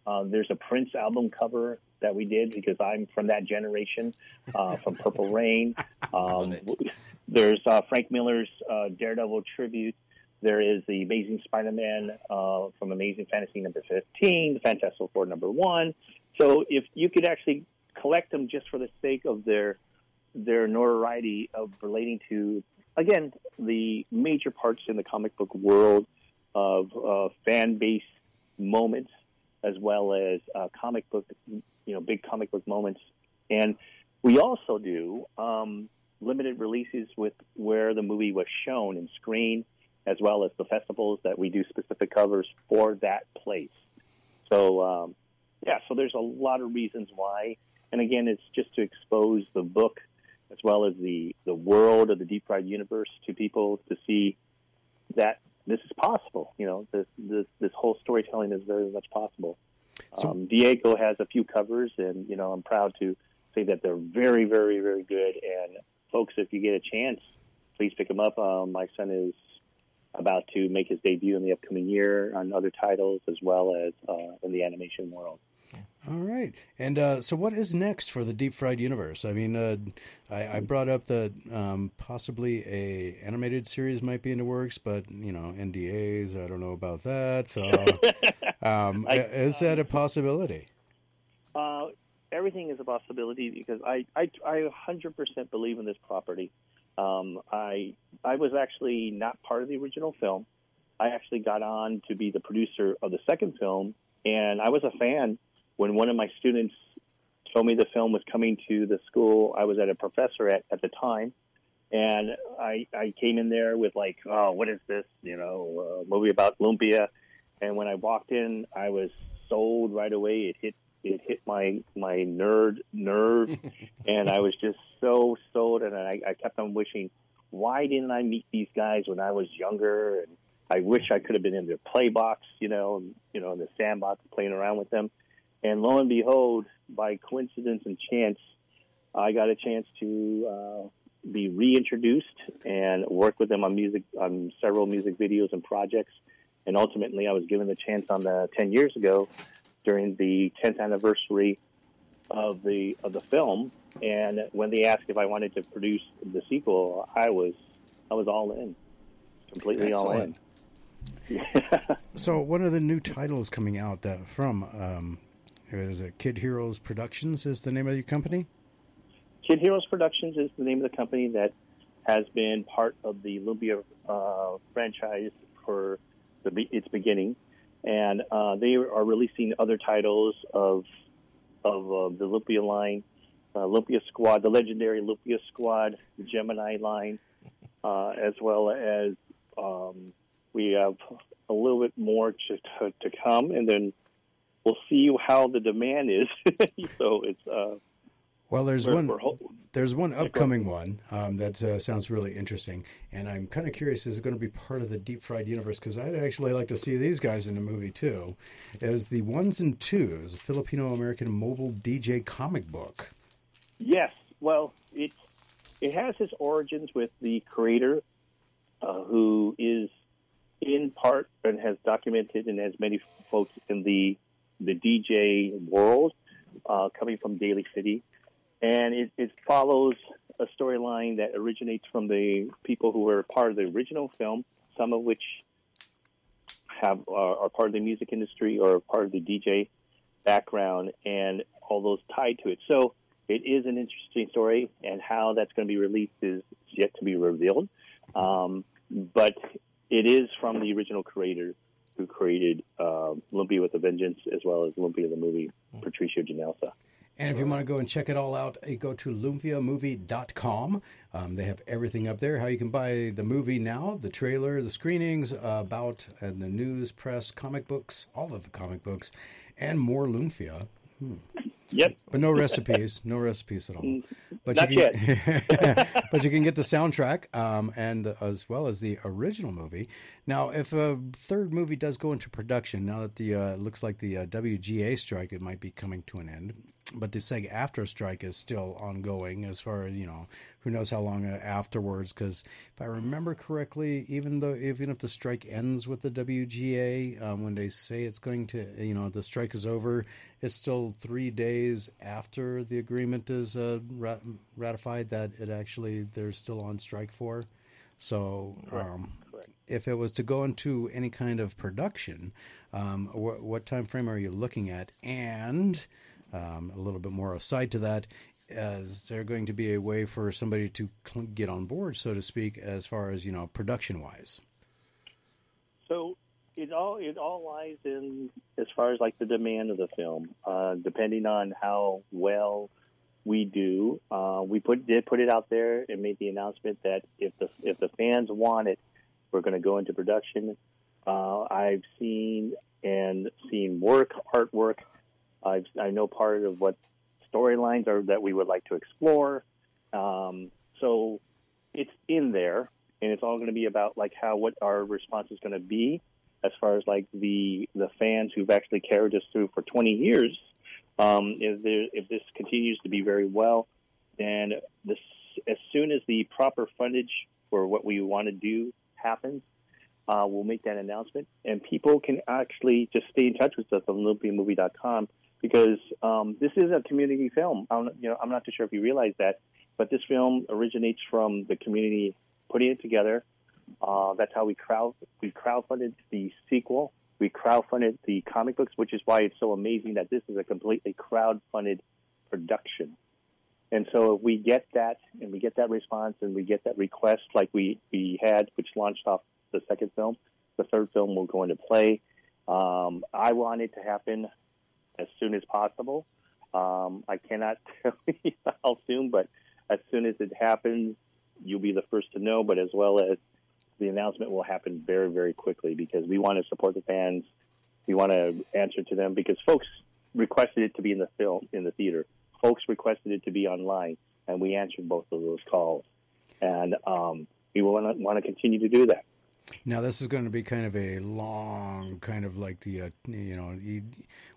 Uh, there's a Prince album cover that we did because I'm from that generation, uh, from Purple Rain. Um, there's uh, Frank Miller's uh, Daredevil tribute. There is the Amazing Spider-Man uh, from Amazing Fantasy number 15, the Fantastic Four number one. So if you could actually collect them just for the sake of their their notoriety of relating to again the major parts in the comic book world of uh, fan base moments as well as uh, comic book you know big comic book moments. And we also do um, limited releases with where the movie was shown and screened as well as the festivals that we do specific covers for that place. So um, yeah so there's a lot of reasons why. And again it's just to expose the book as well as the, the world of the deep fried universe to people to see that this is possible. You know, this this, this whole storytelling is very much possible. So- um, Diego has a few covers, and you know, I'm proud to say that they're very, very, very good. And folks, if you get a chance, please pick them up. Um, my son is about to make his debut in the upcoming year on other titles as well as uh, in the animation world. All right. And uh, so, what is next for the Deep Fried Universe? I mean, uh, I, I brought up that um, possibly a animated series might be in the works, but you know, NDAs. I don't know about that. So, um, I- is that a possibility? Uh, everything is a possibility because I, I, I 100% believe in this property. Um, I, I was actually not part of the original film. I actually got on to be the producer of the second film, and I was a fan when one of my students told me the film was coming to the school I was at a professor at at the time. And I, I came in there with like, oh, what is this? You know, a movie about Lumpia. And when I walked in, I was sold right away. It hit it hit my my nerd nerve, and I was just so sold. And I, I kept on wishing, why didn't I meet these guys when I was younger? And I wish I could have been in their play box, you know, and, you know, in the sandbox playing around with them. And lo and behold, by coincidence and chance, I got a chance to uh, be reintroduced and work with them on music, on several music videos and projects. And ultimately, I was given the chance on the 10 years ago during the 10th anniversary of the of the film. And when they asked if I wanted to produce the sequel, I was I was all in, completely all in. So, one of the new titles coming out that from um, is it Kid Heroes Productions? Is the name of your company? Kid Heroes Productions is the name of the company that has been part of the Lumpia uh, franchise for the, its beginning, and uh, they are releasing other titles of of uh, the Lumpia line, uh, Lumpia Squad, the legendary Lumpia Squad, the Gemini line, uh, as well as um, we have a little bit more to, to, to come, and then we'll see how the demand is. so it's uh, Well, there's We're- one. we're there's one upcoming one um, that uh, sounds really interesting, and I'm kind of curious. Is it going to be part of the Deep Fried universe? Because I'd actually like to see these guys in a movie too. As the ones and twos, a Filipino American mobile DJ comic book. Yes. Well, it it has its origins with the creator, uh, who is in part and has documented and has many folks in the the DJ world, uh, coming from Daly City, and it, it follows a storyline that originates from the people who were part of the original film, some of which have are, are part of the music industry or part of the DJ background, and all those tied to it. So it is an interesting story, and how that's going to be released is yet to be revealed. Um, but it is from the original creator who created uh, Lumpia with a Vengeance, as well as Lumpia the movie, Patricio Ginelsa. And if you want to go and check it all out, go to lumpiamovie.com. Um, they have everything up there. How you can buy the movie now, the trailer, the screenings, uh, about and the news, press, comic books, all of the comic books, and more Lumpia. Hmm. Yep. But no recipes, no recipes at all. But Not you can, but you can get the soundtrack um, and as well as the original movie. Now, if a third movie does go into production, now that the uh, looks like the uh, WGA strike, it might be coming to an end. but the SAG-AFTRA strike is still ongoing as far as you know who knows how long uh, afterwards because if i remember correctly even though even if the strike ends with the wga um, when they say it's going to you know the strike is over it's still three days after the agreement is uh, rat- ratified that it actually they're still on strike for. So um, if it was to go into any kind of production um, wh- what time frame are you looking at? And um, a little bit more aside to that, is there going to be a way for somebody to cl- get on board, so to speak, as far as you know, production wise? So it all it all lies in as far as like the demand of the film, uh, depending on how well we do. Uh, we put did put it out there and made the announcement that if the if the fans want it, we're going to go into production. Uh, I've seen and seen work artwork I've, I know part of what storylines are that we would like to explore. Um, so it's in there, and it's all going to be about like how what our response is going to be as far as like the the fans who've actually carried us through for 20 years. Um, if there, if this continues to be very well, then this as soon as the proper fundage for what we want to do happens, uh, we'll make that announcement, and people can actually just stay in touch with us on lumpiamovie.com because um, this is a community film. I'm, you know, I'm not too sure if you realize that, but this film originates from the community putting it together. Uh, that's how we crowd we crowdfunded the sequel. We crowdfunded the comic books, which is why it's so amazing that this is a completely crowdfunded production. And so if we get that and we get that response and we get that request like we, we had, which launched off the second film, the third film will go into play. Um, I want it to happen as soon as possible. Um, I cannot tell you how soon, but as soon as it happens, you'll be the first to know. But as well as the announcement will happen very, very quickly because we want to support the fans. We want to answer to them because folks requested it to be in the film in the theater. Folks requested it to be online, and we answered both of those calls. And um, we want to want to continue to do that. Now this is going to be kind of a long, kind of like the uh, you know, you,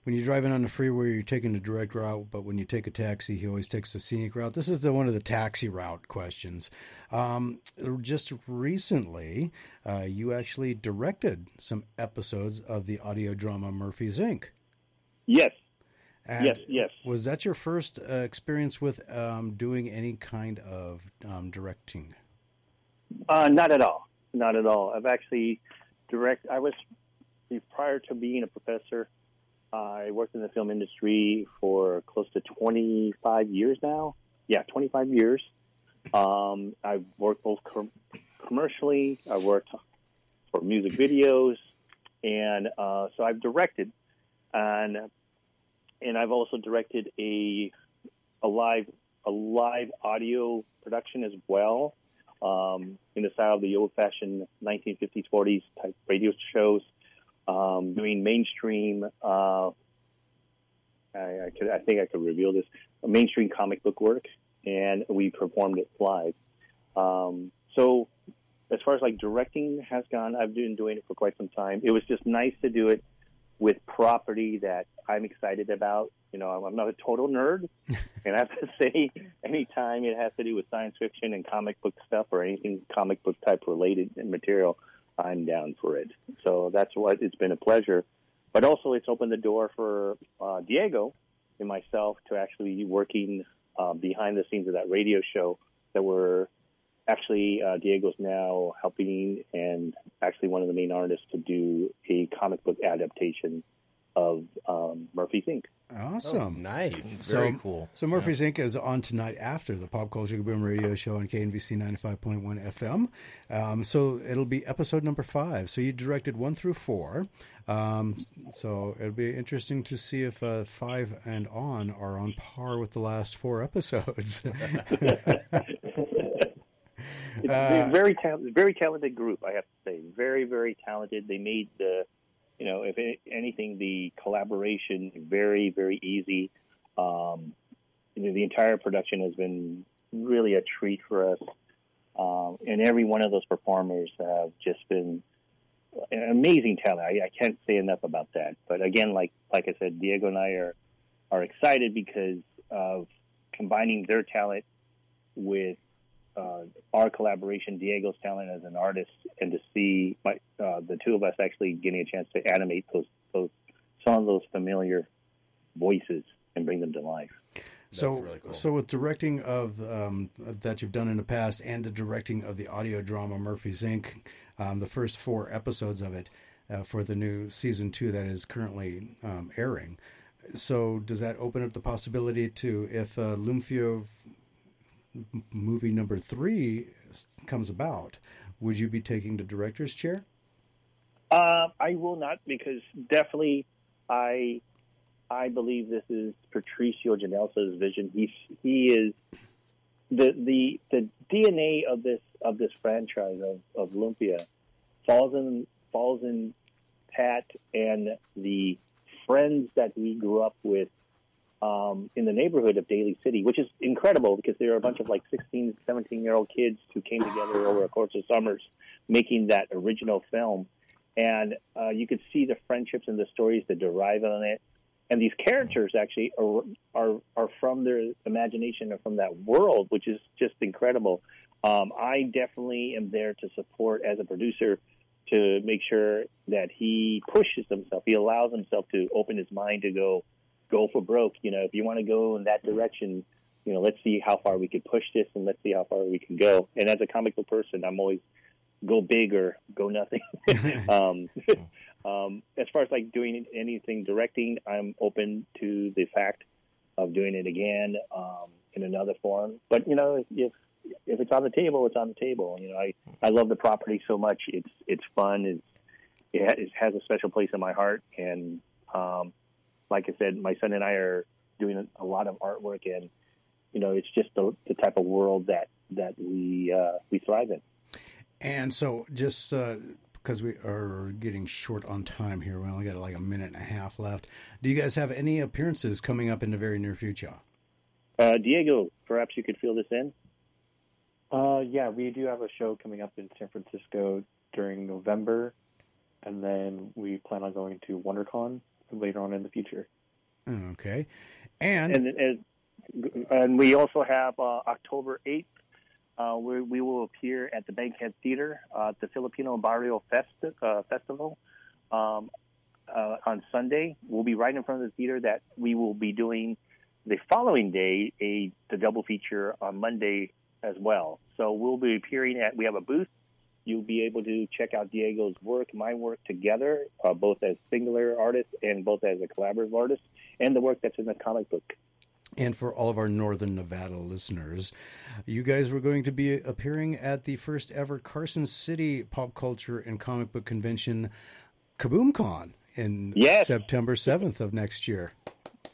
when you're driving on the freeway, you're taking the direct route, but when you take a taxi, he always takes the scenic route. This is the one of the taxi route questions. Um, just recently, uh, you actually directed some episodes of the audio drama Murphy's Inc. Yes. And yes, yes. Was that your first uh, experience with um, doing any kind of um, directing? Uh, not at all. Not at all. I've actually direct. I was prior to being a professor. I worked in the film industry for close to 25 years now. Yeah, 25 years. Um, I've worked both com- commercially. I worked for music videos, and uh, so I've directed, and and I've also directed a a live a live audio production as well um, in the style of the old-fashioned 1950s, 40s type radio shows, um, doing mainstream. Uh, I, I, could, I think I could reveal this mainstream comic book work, and we performed it live. Um, so, as far as like directing has gone, I've been doing it for quite some time. It was just nice to do it with property that I'm excited about. You know, I'm, I'm not a total nerd, and I have to say, anytime it has to do with science fiction and comic book stuff or anything comic book type related and material, I'm down for it. So that's what it's been a pleasure. But also, it's opened the door for uh, Diego and myself to actually be working uh, behind the scenes of that radio show that we're actually uh, Diego's now helping and actually one of the main artists to do a comic book adaptation of um, Murphy's Inc. Awesome. Oh, nice. So, Very cool. So Murphy's Inc. is on tonight after the Pop Culture Boom radio show on KNVC 95.1 FM. Um, so it'll be episode number five. So you directed one through four. Um, so it'll be interesting to see if uh, five and on are on par with the last four episodes. It's a very talented, very talented group. I have to say, very, very talented. They made the, you know, if anything, the collaboration very, very easy. Um, you know, the entire production has been really a treat for us, um, and every one of those performers have just been an amazing talent. I, I can't say enough about that. But again, like like I said, Diego and I are are excited because of combining their talent with uh, our collaboration, Diego's talent as an artist, and to see my, uh, the two of us actually getting a chance to animate those, those some of those familiar voices and bring them to life. So, so with directing of um, that you've done in the past, and the directing of the audio drama Murphy's Inc., um, the first four episodes of it uh, for the new season two that is currently um, airing. So, does that open up the possibility to if uh, Lumpia m- movie number three comes about, would you be taking the director's chair? Uh, I will not because definitely I I believe this is Patricio Ginelsa's vision. He he is the the the DNA of this of this franchise of, of Lumpia falls in falls in Pat and the friends that he grew up with um, in the neighborhood of Daly City, which is incredible because there are a bunch of like 16, 17 year old kids who came together over a course of summers making that original film. And uh, you could see the friendships and the stories that derive on it. And these characters actually are, are, are from their imagination or from that world, which is just incredible. Um, I definitely am there to support as a producer to make sure that he pushes himself. He allows himself to open his mind to go, go for broke. You know, if you want to go in that direction, you know, let's see how far we can push this and let's see how far we can go. And as a comic book person, I'm always go big or go nothing. um, um, as far as like doing anything directing, I'm open to the fact of doing it again um, in another form. But you know, if if it's on the table, it's on the table. You know, I I love the property so much. It's it's fun. It's it has a special place in my heart. And um, like I said, my son and I are doing a lot of artwork, and you know, it's just the, the type of world that that we uh, we thrive in. And so, just uh, because we are getting short on time here, we only got like a minute and a half left. Do you guys have any appearances coming up in the very near future? Uh, Diego, perhaps you could fill this in. Uh, yeah, we do have a show coming up in San Francisco during November, and then we plan on going to WonderCon later on in the future. Okay, and and and, and we also have uh, October eighth. Uh, we, we will appear at the Bankhead Theater uh, at the Filipino Barrio Festi- uh, Festival um, uh, on Sunday. We'll be right in front of the theater that we will be doing the following day a the double feature on Monday as well. So we'll be appearing at. We have a booth. You'll be able to check out Diego's work, my work together, uh, both as singular artists and both as a collaborative artist, and the work that's in the comic book. And for all of our Northern Nevada listeners, you guys were going to be appearing at the first ever Carson City Pop Culture and Comic Book Convention, KaboomCon, in Yes. September 7th of next year.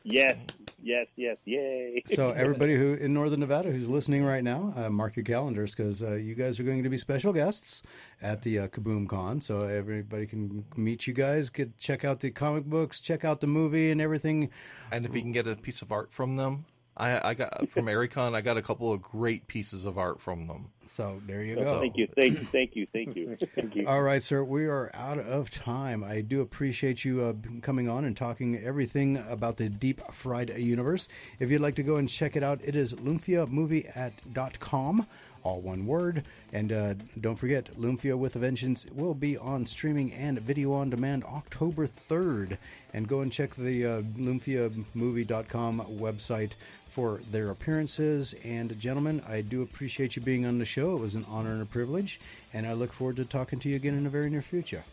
Yes, yes, yes, yay! So everybody who in Northern Nevada who's listening right now, uh, mark your calendars because uh, you guys are going to be special guests at the uh, Kaboom Con. So everybody can meet you guys, get check out the comic books, check out the movie, and everything. And if you can get a piece of art from them, I, I got from Ericon, I got a couple of great pieces of art from them. So there you So go. Thank you, thank you, thank you, thank you, thank you. All right, sir. We are out of time. I do appreciate you uh, coming on and talking everything about the Deep Fried universe. If you'd like to go and check it out, it is lumpiamovie at dot com, all one word. And uh, don't forget, Lumpia with a Vengeance will be on streaming and video on demand October 3rd. And go and check the uh, lumpiamovie.com website for their appearances. And gentlemen, I do appreciate you being on the show. It was an honor and a privilege, and I look forward to talking to you again in the very near future.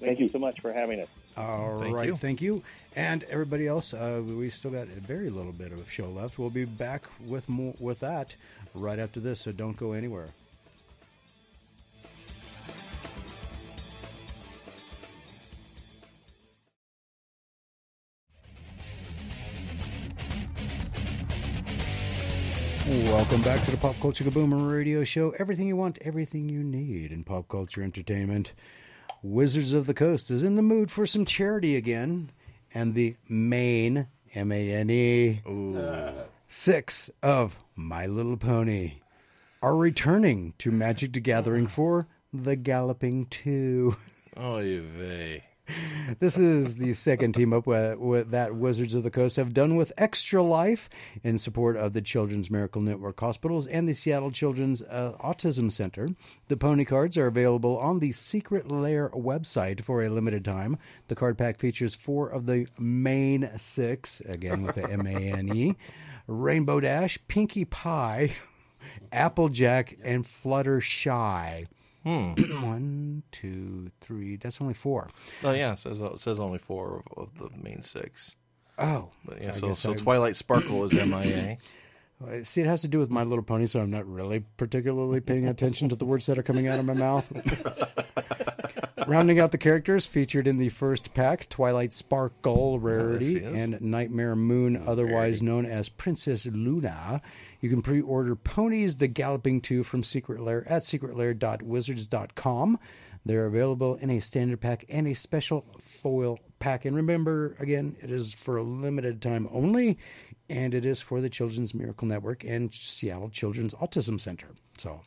Thank you so much for having us. All right, Thank you. thank you, and everybody else. Uh, we still got a very little bit of show left. We'll be back with more with that right after this, so don't go anywhere. Welcome back to the Pop Culture Kaboomer Radio Show. Everything you want, everything you need in pop culture entertainment. Wizards of the Coast is in the mood for some charity again, and the main M A N E six of My Little Pony are returning to Magic the Gathering for the Galloping Two. Oh, vey. This is the second team up that Wizards of the Coast have done with Extra Life in support of the Children's Miracle Network Hospitals and the Seattle Children's uh, Autism Center. The pony cards are available on the Secret Lair website for a limited time. The card pack features four of the main six, again with the M A N E, Rainbow Dash, Pinkie Pie, Applejack, and Fluttershy. Hmm. One, two, three. That's only four. Oh yeah, it says it says only four of, of the main six. Oh, But yeah, I so so I- Twilight Sparkle is MIA. See, it has to do with My Little Pony, so I'm not really particularly paying attention to the words that are coming out of my mouth. Rounding out the characters featured in the first pack Twilight Sparkle oh, Rarity There she is. and Nightmare Moon, oh, otherwise known as Princess Luna. You can pre order Ponies the Galloping Two from Secret Lair at secretlair.wizards.com. They're available in a standard pack and a special foil pack. And remember, again, it is for a limited time only, and it is for the Children's Miracle Network and Seattle Children's Autism Center. So,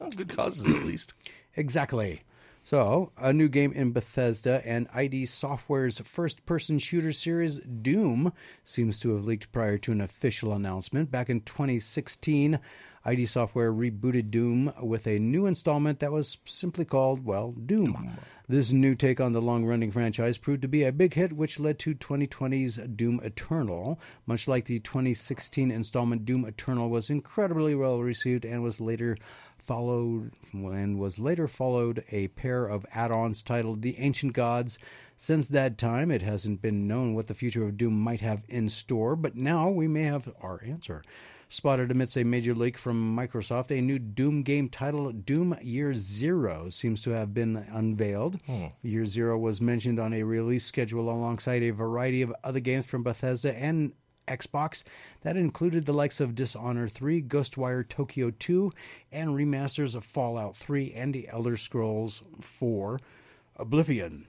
Oh, good causes at least. Exactly. So, a new game in Bethesda and ID Software's first person shooter series, Doom, seems to have leaked prior to an official announcement. Back in 2016, ID Software rebooted Doom with a new installment that was simply called, well, Doom. This new take on the long running franchise proved to be a big hit, which led to 2020's Doom Eternal. Much like the 2016 installment, Doom Eternal was incredibly well received and was later followed and was later followed a pair of add-ons titled The Ancient Gods. Since that time, it hasn't been known what the future of Doom might have in store, but now we may have our answer. Spotted amidst a major leak from Microsoft, a new Doom game titled Doom Year Zero seems to have been unveiled. Hmm. Year Zero was mentioned on a release schedule alongside a variety of other games from Bethesda and Xbox that included the likes of Dishonor 3, Ghostwire Tokyo 2, and remasters of Fallout 3 and The Elder Scrolls 4 Oblivion.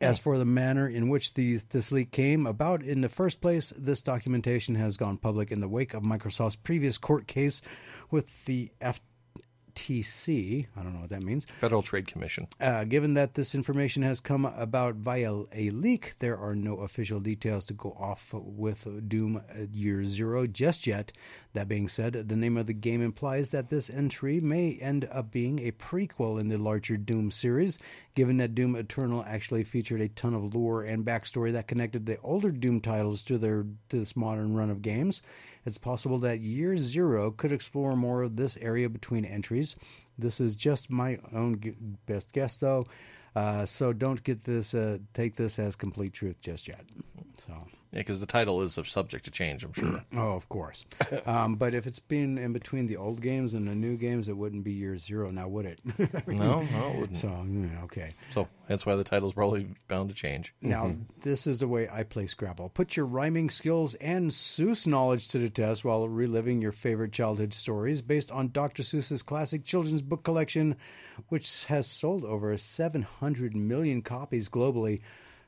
As for the manner in which these, this leak came about in the first place, this documentation has gone public in the wake of Microsoft's previous court case with the FTC. I don't know what that means. Federal Trade Commission. Uh, given that this information has come about via a leak, there are no official details to go off with Doom Year Zero just yet. That being said, the name of the game implies that this entry may end up being a prequel in the larger Doom series, given that Doom Eternal actually featured a ton of lore and backstory that connected the older Doom titles to their to this modern run of games. It's possible that Year Zero could explore more of this area between entries. This is just my own g- best guess, though. Uh, so don't get this, uh, take this as complete truth just yet. So, because the title is subject to change, I'm sure. oh, of course. um, but if it's been in between the old games and the new games, it wouldn't be Year Zero, now would it? no, no, it wouldn't. so, mm, okay. So that's why the title's probably bound to change. Now, this is the way I play Scrabble. Put your rhyming skills and Seuss knowledge to the test while reliving your favorite childhood stories based on Dr. Seuss's classic children's book collection, which has sold over 700 million copies globally.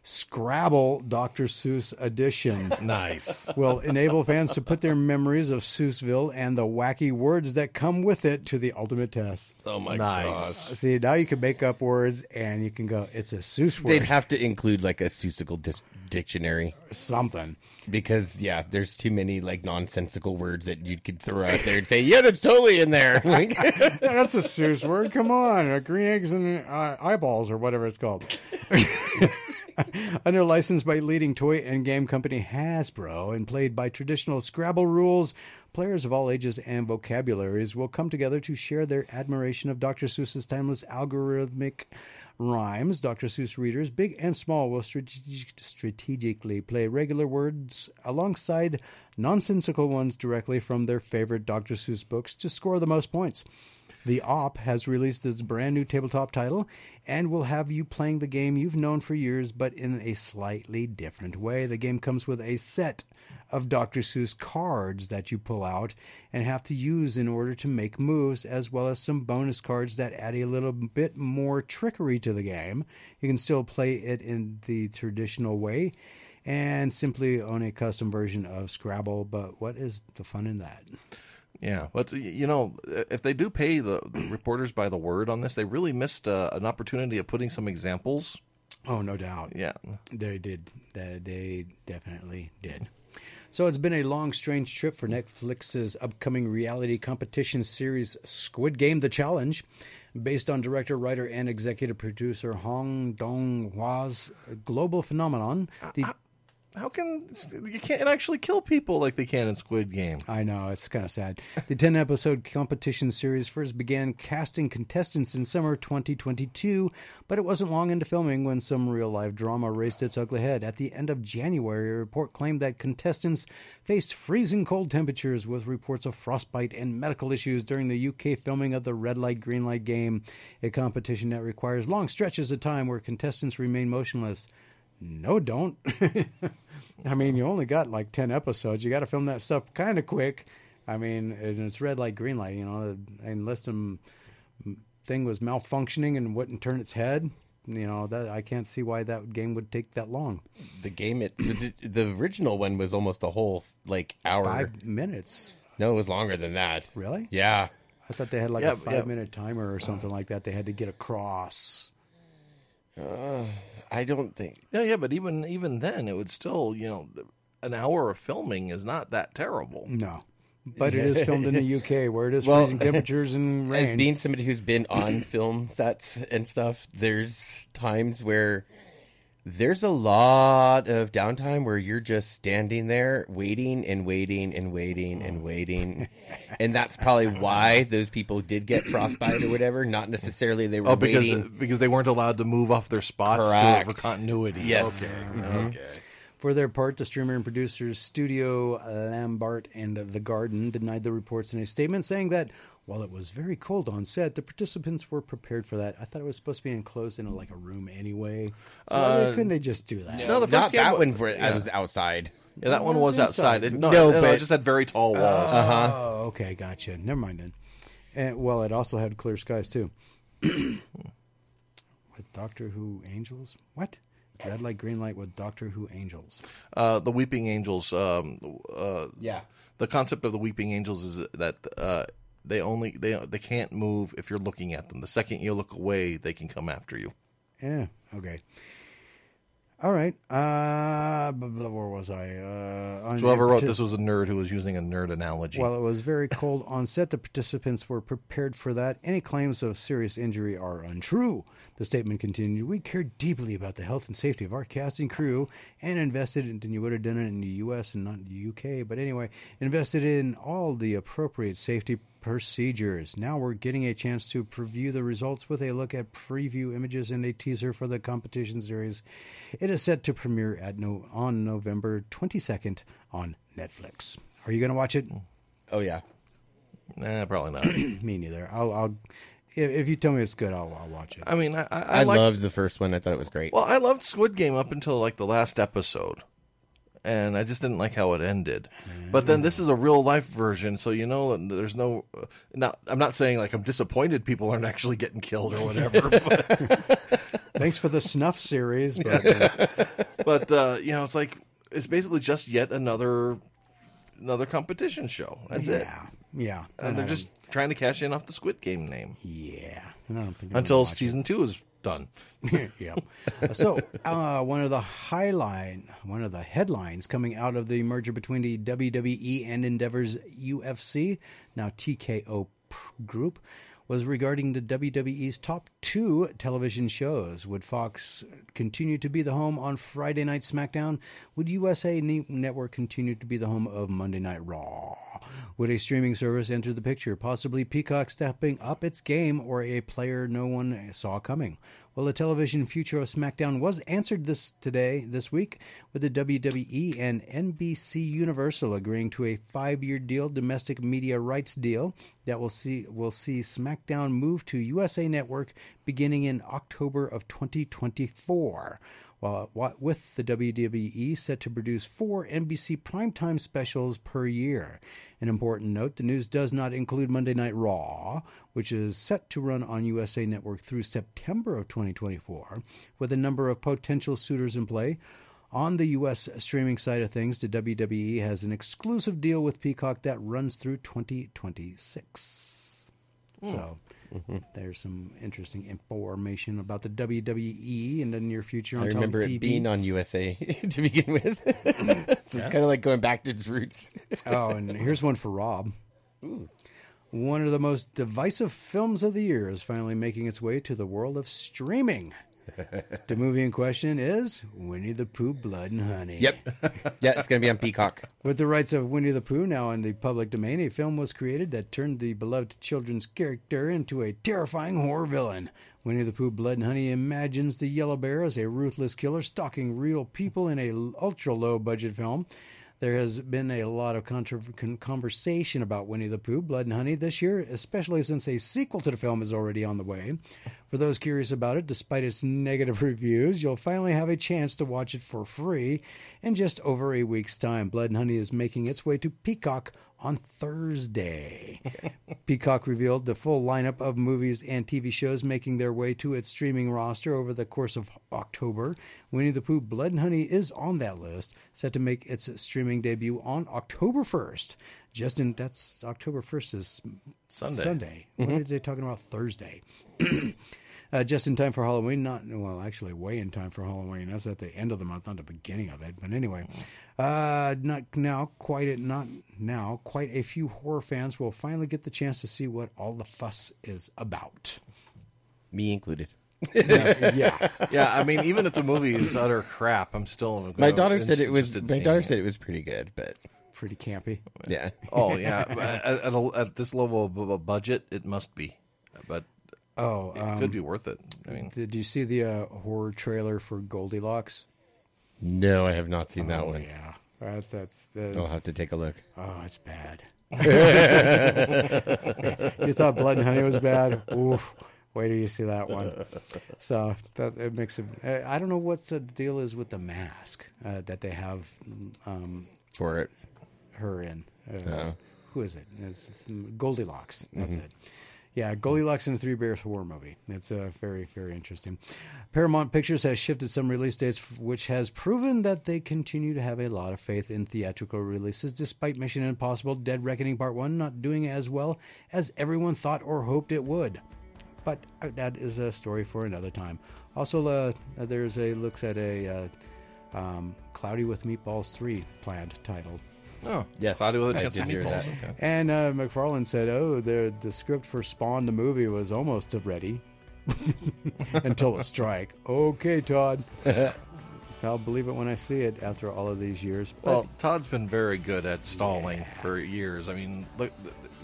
Scrabble Dr. Seuss Edition Nice. will enable fans to put their memories of Seussville and the wacky words that come with it to the ultimate test. Oh my Nice. gosh. See, now you can make up words and you can go, it's a Seuss word. They'd have to include like a Seussical dis- dictionary something. because yeah, there's too many like nonsensical words that you could throw out there and say, yeah, that's totally in there. Like, Yeah, that's a Seuss word. Come on, green eggs and uh, eyeballs, or whatever it's called. Under license by leading toy and game company Hasbro and played by traditional Scrabble rules, players of all ages and vocabularies will come together to share their admiration of Dr. Seuss's timeless algorithmic rhymes. Dr. Seuss readers, big and small, will strategic, strategically play regular words alongside nonsensical ones directly from their favorite Dr. Seuss books to score the most points. The Op has released its brand new tabletop title and will have you playing the game you've known for years, but in a slightly different way. The game comes with a set of Dr. Seuss cards that you pull out and have to use in order to make moves, as well as some bonus cards that add a little bit more trickery to the game. You can still play it in the traditional way and simply own a custom version of Scrabble, but what is the fun in that? Yeah, but you know, if they do pay the, the reporters by the word on this, they really missed uh, an opportunity of putting some examples Oh, no doubt. Yeah. They did. They, they definitely did. So it's been a long, strange trip for Netflix's upcoming reality competition series Squid Game The Challenge. Based on director, writer, and executive producer Hwang Dong-hyuk's global phenomenon, the How can you can't actually kill people like they can in Squid Game? I know, it's kind of sad. The 10 episode competition series first began casting contestants in summer 2022, but it wasn't long into filming when some real life drama raised its ugly head. At the end of January, a report claimed that contestants faced freezing cold temperatures with reports of frostbite and medical issues during the UK filming of the red light green light game, a competition that requires long stretches of time where contestants remain motionless. No, don't. I mean, you only got like 10 episodes. You got to film that stuff kind of quick. I mean, and it's red light, green light, you know, unless some thing was malfunctioning and wouldn't turn its head. You know, that I can't see why that game would take that long. The game, it the, the original one was almost a whole like hour. Five minutes. No, it was longer than that. Really? Yeah. I thought they had like Yeah, a five yeah. minute timer or something like that. They had to get across. Uh, I don't think. Yeah, yeah, but even even then, it would still, you know, an hour of filming is not that terrible. No. But it is filmed in the UK where it is Well, freezing temperatures and rain. As being somebody who's been on film sets and stuff, there's times where there's a lot of downtime where you're just standing there waiting and waiting and waiting and mm. waiting. and that's probably why those people did get frostbite or whatever. Not necessarily they oh, were Oh, because waiting. Uh, because they weren't allowed to move off their spots to, Correct. for continuity. Yes. Okay. Mm-hmm. Mm-hmm. Okay. For their part, the streamer and producers Studio uh, Lambert and The Garden denied the reports in a statement, saying that while it was very cold on set, the participants were prepared for that. I thought it was supposed to be enclosed in a, like a room anyway. So Uh, couldn't they just do that? No, the first Not that wa- one. For, yeah. I was outside. Yeah, that one was was outside. inside. It, no, No, no, but- it just had very tall walls. Oh, okay, gotcha. Never mind then. And well, it also had clear skies too. with Doctor Who angels? What? Red light, green light with Doctor Who angels. Uh, the Weeping Angels. Um, uh, Yeah. the concept of the Weeping Angels is that uh, they only they they can't move if you're looking at them. The second you look away, they can come after you. Yeah. Okay. All right. Uh, blah, blah, where was I? Uh, So whoever wrote partic- this was a nerd who was using a nerd analogy. While it was very cold on set, the participants were prepared for that. Any claims of serious injury are untrue. The statement continued We care deeply about the health and safety of our cast and crew and invested in, and you would have done it in the U.S. and not the UK, but anyway, invested in all the appropriate safety procedures. Now we're getting a chance to preview the results with a look at preview images and a teaser for the competition series. It is set to premiere at no, on November 22nd on Netflix. Are you going to watch it? Oh yeah. nah, probably not. Me neither. I'll, I'll if, if you tell me it's good, I'll, I'll watch it. I mean, I, I, I, I liked- loved the first one. I thought it was great. Well, I loved Squid Game up until like the last episode, and I just didn't like how it ended. But then this is a real life version, so you know there's no. Uh, not, I'm not saying like I'm disappointed people aren't actually getting killed or whatever, but, Thanks for the snuff series, but uh, but uh, you know it's like it's basically just yet another another competition show. That's it, yeah, yeah. and they're just trying to cash in off the Squid Game name yeah. And I don't think I'm until gonna watch season two is done. yeah. So uh, one of the highline, one of the headlines coming out of the merger between the WWE and Endeavor's UFC, now TKO Group. Was regarding the WWE's top two television shows. Would Fox continue to be the home on Friday Night SmackDown? Would USA Network continue to be the home of Monday Night Raw? Would a streaming service enter the picture? Possibly Peacock stepping up its game or a player no one saw coming? Well, the television future of SmackDown was answered this today, this week, with the WWE and NBC Universal agreeing to a five-year deal, domestic media rights deal that will see will see SmackDown move to USA Network beginning in October of 2024. Uh, While what- with the WWE set to produce four NBC primetime specials per year. An important note the news does not include Monday Night Raw, which is set to run on USA Network through September of 2024, with a number of potential suitors in play. On the U.S. streaming side of things, the WWE has an exclusive deal with Peacock that runs through 2026. Hmm. So There's some interesting information about the WWE in the near future on I remember TV. it being on USA to begin with. it's kind of like going back to its roots. oh, and here's one for Rob. One of the most divisive films of the year is finally making its way to the world of streaming. The movie in question is Winnie the Pooh Blood and Honey. Yep. Yeah, it's going to be on Peacock. With the rights of Winnie the Pooh now in the public domain, a film was created that turned the beloved children's character into a terrifying horror villain. Winnie the Pooh Blood and Honey imagines the yellow bear as a ruthless killer stalking real people in a ultra low budget film. There has been a lot of conversation about Winnie the Pooh, Blood and Honey this year, especially since a sequel to the film is already on the way. For those curious about it, despite its negative reviews, you'll finally have a chance to watch it for free in just over a week's time. Blood and Honey is making its way to Peacock on Thursday. Peacock revealed the full lineup of movies and TV shows making their way to its streaming roster over the course of October. Winnie the Pooh Blood and Honey is on that list, set to make its streaming debut on October 1st. Justin, that's October 1st is Sunday. Sunday. What are mm-hmm. they talking about Thursday? Uh, just in time for Halloween, not well, actually, way in time for Halloween. That's at the end of the month, not the beginning of it. But anyway, uh, not now, quite a, not now. Quite a few horror fans will finally get the chance to see what all the fuss is about. Me included. Yeah, yeah. Yeah, I mean, even if the movie is utter crap, I'm still. My gonna- daughter said it was. in My daughter it. said it was pretty good, but pretty campy. yeah. Oh yeah, at, at, a, at this level of a budget, it must be, but Oh, it um, could be worth it. I mean, did you see the uh, horror trailer for Goldilocks? No, I have not seen that Oh, one. Yeah, that's that's. Uh, I'll have to take a look. Oh, it's bad. you thought Blood and Honey was bad? Oof. Wait till you see that one. So that it makes it. uh, I don't know what the deal is with the mask uh, that they have um, For it. her in. Uh, Oh. Who is it? It's Goldilocks. That's it. Yeah, Goldilocks and the Three Bears horror movie. It's uh, very, very interesting. Paramount Pictures has shifted some release dates, which has proven that they continue to have a lot of faith in theatrical releases, despite Mission Impossible Dead Reckoning Part 1 not doing as well as everyone thought or hoped it would. But uh, that is a story for another time. Also, uh, there's a looks at a uh, um, Cloudy with Meatballs 3 planned title. Oh Yes, thought it was a I chance did of hear meatballs. that. Okay. And uh, McFarlane said, "Oh, the the script for Spawn the movie was almost ready until a strike." Okay, Todd. I'll believe it when I see it after all of these years. But Well, Todd's been very good at stalling for years. I mean, look,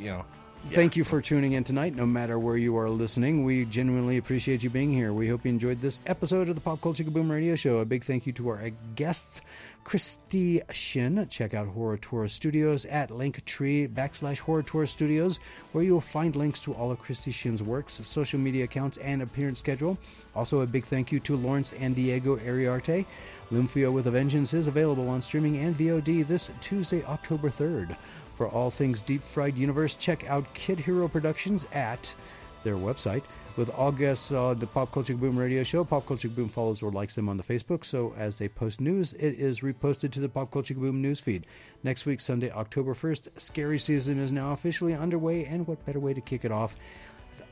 you know. yeah. Thank you for tuning in tonight, no matter where you are listening. We genuinely appreciate you being here. We hope you enjoyed this episode of the Pop Culture Kaboom Radio Show. A big thank you to our guests, Christie Shinn. Check out HoraTora Studios at Linktree backslash HoraTora Studios, where you'll find links to all of Christie Shinn's works, social media accounts, and appearance schedule. Also, a big thank you to Lawrence and Diego Iriarte. Lumpia with a Vengeance is available on streaming and VOD this Tuesday, October 3rd. For all things Deep Fried Universe, check out Kid Hero Productions at their website. With all guests on uh, the Pop Culture Boom radio show, Pop Culture Boom follows or likes them on the Facebook, so as they post news, it is reposted to the Pop Culture Boom newsfeed. Next week, Sunday, October 1st, scary season is now officially underway, and what better way to kick it off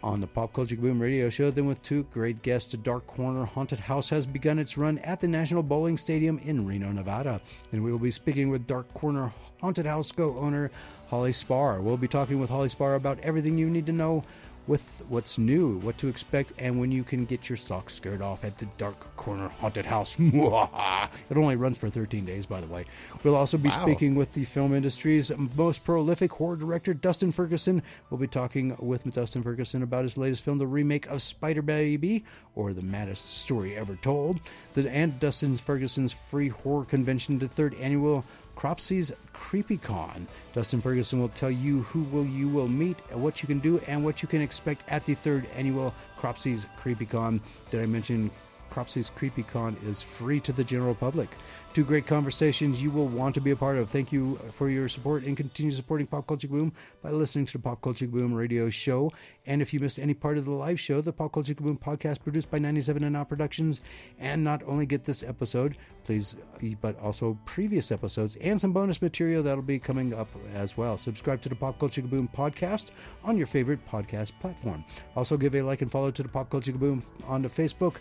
on the Pop Culture Boom radio show than with two great guests. The Dark Corner Haunted House has begun its run at the National Bowling Stadium in Reno, Nevada. And we will be speaking with Dark Corner Haunted House co owner Holly Spar. We'll be talking with Holly Spar about everything you need to know with what's new, what to expect, and when you can get your socks scared off at the Dark Corner Haunted House. it only runs for 13 days, by the way. We'll also be Wow. speaking with the film industry's most prolific horror director, Dustin Ferguson. We'll be talking with Dustin Ferguson about his latest film, the remake of Spider Baby, or the maddest story ever told. The, and Dustin Ferguson's free horror convention, the third annual Cropsy's CreepyCon. Dustin Ferguson will tell you who will you will meet, what you can do, and what you can expect at the third annual Cropsy's CreepyCon. Did I mention Cropsy's Creepy Con is free to the general public. Two great conversations you will want to be a part of. Thank you for your support and continue supporting Pop Culture Boom by listening to the Pop Culture Boom radio show. And if you missed any part of the live show, the Pop Culture Boom podcast produced by 97 and Now Productions, and not only get this episode, please, but also previous episodes and some bonus material that'll be coming up as well. Subscribe to the Pop Culture Boom podcast on your favorite podcast platform. Also, give a like and follow to the Pop Culture Boom on the Facebook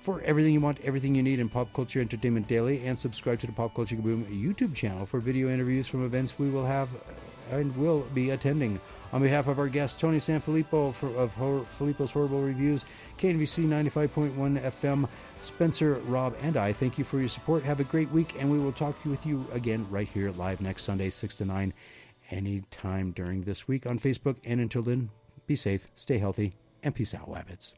for everything you want, everything you need in pop culture entertainment daily, and subscribe to the Pop Culture Boom YouTube channel for video interviews from events we will have and will be attending. On behalf of our guest Tony Sanfilippo for, of Hor- Filippo's Horrible Reviews, KNBC 95.1 FM, Spencer, Rob, and I thank you for your support. Have a great week, and we will talk with you again right here live next Sunday, 6 to 9, anytime during this week on Facebook. And until then, be safe, stay healthy, and peace out, Wabbits.